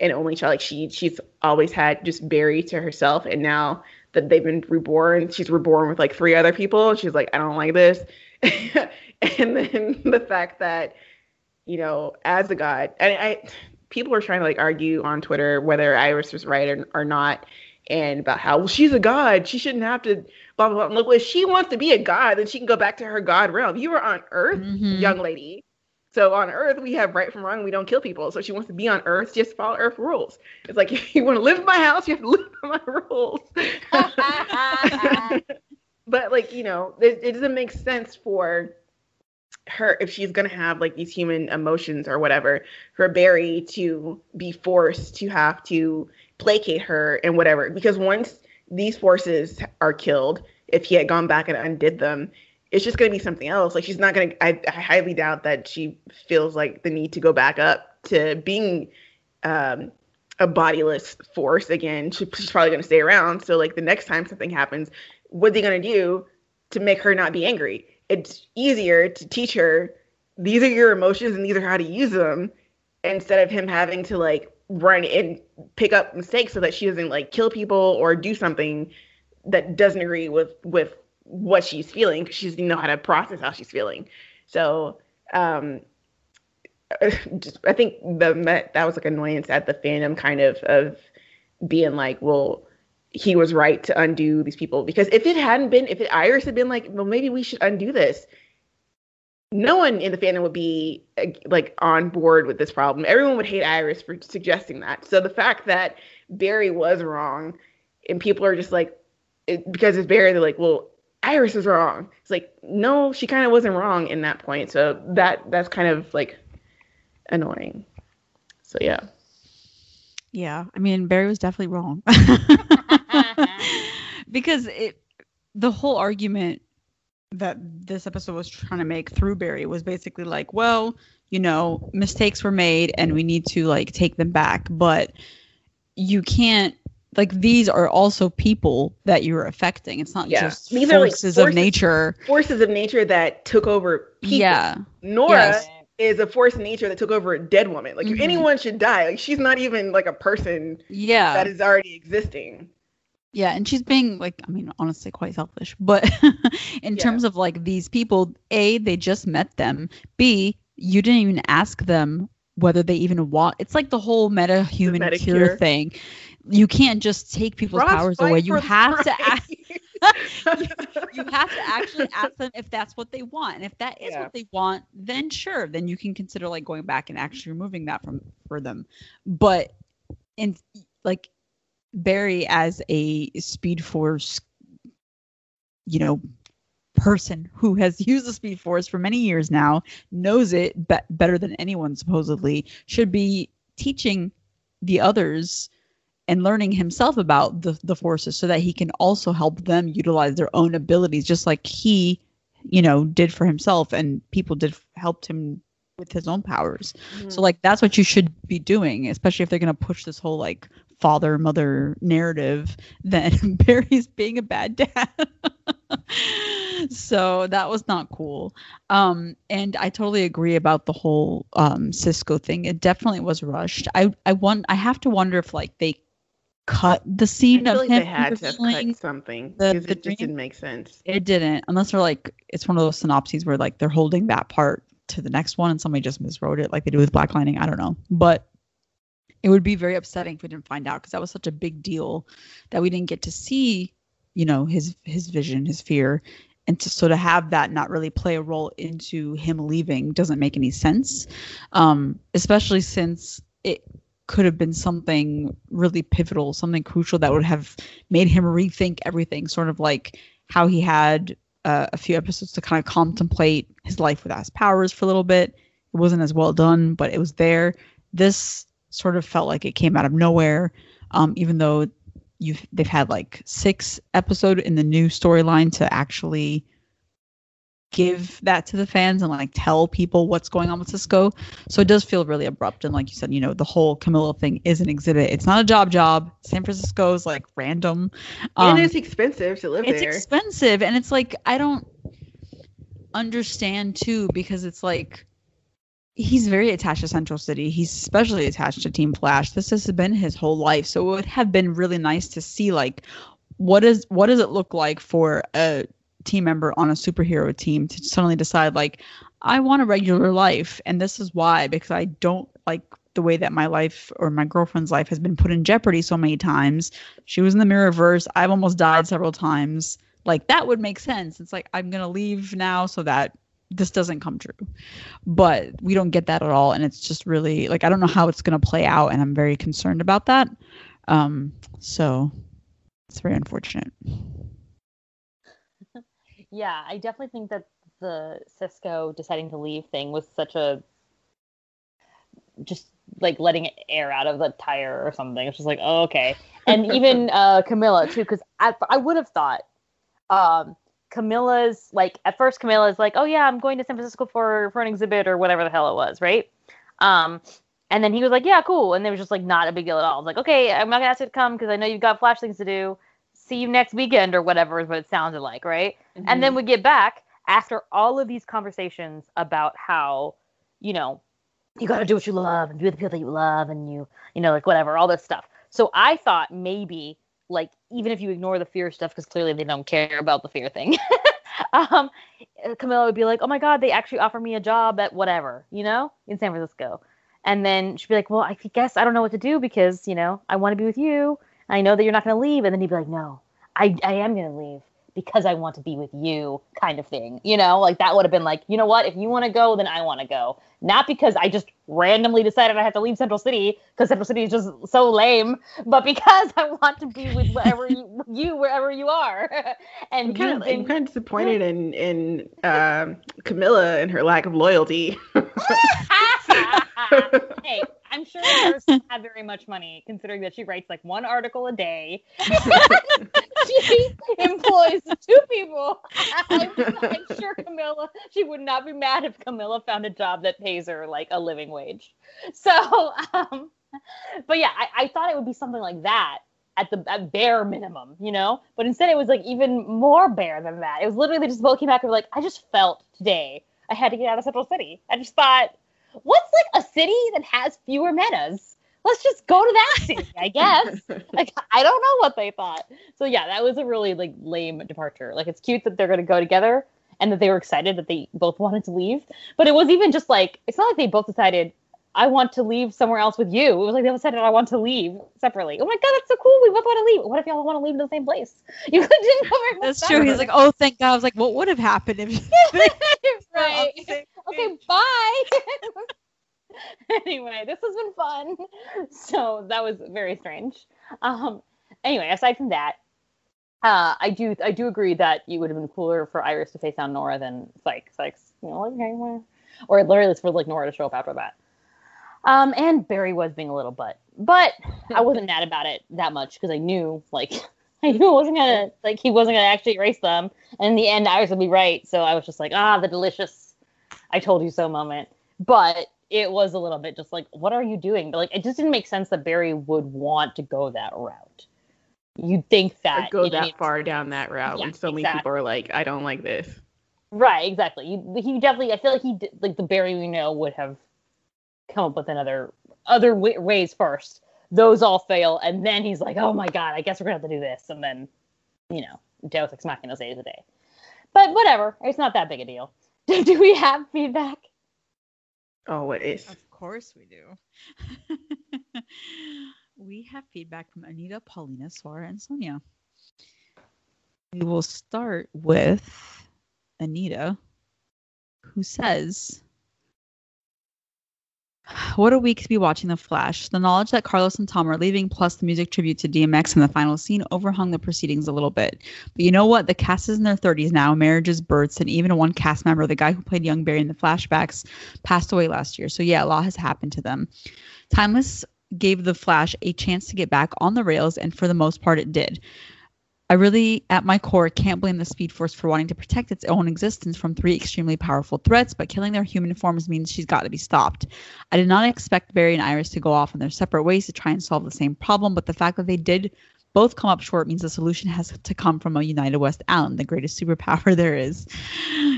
an only child. Like she she's always had just Barry to herself, and now that they've been reborn, she's reborn with like three other people. She's like, I don't like this. and then the fact that you know, as a god, and I people are trying to like argue on Twitter whether Iris was right or, or not. and about how well, she's a god, she shouldn't have to blah blah blah. Look, if she wants to be a god, then she can go back to her god realm. You are on Earth, Mhm. young lady. So on Earth, we have right from wrong. We don't kill people. So she wants to be on Earth. Just follow Earth rules. It's like if you want to live in my house, you have to live by my rules. but like you know, it, it doesn't make sense for her if she's gonna have like these human emotions or whatever for Barry to be forced to have to placate her and whatever. Because once these forces are killed, if he had gone back and undid them, it's just gonna be something else. Like she's not gonna. I, I highly doubt that she feels like the need to go back up to being um, a bodiless force again. She, she's probably gonna stay around. So like the next time something happens, what are they gonna do to make her not be angry? It's easier to teach her these are your emotions and these are how to use them instead of him having to like run and pick up mistakes so that she doesn't like kill people or do something that doesn't agree with with what she's feeling because she doesn't know how to process how she's feeling. So um just, I think the that was like annoyance at the fandom kind of of being like, well, he was right to undo these people because if it hadn't been, if it, Iris had been like, well, maybe we should undo this, no one in the fandom would be like on board with this problem. Everyone would hate Iris for suggesting that. So the fact that Barry was wrong and people are just like, it, because it's Barry, they're like, well, Iris is wrong. It's like, no, she kind of wasn't wrong in that point. So that that's kind of like annoying. So yeah. Yeah, I mean Barry was definitely wrong. because it the whole argument that this episode was trying to make through Barry was basically like, well, you know, mistakes were made and we need to like take them back, but you can't like these are also people that you're affecting. It's not Yeah. just These are, like, forces of nature. Forces of nature that took over people. Yeah. Nora Yes. Is a force of nature that took over a dead woman. Like Mhm. anyone should die, like she's not even like a person Yeah. that is already existing. Yeah, and she's being like, I mean, honestly, quite selfish. But in Yeah. terms of like these people, A, they just met them. B, you didn't even ask them whether they even want. It's like the whole meta human cure thing. You can't just take people's powers away. You have to ask. You have to actually ask them if that's what they want, and if that is Yeah. what they want, then sure, then you can consider like going back and actually removing that from for them. But in like Barry as a Speed Force, you know, person who has used the Speed Force for many years now, knows it be- better than anyone supposedly, should be teaching the others and learning himself about the, the forces so that he can also help them utilize their own abilities just like he you know did for himself and people did helped him with his own powers. So like that's what you should be doing especially if they're going to push this whole like father mother narrative then barry's being a bad dad. So that was not cool. Um and i totally agree about the whole um cisco thing. It definitely was rushed. I i want i have to wonder if like they cut the I scene feel of like him they had to cut something the- because the it just dream? didn't make sense. it didn't unless they're like it's one of those synopses where like they're holding that part to the next one and somebody just miswrote it like they do with Black Lightning i don't know but it would be very upsetting if we didn't find out because that was such a big deal that we didn't get to see you know his his vision his fear and to sort of have that not really play a role into him leaving doesn't make any sense um especially since it could have been something really pivotal something crucial that would have made him rethink everything sort of like how he had uh, a few episodes to kind of contemplate his life without his powers for a little bit. It wasn't as well done but it was there. This sort of felt like it came out of nowhere um, even though you've they've had like six episode in the new storyline to actually give that to the fans and like tell people what's going on with Cisco. So it does feel really abrupt. And like you said, you know, the whole Camilla thing is an exhibit. It's not a job job. San Francisco is like random. Um, and it's expensive to live it's there. It's expensive and it's like i don't understand too because it's like he's very attached to central city he's especially attached to team flash this has been his whole life so it would have been really nice to see like what is what does it look like for a team member on a superhero team to suddenly decide like i want a regular life and this is why because i don't like the way that my life or my girlfriend's life has been put in jeopardy so many times. She was in the Mirrorverse. I've almost died several times. Like that would make sense. It's like I'm gonna leave now so that this doesn't come true. But we don't get that at all, and it's just really like I don't know how it's gonna play out, and I'm very concerned about that. Um, so it's very unfortunate. Yeah, I definitely think that the Cisco deciding to leave thing was such a just like letting air out of the tire or something. It's just like, oh, okay. And even uh, Camilla too, because I, I would have thought um, Camilla's like at first Camilla's like, oh yeah, I'm going to San Francisco for for an exhibit or whatever the hell it was, right? Um, and then he was like, yeah, cool. And it was just like not a big deal at all. I was like, okay, I'm not gonna ask you to come because I know you've got flash things to do. See you next weekend or whatever is what it sounded like, right? Mm-hmm. And then we get back after all of these conversations about how, you know, you got to do what you love and do the people that you love and you you know like whatever all this stuff so i thought maybe like even if you ignore the fear stuff because clearly they don't care about the fear thing um camilla would be like oh my god they actually offer me a job at whatever you know in san francisco and then she'd be like well i guess i don't know what to do because you know i want to be with you i know that you're not going to leave and then he'd be like no i, I am going to leave because I want to be with you kind of thing. You know, like that would have been like, you know what? If you want to go, then I want to go. Not because I just randomly decided I had to leave Central City because Central City is just so lame, but because I want to be with wherever you, you wherever you are. and I'm kind, of, been... I'm kind of disappointed in in um, Camilla and her lack of loyalty. hey, I'm sure Nurse have very much money, considering that she writes like one article a day. she employs two people. I'm, I'm, sure Camilla, she would not be mad if Camilla found a job that pays her like a living wage. So, um, but yeah, I, I thought it would be something like that at the at bare minimum, you know. But instead, it was like even more bare than that. It was literally just both came back and were like, I just felt today I had to get out of Central City. I just thought what's like a city that has fewer metas? Let's just go to that city, I guess. like I don't know what they thought. So yeah, that was a really like lame departure. Like it's cute that they're gonna go together and that they were excited that they both wanted to leave. But it was even just like it's not like they both decided I want to leave somewhere else with you. It was like they all decided I want to leave separately. Oh my god, that's so cool. We both want to leave. What if y'all want to leave in the same place? You didn't go That's true. He's like, oh, thank God. I was like, what would have happened if? right. okay, bye. anyway, this has been fun. So that was very strange. Um, anyway, aside from that, uh, I do I do agree that it would have been cooler for Iris to face down Nora than Sykes. Sykes, you know, like, okay, well, or literally this for like Nora to show up after that. Um, and Barry was being a little butt, but I wasn't mad about it that much because I knew like I knew it wasn't gonna like he wasn't gonna actually erase them, and in the end I was gonna be right. So I was just like, ah, the delicious, I told you so moment. But it was a little bit just like, what are you doing? But like, it just didn't make sense that Barry would want to go that route. You'd think that go that far down that route yeah, when so exactly. many people are like, I don't like this. Right, exactly. he definitely, I feel like he did, like the Barry we know would have come up with another other w- ways first. Those all fail, and then he's like, "Oh my god, I guess we're gonna have to do this," and then, you know, Deus Ex Machina saves the day. But whatever, it's not that big a deal. do we have feedback? Oh, what is? Of course we do. we have feedback from Anita, Paulina, Swara, and Sonia. We will start with Anita, who says, what a week to be watching The Flash. The knowledge that Carlos and Tom are leaving, plus the music tribute to DMX in the final scene, overhung the proceedings a little bit. But you know what? The cast is in their 30s now, marriages, births, and even one cast member, the guy who played young Barry in the flashbacks, passed away last year. So yeah, a lot has happened to them. Timeless gave The Flash a chance to get back on the rails, and for the most part, it did. I really, at my core, can't blame the Speed Force for wanting to protect its own existence from three extremely powerful threats, but killing their human forms means she's got to be stopped. I did not expect Barry and Iris to go off in their separate ways to try and solve the same problem, but the fact that they did both come up short means the solution has to come from a united West Allen, the greatest superpower there is.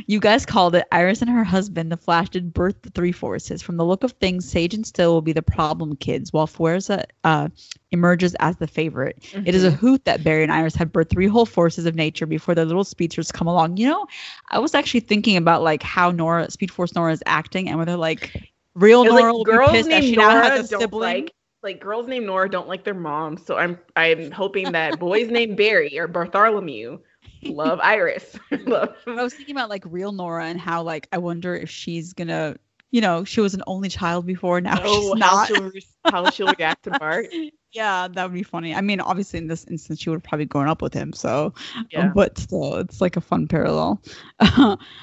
You guys called it. Iris and her husband, the Flash, did birth the three forces. From the look of things, Sage and Still will be the problem kids, while Fuerza uh, emerges as the favorite. Mm-hmm. It is a mm-hmm. hoot that Barry and Iris had birthed three whole forces of nature before their little speedsters come along. You know, I was actually thinking about like how Nora, Speed Force Nora is acting, and whether like Real Nora like will girls be pissed that she now has a sibling. like like girls named Nora don't like their mom. So I'm I'm hoping that boys named Barry or Bartholomew love Iris. love I was thinking about like real Nora and how like I wonder if she's gonna, you know, she was an only child before. Now oh, she's how not. she'll re- how she'll react to Bart. yeah, that would be funny. I mean, obviously in this instance, she would have probably grown up with him. So, Yeah. but still, it's like a fun parallel. I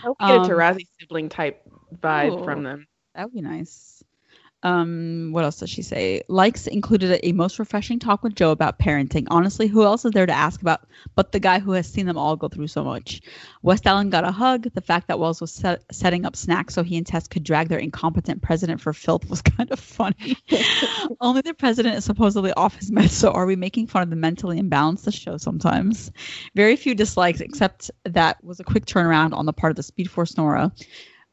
hope we get a Um, Tarazi sibling type vibe Ooh. from them. That would be nice. Um, what else does she say? Likes included a, most refreshing talk with Joe about parenting. Honestly, who else is there to ask about but the guy who has seen them all go through so much? West Allen got a hug. The fact that Wells was set, setting up snacks so he and Tess could drag their incompetent president for filth was kind of funny. Only the president is supposedly off his meds, so are we making fun of the mentally imbalanced the show sometimes? Very few dislikes, except that was a quick turnaround on the part of the Speed Force Nora.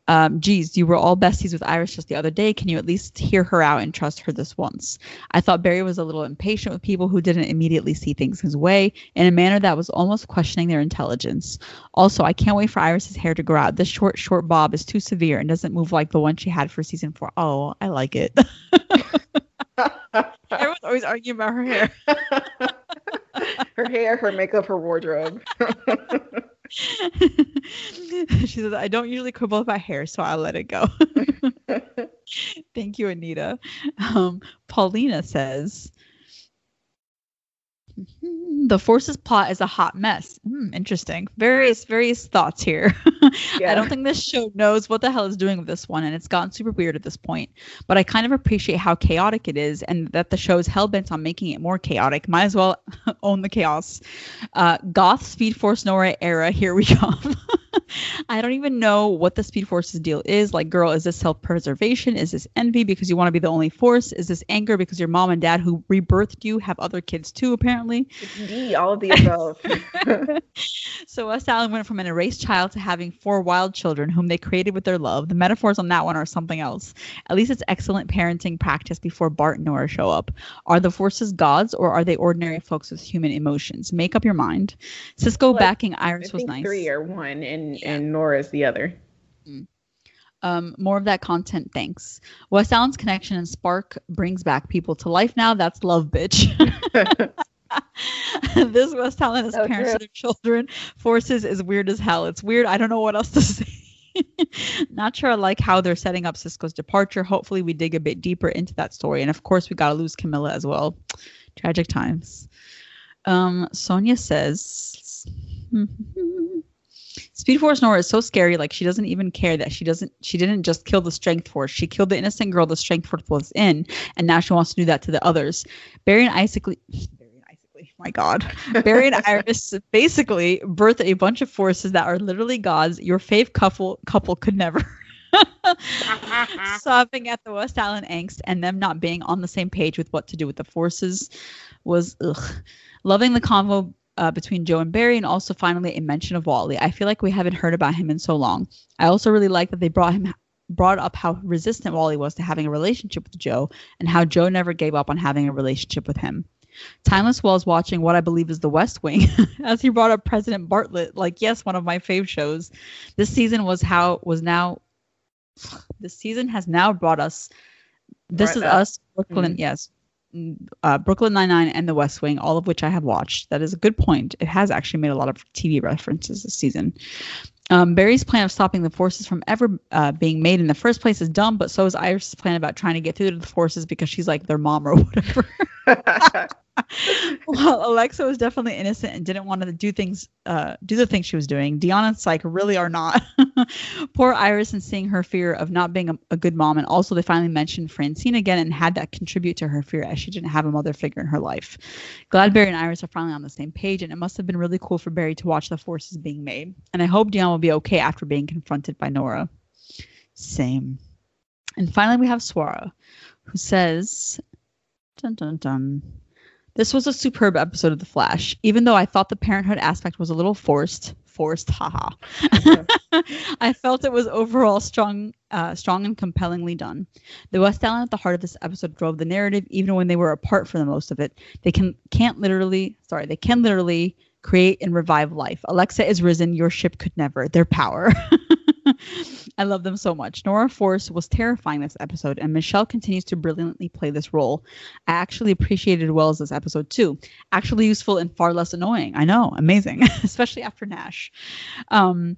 Um, geez, you were all besties with Iris just the other day. Can you at least hear her out and trust her this once? I thought Barry was a little impatient with people who didn't immediately see things his way in a manner that was almost questioning their intelligence. Also, I can't wait for Iris's hair to grow out. This short, short bob is too severe and doesn't move like the one she had for season four. Oh, I like it. Everyone's always arguing about her hair. her hair, her makeup, her wardrobe. she says, I don't usually quibble about hair, so I'll let it go. Thank you, Anita. Um, Paulina says, the forces plot is a hot mess. Hmm, interesting. Various various thoughts here. I don't think this show knows what the hell is doing with this one, and it's gotten super weird at this point. But I kind of appreciate how chaotic it is, and that the show is hell bent on making it more chaotic. Might as well own the chaos. Uh, Goth Speed Force Nora era. Here we come. I don't even know what the Speed Force's deal is. Like, girl, is this self preservation? Is this envy because you want to be the only force? Is this anger because your mom and dad who rebirthed you have other kids too, apparently? It's D, all of the above. so West Allen went from an erased child to having four wild children whom they created with their love. The metaphors on that one are something else. At least it's excellent parenting practice before Bart and Nora show up. Are the forces gods or are they ordinary folks with human emotions? Make up your mind. Cisco Well, backing I Iris was nice. three are one, and and Nora's the other. um, more of that content, thanks. West Allen's connection and spark brings back people to life now. That's love, bitch. this was telling his So parents true. to their children forces is weird as hell. It's weird. I don't know what else to say. Not sure I like how they're setting up Cisco's departure. Hopefully, we dig a bit deeper into that story. And of course, we got to lose Camilla as well. Tragic times. Um, Sonia says. Speed Force Nora is so scary. Like she doesn't even care that she doesn't. She didn't just kill the Strength Force. She killed the innocent girl the Strength Force was in, and now she wants to do that to the others. Barry and Isaac. Barry and Isaac. My God, Barry and Iris basically birthed a bunch of forces that are literally gods. Your fave couple couple could never. Sobbing at the West Allen angst and them not being on the same page with what to do with the forces was ugh. Loving the convo uh, between Joe and Barry, and also finally a mention of Wally. I feel like we haven't heard about him in so long. I also really like that they brought him brought up how resistant Wally was to having a relationship with Joe, and how Joe never gave up on having a relationship with him. Timeless Wells watching what I believe is The West Wing, as he brought up President Bartlet. Like, yes, one of my fave shows. This season was how was now. This season has now brought us. This Brought is up. us, Brooklyn. Mm. Yes, mm, uh, Brooklyn Nine Nine and The West Wing, all of which I have watched. That is a good point. It has actually made a lot of TV references this season. Um, Barry's plan of stopping the forces from ever uh, being made in the first place is dumb, but so is Iris' plan about trying to get through to the forces because she's like their mom or whatever. well, Alexa was definitely innocent and didn't want to do things, uh, do the things she was doing. Deon and Psyche really are not. Poor Iris and seeing her fear of not being a, a good mom, and also they finally mentioned Francine again and had that contribute to her fear as she didn't have a mother figure in her life. Glad Barry and Iris are finally on the same page, and it must have been really cool for Barry to watch the forces being made. And I hope Deon will be okay after being confronted by Nora. Same. And finally, we have Swara, who says, dun dun dun. This was a superb episode of The Flash, even though I thought the parenthood aspect was a little forced. Forced, haha. I felt it was overall strong, uh, strong and compellingly done. The West Allen at the heart of this episode drove the narrative, even when they were apart for the most of it. They can can't literally, sorry, they can literally create and revive life. Alexa is risen. Your ship could never. Their power. I love them so much. Nora Force was terrifying this episode, and Michelle continues to brilliantly play this role. I actually appreciated Wells this episode too. Actually useful and far less annoying. I know, amazing, especially after Nash. Um,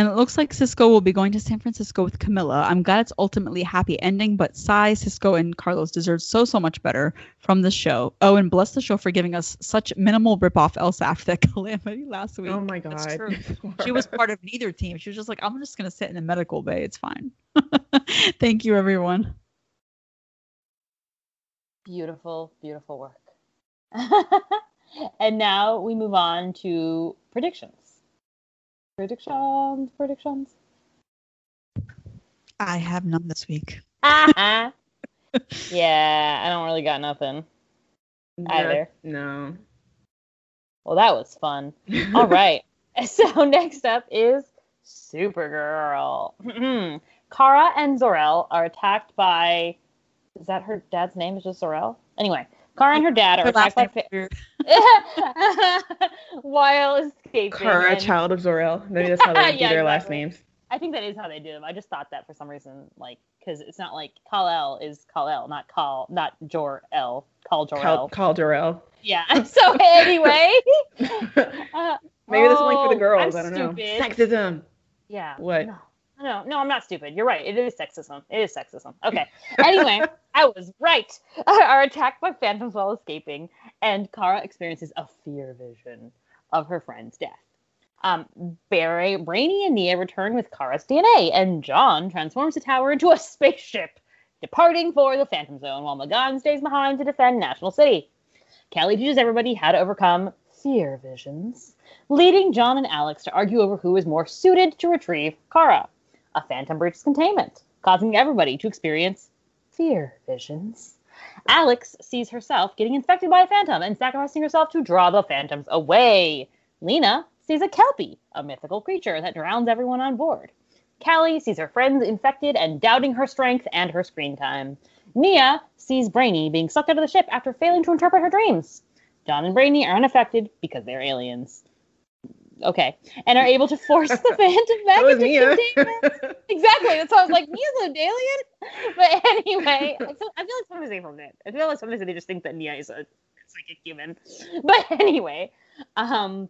and it looks like Cisco will be going to San Francisco with Camilla. I'm glad it's ultimately a happy ending, but Sai, Cisco, and Carlos deserve so, so much better from the show. Oh, and bless the show for giving us such minimal ripoff Elsa after that calamity last week. Oh my god. she was part of neither team. She was just like, I'm just going to sit in the medical bay. It's fine. Thank you, everyone. Beautiful, beautiful work. and now we move on to predictions. Predictions, predictions. I have none this week. Uh-huh. yeah, I don't really got nothing either. No. Well, that was fun. All right. So next up is Supergirl. Hmm. Kara and Zor-El are attacked by. Is that her dad's name? Is just Zor-El? Anyway, Kara and her dad are Her attacked last by. Fa- while escaping. Kara, and- child of Zor-El. Maybe that's how they do Yeah, their last names. I think that is how they do them. I just thought that for some reason, like, because it's not like Kal El is Kal El, not Kal, not Jor El, Kal Jor Call, El. call Jor-El. Yeah. So anyway, uh, Maybe this is like for the oh, girls. I'm I don't stupid. know. Sexism. Yeah. What? No, no, no, I'm not stupid. You're right. It is sexism. It is sexism. Okay. Anyway, I was right. Are attacked by phantoms while escaping, and Kara experiences a fear vision of her friend's death. Um, Barry, Brainy, and Nia return with Kara's DNA, and J'onn transforms the tower into a spaceship, departing for the Phantom Zone, while M'gann stays behind to defend National City. Kelly teaches everybody how to overcome fear visions, leading J'onn and Alex to argue over who is more suited to retrieve Kara. A phantom breaches containment, causing everybody to experience fear visions. Alex sees herself getting infected by a phantom and sacrificing herself to draw the phantoms away. Lena sees a kelpie, a mythical creature that drowns everyone on board. Kelly sees her friends infected and doubting her strength and her screen time. Nia sees Brainy being sucked out of the ship after failing to interpret her dreams. J'onn and Brainy are unaffected because they're aliens. Okay. And are able to force the phantom back into Nia. containment. Exactly. That's why I was like, Nia's an alien. But anyway, I feel, I feel like sometimes they forget. I feel like sometimes they just think that Nia is a psychic human. But anyway, um,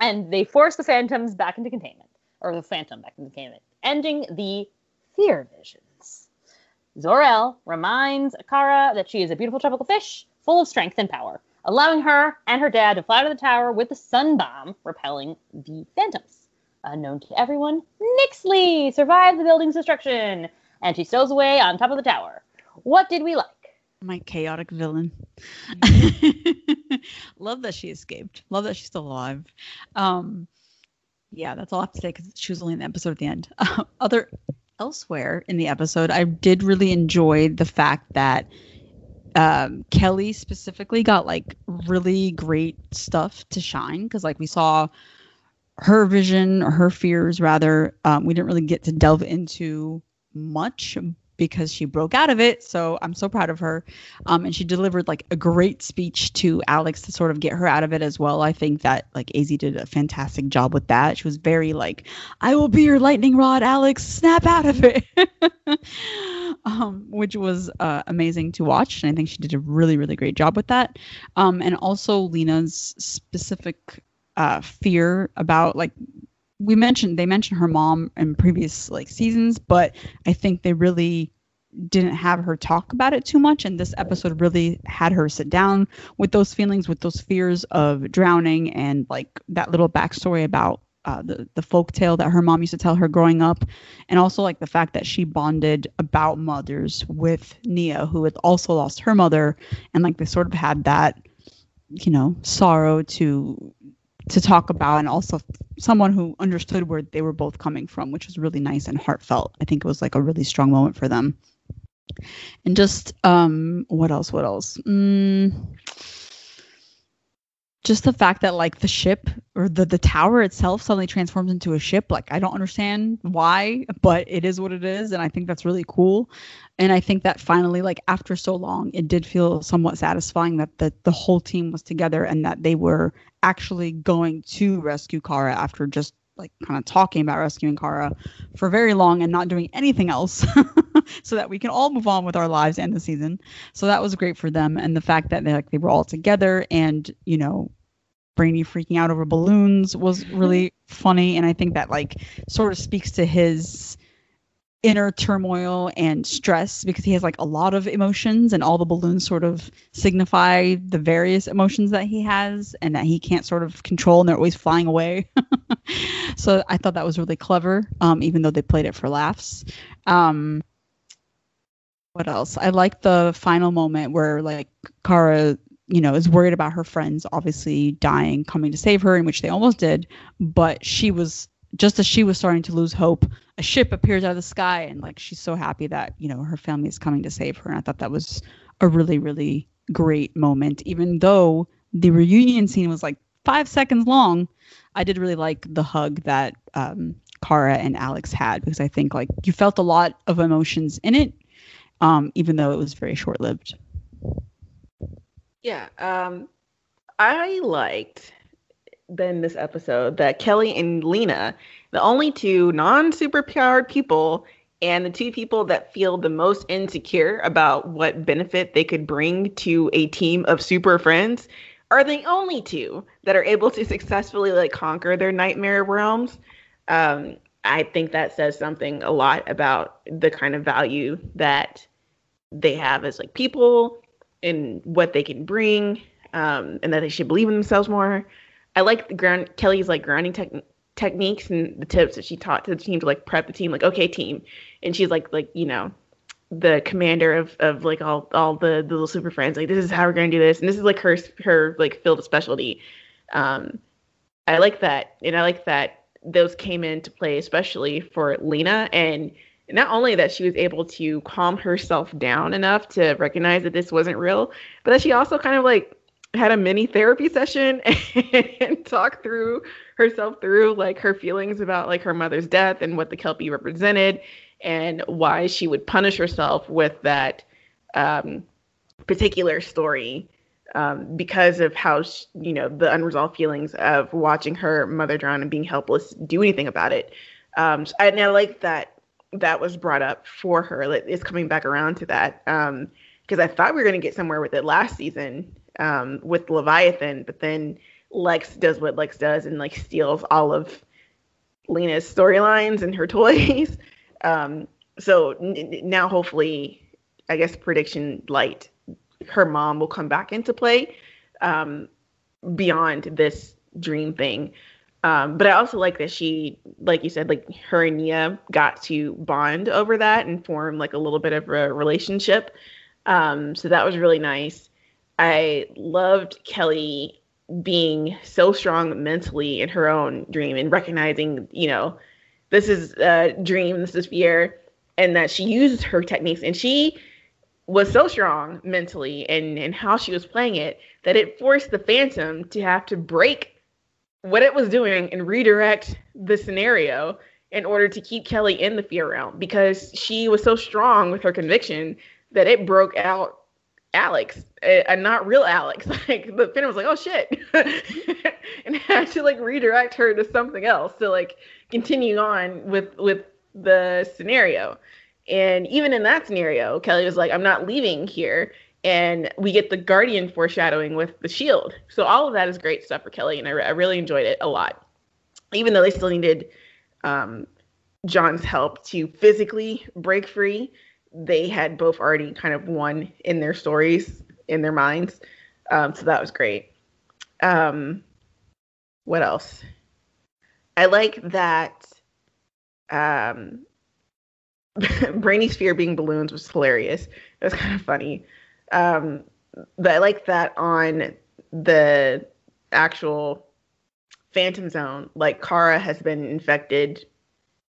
and they force the phantoms back into containment, or the phantom back into containment, ending the fear visions. Zor-El reminds Kara that she is a beautiful tropical fish, full of strength and power, allowing her and her dad to fly to the tower with the sun bomb, repelling the phantoms. Unknown to everyone, Nyxly survived the building's destruction, and she stows away on top of the tower. What did we like? My chaotic villain. Love that she escaped. Love that she's still alive. Um, yeah, that's all I have to say because she was only in the episode at the end. other elsewhere in the episode, I did really enjoy the fact that um, Kelly specifically got like really great stuff to shine because like we saw her vision or her fears rather. Um, we didn't really get to delve into much because she broke out of it. So I'm so proud of her. Um, and she delivered like a great speech to Alex to sort of get her out of it as well. I think that like Azie did a fantastic job with that. She was very like, I will be your lightning rod, Alex. Snap out of it. um, which was uh, amazing to watch. And I think she did a really, really great job with that. Um, and also Lena's specific uh, fear about like we mentioned they mentioned her mom in previous like seasons, but I think they really didn't have her talk about it too much and this episode really had her sit down with those feelings with those fears of drowning and like that little backstory about uh, the the folk tale that her mom used to tell her growing up and also like the fact that she bonded about mothers with Nia who had also lost her mother and like they sort of had that you know sorrow to to talk about and also someone who understood where they were both coming from which was really nice and heartfelt. I think it was like a really strong moment for them. And just um what else what else? Mm, just the fact that like the ship or the the tower itself suddenly transforms into a ship like i don't understand why but it is what it is and i think that's really cool. And i think that finally like after so long it did feel somewhat satisfying that the the whole team was together and that they were actually going to rescue Kara after just like kind of talking about rescuing Kara for very long and not doing anything else so that we can all move on with our lives and the season. So that was great for them and the fact that they like they were all together and, you know, Brainy freaking out over balloons was really funny and I think that like sort of speaks to his inner turmoil and stress because he has like a lot of emotions and all the balloons sort of signify the various emotions that he has and that he can't sort of control and they're always flying away. So i thought that was really clever um, even though they played it for laughs. Um, what else? I like the final moment where like kara you know is worried about her friends obviously dying coming to save her in which they almost did but she was just as she was starting to lose hope, a ship appears out of the sky, and like she's so happy that you know her family is coming to save her. And I thought that was a really, really great moment. Even though the reunion scene was like five seconds long, I did really like the hug that um, Kara and Alex had because I think like you felt a lot of emotions in it, um, even though it was very short lived. Yeah, um, I liked than this episode that Kelly and Lena, the only two non superpowered people and the two people that feel the most insecure about what benefit they could bring to a team of super friends, are the only two that are able to successfully like conquer their nightmare realms. Um, I think that says something a lot about the kind of value that they have as like people and what they can bring, um, and that they should believe in themselves more. I like the ground Kelly's like grounding te- techniques and the tips that she taught to the team to like prep the team. Like, okay, team, and she's like like you know the commander of of like all all the, the little super friends. Like, this is how we're gonna do this, and this is like her her like field of specialty. Um, I like that, and I like that those came into play, especially for Lena and not only that she was able to calm herself down enough to recognize that this wasn't real, but that she also kind of like had a mini therapy session and talked through herself through like her feelings about like her mother's death and what the kelpie represented and why she would punish herself with that um, particular story um, because of how she, you know the unresolved feelings of watching her mother drown and being helpless do anything about it. Um, and i like that that was brought up for her like, it's coming back around to that because um, i thought we were going to get somewhere with it last season um, with Leviathan, but then Lex does what Lex does and like steals all of Lena's storylines and her toys. Um, so n- now, hopefully, I guess prediction light, her mom will come back into play um, beyond this dream thing. Um, but I also like that she, like you said, like her and Nia got to bond over that and form like a little bit of a relationship. Um, so that was really nice. I loved Kelly being so strong mentally in her own dream and recognizing, you know, this is a dream, this is fear, and that she uses her techniques. And she was so strong mentally and, and how she was playing it that it forced the Phantom to have to break what it was doing and redirect the scenario in order to keep Kelly in the fear realm because she was so strong with her conviction that it broke out Alex and not real Alex. Like the Phantom was like, oh shit, and had to like redirect her to something else to like continue on with with the scenario. And even in that scenario, Kelly was like, I'm not leaving here. And we get the Guardian foreshadowing with the shield. So all of that is great stuff for Kelly, and I, re- I really enjoyed it a lot. Even though they still needed um, J'onn's help to physically break free, they had both already kind of won in their stories in their minds. Um, so that was great. Um, what else? I like that um, Brainy's fear being balloons was hilarious. It was kind of funny. Um, but I like that on the actual Phantom Zone, like Kara has been infected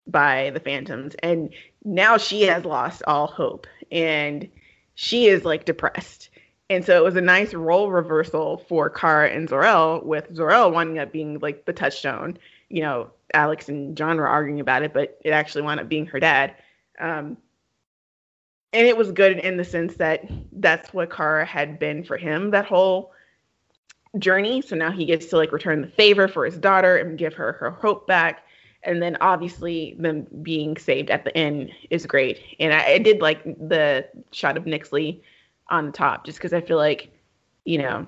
by the Phantoms, and now she has lost all hope and she is like depressed. And so it was a nice role reversal for Kara and Zor-El, with Zor-El winding up being like the touchstone. You know, Alex and J'onn were arguing about it, but it actually wound up being her dad. Um, and it was good in the sense that that's what Kara had been for him that whole journey. So now he gets to like return the favor for his daughter and give her her hope back. And then obviously them being saved at the end is great. And I, I did like the shot of Nyxly on the top just because I feel like, you know,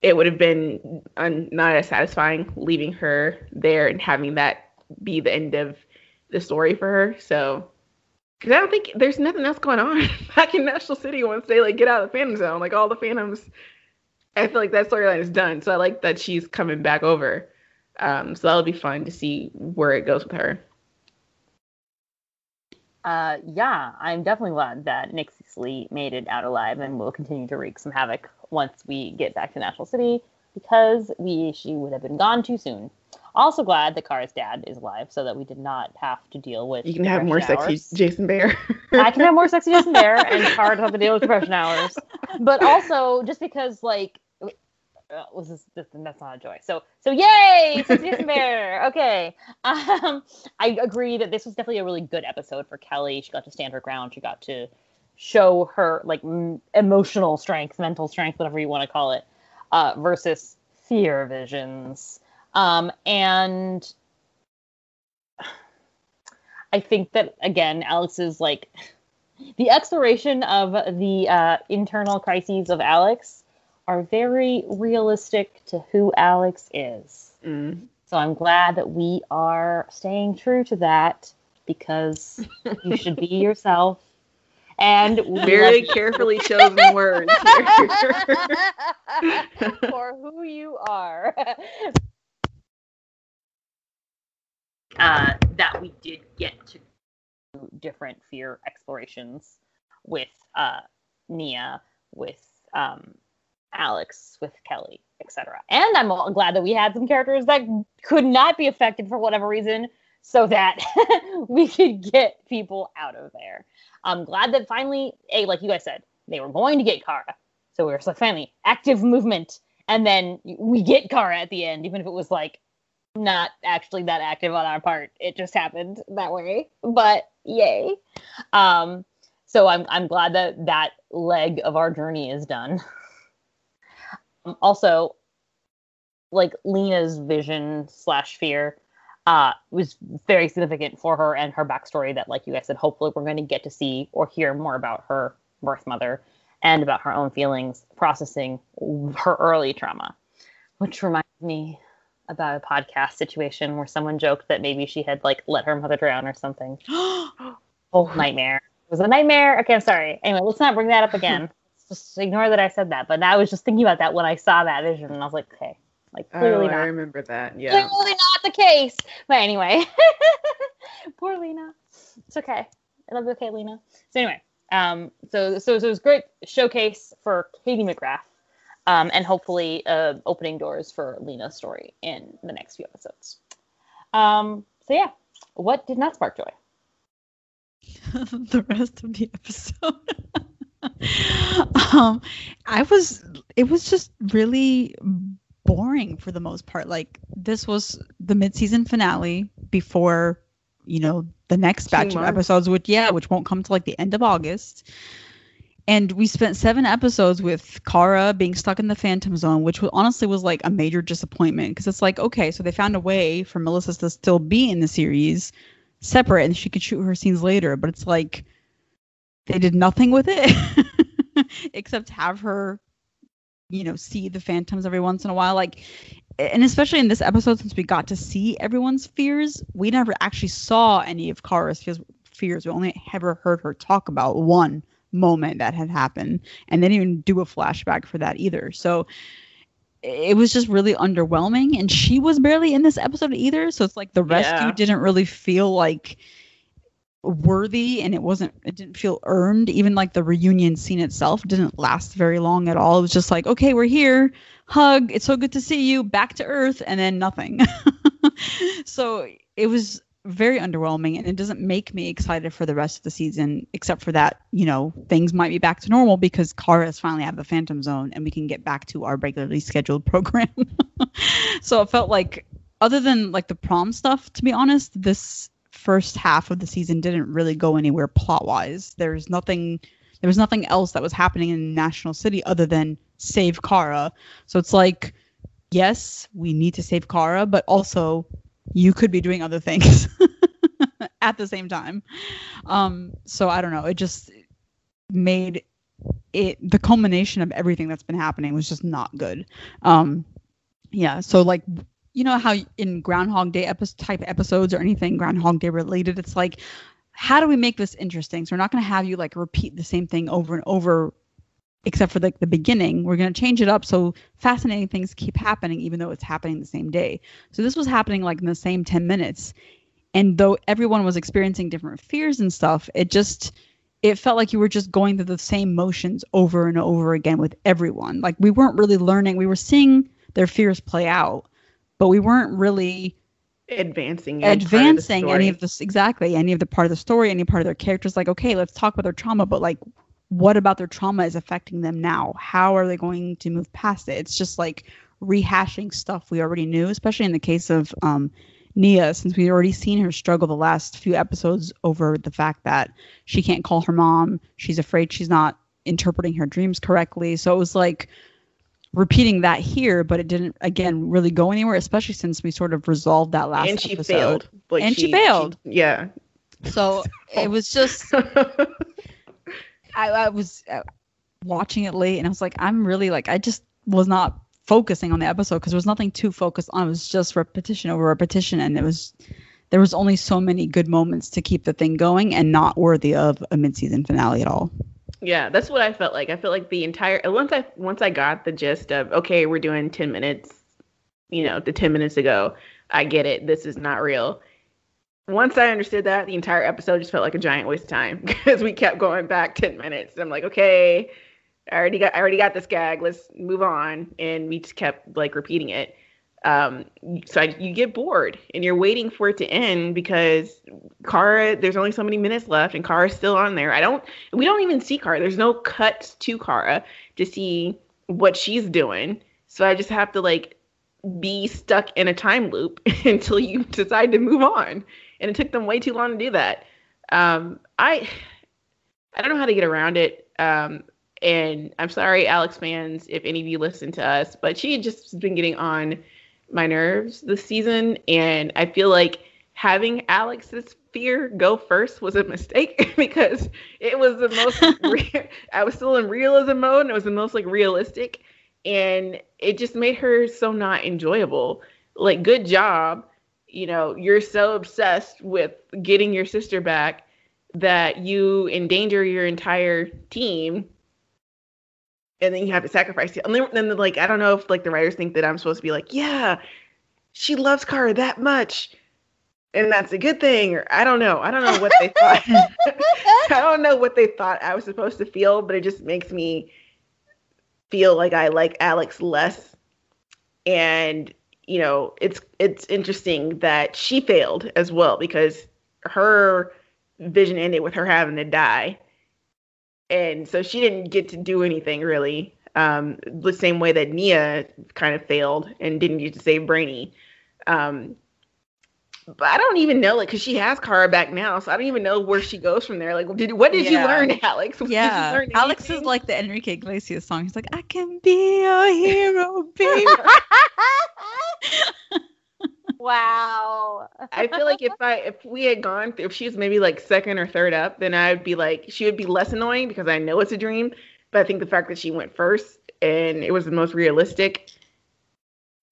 it would have been un- not as satisfying leaving her there and having that be the end of the story for her. So, because I don't think there's nothing else going on back in National City once they like get out of the Phantom Zone. Like all the Phantoms, I feel like that storyline is done. So I like that she's coming back over. Um, so that'll be fun to see where it goes with her. Uh, yeah, I'm definitely glad that Nyxly made it out alive and will continue to wreak some havoc once we get back to National City because we she would have been gone too soon. Also glad that Kara's dad is alive so that we did not have to deal with. You can have more depression sexy Jason Behr. I can have more sexy Jason Behr and Kara doesn't have to deal with depression hours. But also just because like uh, was this, this that's not a joy. So so yay, Behr. Okay. Um I agree that this was definitely a really good episode for Kelly. She got to stand her ground. She got to show her like m- emotional strength, mental strength, whatever you want to call it, uh, versus fear visions. Um, and I think that again, Alex is like the exploration of the uh, internal crises of Alex are very realistic to who Alex is. Mm. So I'm glad that we are staying true to that because you should be yourself. And Very carefully chosen words. for who you are. Uh, that we did get to do different fear explorations with uh, Nia, with um, Alex, with Kelly, etc. And I'm glad that we had some characters that could not be affected for whatever reason, so that we could get people out of there. I'm glad that finally, hey, like you guys said, they were going to get Kara. So we were like, finally, active movement. And then we get Kara at the end, even if it was like not actually that active on our part. It just happened that way. But yay. Um, so I'm I'm glad that that leg of our journey is done. Um, also, like Lena's vision slash fear uh, was very significant for her and her backstory. That, like you guys said, hopefully we're going to get to see or hear more about her birth mother and about her own feelings, processing her early trauma. Which reminds me about a podcast situation where someone joked that maybe she had like let her mother drown or something. Oh, nightmare. It was a nightmare. Okay, I'm sorry. Anyway, let's not bring that up again. just ignore that I said that. But I was just thinking about that when I saw that vision, and I was like, okay, like clearly oh, I remember that. Yeah. Clearly not the case. But anyway, poor Lena. It's okay. It'll be okay, Lena. So anyway, um, so so, so it was a great showcase for Katie McGrath, um, and hopefully uh, opening doors for Lena's story in the next few episodes. Um, so yeah, what did not spark joy? the rest of the episode. um, I was. It was just really boring for the most part. Like this was the mid-season finale before, you know, the next batch of episodes, which yeah, which won't come to like the end of August. And we spent seven episodes with Kara being stuck in the Phantom Zone, which was, honestly was like a major disappointment because it's like, okay, so they found a way for Melissa to still be in the series separate and she could shoot her scenes later, but it's like they did nothing with it except have her, you know, see the phantoms every once in a while. Like, and especially in this episode, since we got to see everyone's fears, we never actually saw any of Kara's fears. fears. We only ever heard her talk about one moment that had happened, and they didn't even do a flashback for that either. So it was just really underwhelming, and she was barely in this episode either. So it's like the rescue Yeah. didn't really feel like worthy and it wasn't it didn't feel earned. Even like the reunion scene itself didn't last very long at all. It was just like okay we're here. Hug. It's so good to see you. Back to earth and then nothing. So it was very underwhelming and it doesn't make me excited for the rest of the season except for that you know things might be back to normal because Kara is finally out of the phantom zone and we can get back to our regularly scheduled program. So it felt like other than like the prom stuff to be honest this first half of the season didn't really go anywhere plot wise there's nothing there was nothing else that was happening in national city other than save Kara so it's like yes we need to save Kara but also you could be doing other things at the same time. Um, so I don't know. It just made it the culmination of everything that's been happening was just not good. Um, yeah. So like, you know how in Groundhog Day episode type episodes or anything Groundhog Day related, it's like, how do we make this interesting? So we're not going to have you like repeat the same thing over and over except for like the beginning. We're going to change it up so fascinating things keep happening, even though it's happening the same day. So this was happening like in the same 10 minutes. And though everyone was experiencing different fears and stuff, it just, it felt like you were just going through the same motions over and over again with everyone. Like we weren't really learning. We were seeing their fears play out, but we weren't really advancing advancing of any of this exactly any of the part of the story any part of their characters like okay let's talk about their trauma but like what about their trauma is affecting them now? How are they going to move past it? It's just like rehashing stuff we already knew, especially in the case of um, Nia, since we've already seen her struggle the last few episodes over the fact that she can't call her mom. She's afraid she's not interpreting her dreams correctly. So it was like repeating that here, but it didn't again really go anywhere, especially since we sort of resolved that last and she episode. failed. Like and she, she failed. She, yeah. So it was just I, I was uh, watching it late and I was like, I'm really like, I just was not focusing on the episode because there was nothing to focus on. It was just repetition over repetition, and it was there was only so many good moments to keep the thing going, and not worthy of a mid-season finale at all. Yeah, that's what I felt like. I felt like the entire once I once I got the gist of okay, we're doing ten minutes, you know, the ten minutes ago. I get it. This is not real once I understood that, the entire episode just felt like a giant waste of time because we kept going back 10 minutes. I'm like, okay, I already got I already got this gag. Let's move on. And we just kept like repeating it. Um, so I, you get bored and you're waiting for it to end because Kara, there's only so many minutes left and Kara's still on there. I don't, we don't even see Kara. There's no cuts to Kara to see what she's doing. So I just have to like be stuck in a time loop until you decide to move on and it took them way too long to do that. Um, I I don't know how to get around it. Um, and I'm sorry, Alex fans, if any of you listen to us, but she had just been getting on my nerves this season, and I feel like having Alex's fear go first was a mistake because it was the most. re- I was still in realism mode, and it was the most like realistic, and it just made her so not enjoyable. Like, good job you know, you're so obsessed with getting your sister back that you endanger your entire team and then you have to sacrifice it. And then, then like I don't know if like the writers think that I'm supposed to be like, yeah, she loves Kara that much. And that's a good thing, or I don't know. I don't know what they thought. I don't know what they thought I was supposed to feel, but it just makes me feel like I like Alex less. And you know, it's it's interesting that she failed as well because her vision ended with her having to die. And so she didn't get to do anything really. Um, the same way that Nia kind of failed and didn't get to save Brainy. Um, but I don't even know, like, because she has Kara back now, so I don't even know where she goes from there. Like, did what did yeah. you learn, Alex? What yeah, learn Alex is like the Enrique Iglesias song. He's like, I can be a hero, baby. wow. I feel like if I if we had gone if she was maybe like second or third up, then I'd be like she would be less annoying because I know it's a dream. But I think the fact that she went first and it was the most realistic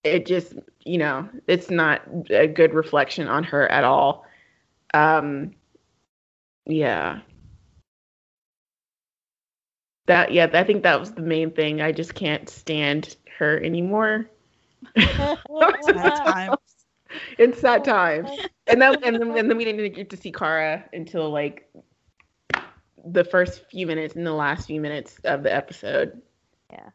it just you know it's not a good reflection on her at all um yeah that yeah i think that was the main thing i just can't stand her anymore it's that time and then and then, and then we didn't get to see kara until like the first few minutes and the last few minutes of the episode yeah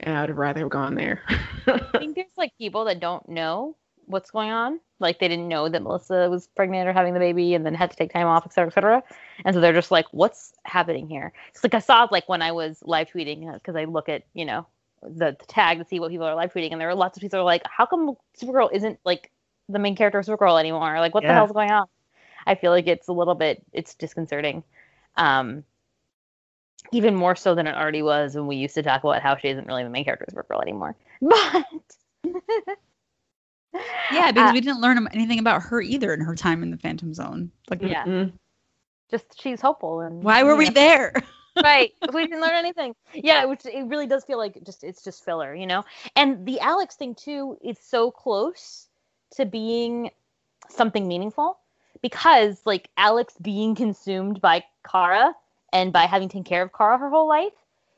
and I would have rather have gone there. I think there's like people that don't know what's going on. Like they didn't know that Melissa was pregnant or having the baby and then had to take time off, et cetera, et cetera. And so they're just like, what's happening here? It's like I saw it like when I was live tweeting because uh, I look at, you know, the, the, tag to see what people are live tweeting. And there are lots of people are like, how come Supergirl isn't like the main character of Supergirl anymore? Like what yeah. the hell's going on? I feel like it's a little bit, it's disconcerting. Um, even more so than it already was when we used to talk about how she isn't really the main character of Supergirl anymore. But Yeah, because Uh, we didn't learn anything about her either in her time in the Phantom Zone. Like, Yeah. Mm. just she's hopeful and why were you we know. there? Right. We didn't learn anything. Yeah which it really does feel like just it's just filler you know? And the alex thing too is so close to being something meaningful because like alex being consumed by kara and by having taken care of kara her whole life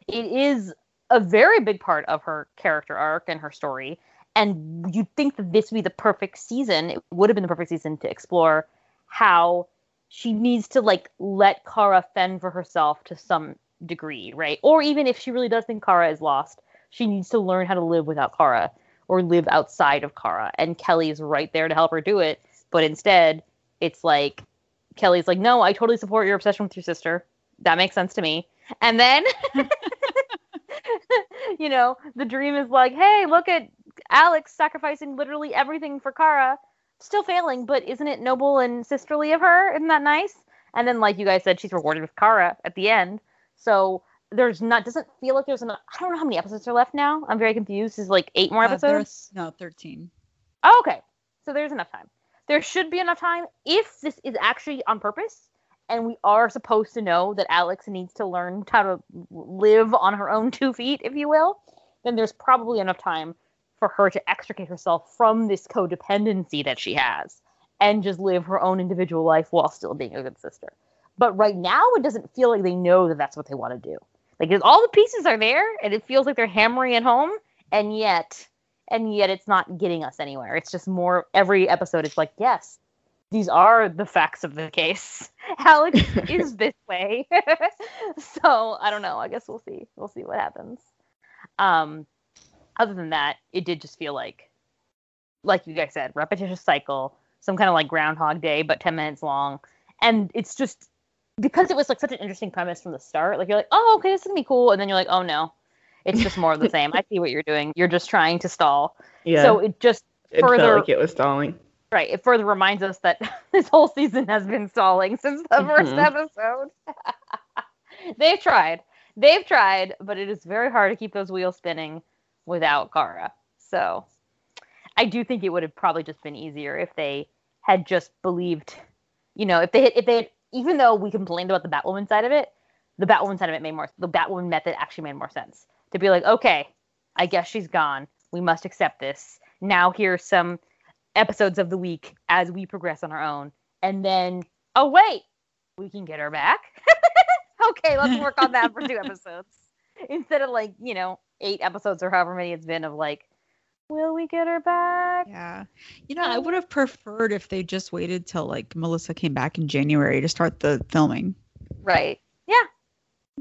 it is a very big part of her character arc and her story. And you'd think that this would be the perfect season it would have been the perfect season to explore how she needs to like let Kara fend for herself to some degree, right? Or even if she really does think Kara is lost, she needs to learn how to live without Kara or live outside of Kara. And Kelly's right there to help her do it. But instead, it's like Kelly's like, no, I totally support your obsession with your sister. That makes sense to me. And then, you know, the dream is like, hey, look at Alex sacrificing literally everything for Kara still failing, but isn't it noble and sisterly of her? Isn't that nice? And then, like you guys said, she's rewarded with Kara at the end. So there's not doesn't feel like there's enough. I don't know how many episodes are left now. I'm very confused. Is like eight more Uh, episodes? there's- no, 13. Oh, okay. So there's enough time. There should be enough time if this is actually on purpose and we are supposed to know that Alex needs to learn how to live on her own two feet, if you will, then there's probably enough time for her to extricate herself from this codependency that she has and just live her own individual life while still being a good sister. But right now, it doesn't feel like they know that that's what they want to do. Like all the pieces are there, and it feels like they're hammering it home, and yet and yet it's not getting us anywhere. It's just more every episode. It's like, yes, these are the facts of the case. Alex is this way. so I don't know. I guess we'll see. We'll see what happens. Um, other than that, it did just feel like, like you guys said, repetitious cycle, some kind of like Groundhog Day, but ten minutes long, and it's just because it was like such an interesting premise from the start. Like you're like, oh, okay, this is gonna be cool, and then you're like, oh no, it's just more of the same. I see what you're doing. You're just trying to stall. Yeah. So it just it further felt like it was stalling. right. It further reminds us that this whole season has been stalling since the first Mhm. episode. They've tried. They've tried, but it is very hard to keep those wheels spinning without Kara. So I do think it would have probably just been easier if they had just believed, you know, if they had, if they had, even though we complained about the Batwoman side of it, the Batwoman side of it made more, the Batwoman method actually made more sense. To be like, okay, I guess she's gone. We must accept this. Now here's some episodes of the week as we progress on our own. And then, oh, wait, we can get her back. okay, let's work on that for two episodes. Instead of like, you know, eight episodes or however many it's been of like, will we get her back? Yeah. You know, I um, would have preferred if they just waited till like Melissa came back in January to start the filming. Right. Yeah.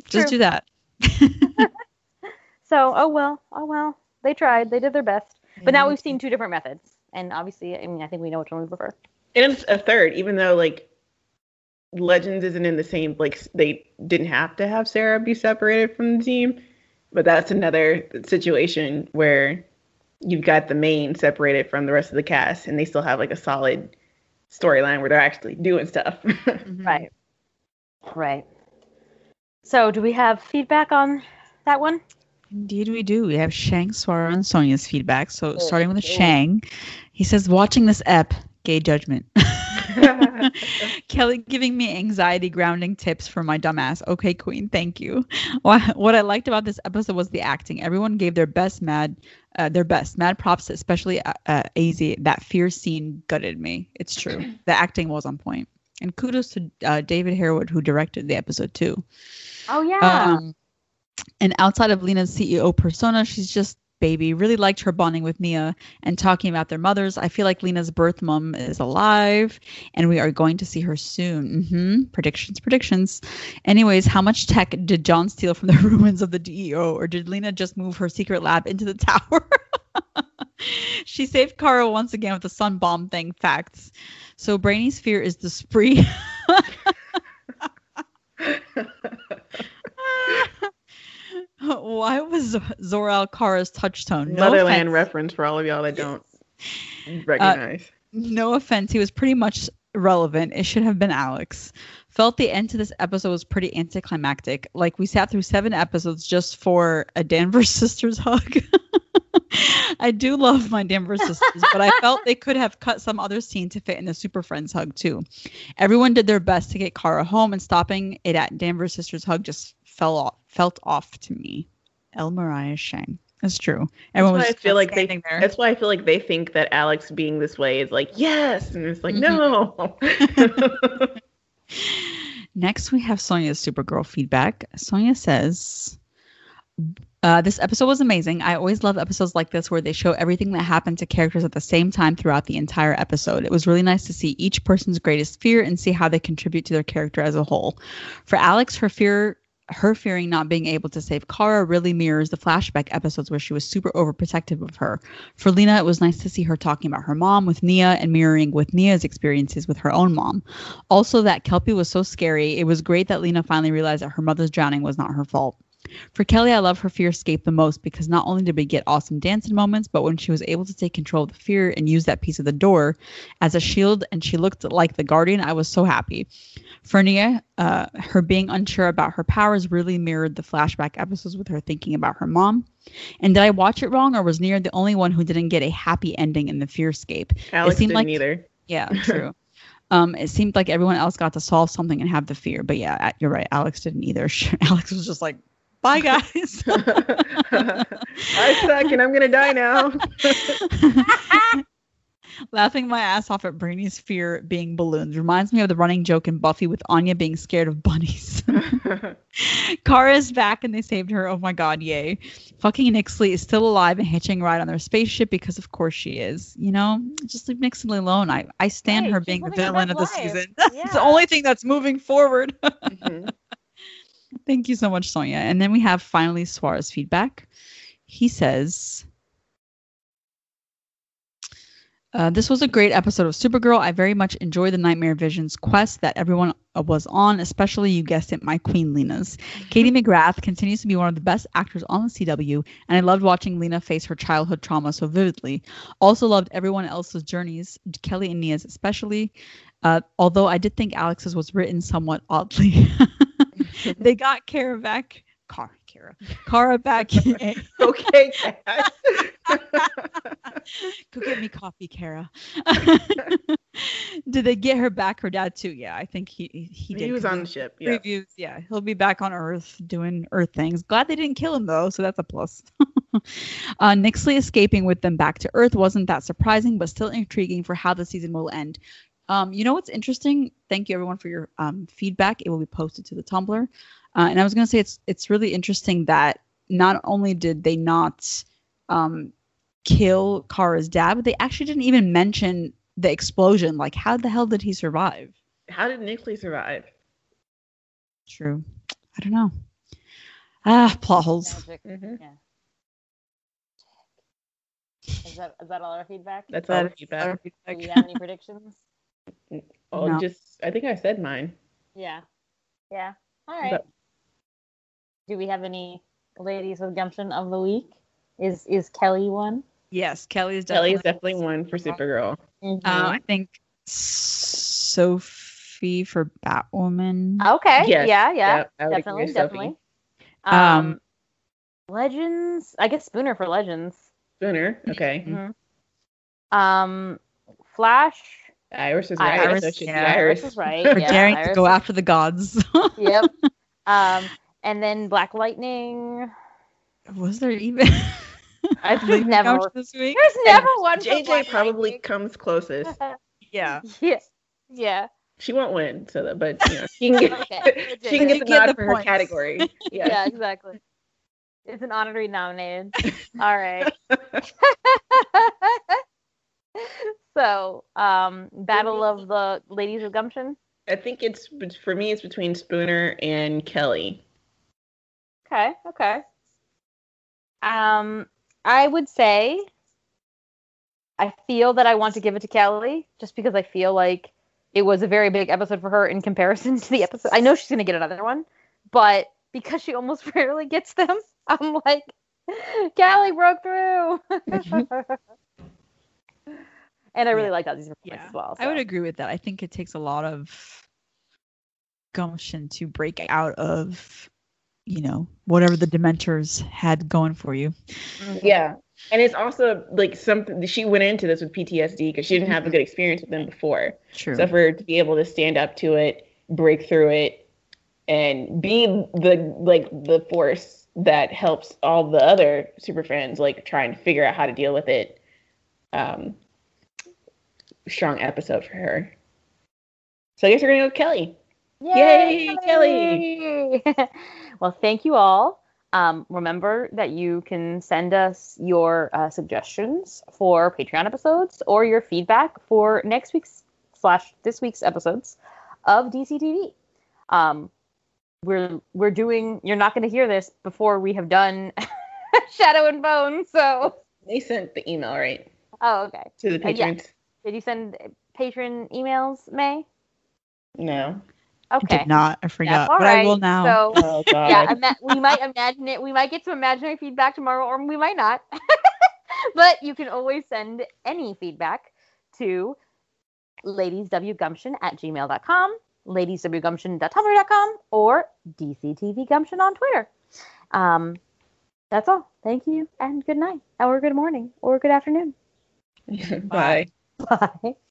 Just True. do that. So, oh well, oh well. They tried. They did their best. But now we've seen two different methods. And obviously, I mean, I think we know which one we prefer. And it's a third, even though like Legends isn't in the same like they didn't have to have Sarah be separated from the team, but that's another situation where you've got the main separated from the rest of the cast, and they still have like a solid storyline where they're actually doing stuff. Mhm. Right. Right. So, do we have feedback on that one? Indeed, we do. We have Shayan, Swara, and Sonia's feedback. So, starting with. Shayan, he says, Watching this ep, gay judgment. Kelly giving me anxiety grounding tips for my dumbass. Okay, queen, thank you. What I liked about this episode was the acting. Everyone gave their best, mad, uh, their best. Mad props, especially uh, uh, Az. That fear scene gutted me. It's true. the acting was on point. And kudos to uh, David Harewood, who directed the episode too. Oh, yeah. Um, and outside of Lena's CEO persona, she's just baby. Really liked her bonding with Nia and talking about their mothers. I feel like Lena's birth mom is alive, and we are going to see her soon. hmm Predictions, predictions. Anyways, how much tech did J'onn steal from the ruins of the DEO, or did Lena just move her secret lab into the tower? she saved Kara once again with the sun bomb thing. Facts. So Brainy's fear is the spree. Why was Zor-El Kara's touchstone? No Motherland offense. reference for all of y'all that uh, don't recognize. No offense, he was pretty much relevant. It should have been Alex. Felt the end to this episode was pretty anticlimactic. Like we sat through seven episodes just for a Danvers sisters hug. I do love my Danvers sisters, but I felt they could have cut some other scene to fit in the Super Friends hug too. Everyone did their best to get Kara home, and stopping it at Danvers sisters hug just fell off, felt off to me. El Mariah Shayan. That's true. Everyone That's was why I feel like they. there. That's why I feel like they think that Alex being this way is like yes, and it's like Mhm. no. Next, we have Sonia's Supergirl feedback. Sonia says, uh, This episode was amazing. I always love episodes like this where they show everything that happened to characters at the same time throughout the entire episode. It was really nice to see each person's greatest fear and see how they contribute to their character as a whole. For Alex, her fear. Her fearing not being able to save Kara really mirrors the flashback episodes where she was super overprotective of her. For Lena, it was nice to see her talking about her mom with Nia and mirroring with Nia's experiences with her own mom. Also, that Kelpie was so scary. It was great that Lena finally realized that her mother's drowning was not her fault. For Kelly, I love her fear escape the most because not only did we get awesome dancing moments, but when she was able to take control of the fear and use that piece of the door as a shield and she looked like the guardian, I was so happy. For Nia, uh, her being unsure about her powers really mirrored the flashback episodes with her thinking about her mom. And did I watch it wrong, or was Nia the only one who didn't get a happy ending in the fear escape? Alex seemed didn't like- either. Yeah, true. um, it seemed like everyone else got to solve something and have the fear, but yeah, you're right. Alex didn't either. Alex was just like, "Bye, guys." I suck and I'm gonna die now. Laughing my ass off at Brainy's fear being balloons reminds me of the running joke in Buffy with Anya being scared of bunnies. Kara's back and they saved her. Oh my god, yay. Fucking Nyxly is still alive and hitching a ride on their spaceship because of course she is. You know, just leave Nyxly alone. I, I stand Right, her being the villain of the life. season. That's the only thing that's moving forward. Mhm. Thank you so much, Sonia. And then we have finally Swara's feedback. He says, uh, This was a great episode of Supergirl. I very much enjoyed the Nightmare Visions quest that everyone was on, especially, you guessed it, my Queen Lena's. Katie McGrath continues to be one of the best actors on the CW, and I loved watching Lena face her childhood trauma so vividly. Also loved everyone else's journeys, Kelly and Nia's especially, uh, although I did think Alex's was written somewhat oddly. they got Kara back. Kara, Kara, Kara back. Okay. Go get me coffee, Kara. did they get her back? Her dad too. Yeah, I think he he, he did. he was on the ship. Yeah. previews. Yeah, he'll be back on Earth doing Earth things. Glad they didn't kill him though, so that's a plus. uh, Nyxly escaping with them back to Earth wasn't that surprising, but still intriguing for how the season will end. Um, you know what's interesting? Thank you everyone for your um, feedback. It will be posted to the Tumblr. Uh, and I was going to say it's it's really interesting that not only did they not um, kill Kara's dad, but they actually didn't even mention the explosion. Like, how the hell did he survive? How did Nyxly survive? True. I don't know. Ah, plot holes. Magic. Mhm. Is that is that all our feedback? That's all the That is feedback. our Do feedback. we have any predictions? Oh, No. just I think I said mine. Yeah. Yeah. All right. But- Do we have any ladies with gumption of the week? Is is Kelly one? Yes, Kelly is Kelly definitely. is definitely one for Supergirl. Mhm. Uh, I think Sophie for Batwoman. okay. yes, Yeah. Yeah. Yep, I would agree definitely. with Definitely. Um, Um, Legends. I guess Spooner for Legends. Spooner. Okay. Mhm. Um, Flash. Iris is Iris, right. so it should be yeah. Iris. Iris is right. For Yeah, daring to go after the gods. Yep. Um, and then Black Lightning. Was there even? I Did think never- count this week? There's never one. JJ Black probably Lightning. comes closest. Yeah. yeah. Yeah. She won't win, so that, but you know, she can get Okay. she can get the get nod the for her category. Yeah. Yeah. exactly. It's an honor to be nominated. All right. so, um, Battle of the Ladies of Gumption. I think it's for me. It's between Spooner and Kelly. Okay. Okay. Um, I would say I feel that I want to give it to Kelly just because I feel like it was a very big episode for her in comparison to the episode. I know she's gonna get another one, but because she almost rarely gets them, I'm like, Kelly broke through. and I really Yeah. like Azie's performance Yeah, as well. I would agree with that. I think it takes a lot of gumption to break out of, you know, whatever the Dementors had going for you. Mhm. Yeah, And it's also like something she went into this with PTSD because she didn't have a good experience with them before. True. So for her to be able to stand up to it, break through it, and be the like the force that helps all the other super fans like try and figure out how to deal with it. Um, strong episode for her. So I guess we're gonna go with Kelly. Yay, Kelly! well, thank you all. Um, remember that you can send us your uh, suggestions for Patreon episodes or your feedback for next week's slash this week's episodes of DCTV. Um, we're we're doing. You're not going to hear this before we have done Shadow and Bone. So They sent the email right oh okay. to the Uh, yeah. Patrons. Did you send patron emails, May? No. I Okay. did not. I That's forgot. all but right. I will now. So Oh god. yeah, ima- we might imagine it. We might get some imaginary feedback tomorrow, or we might not. but you can always send any feedback to ladieswgumption at gmail.com, ladieswgumption.tumblr.com, or dctvgumption on Twitter. Um, that's all. Thank you, and good night, or good morning, or good afternoon. Bye. Bye.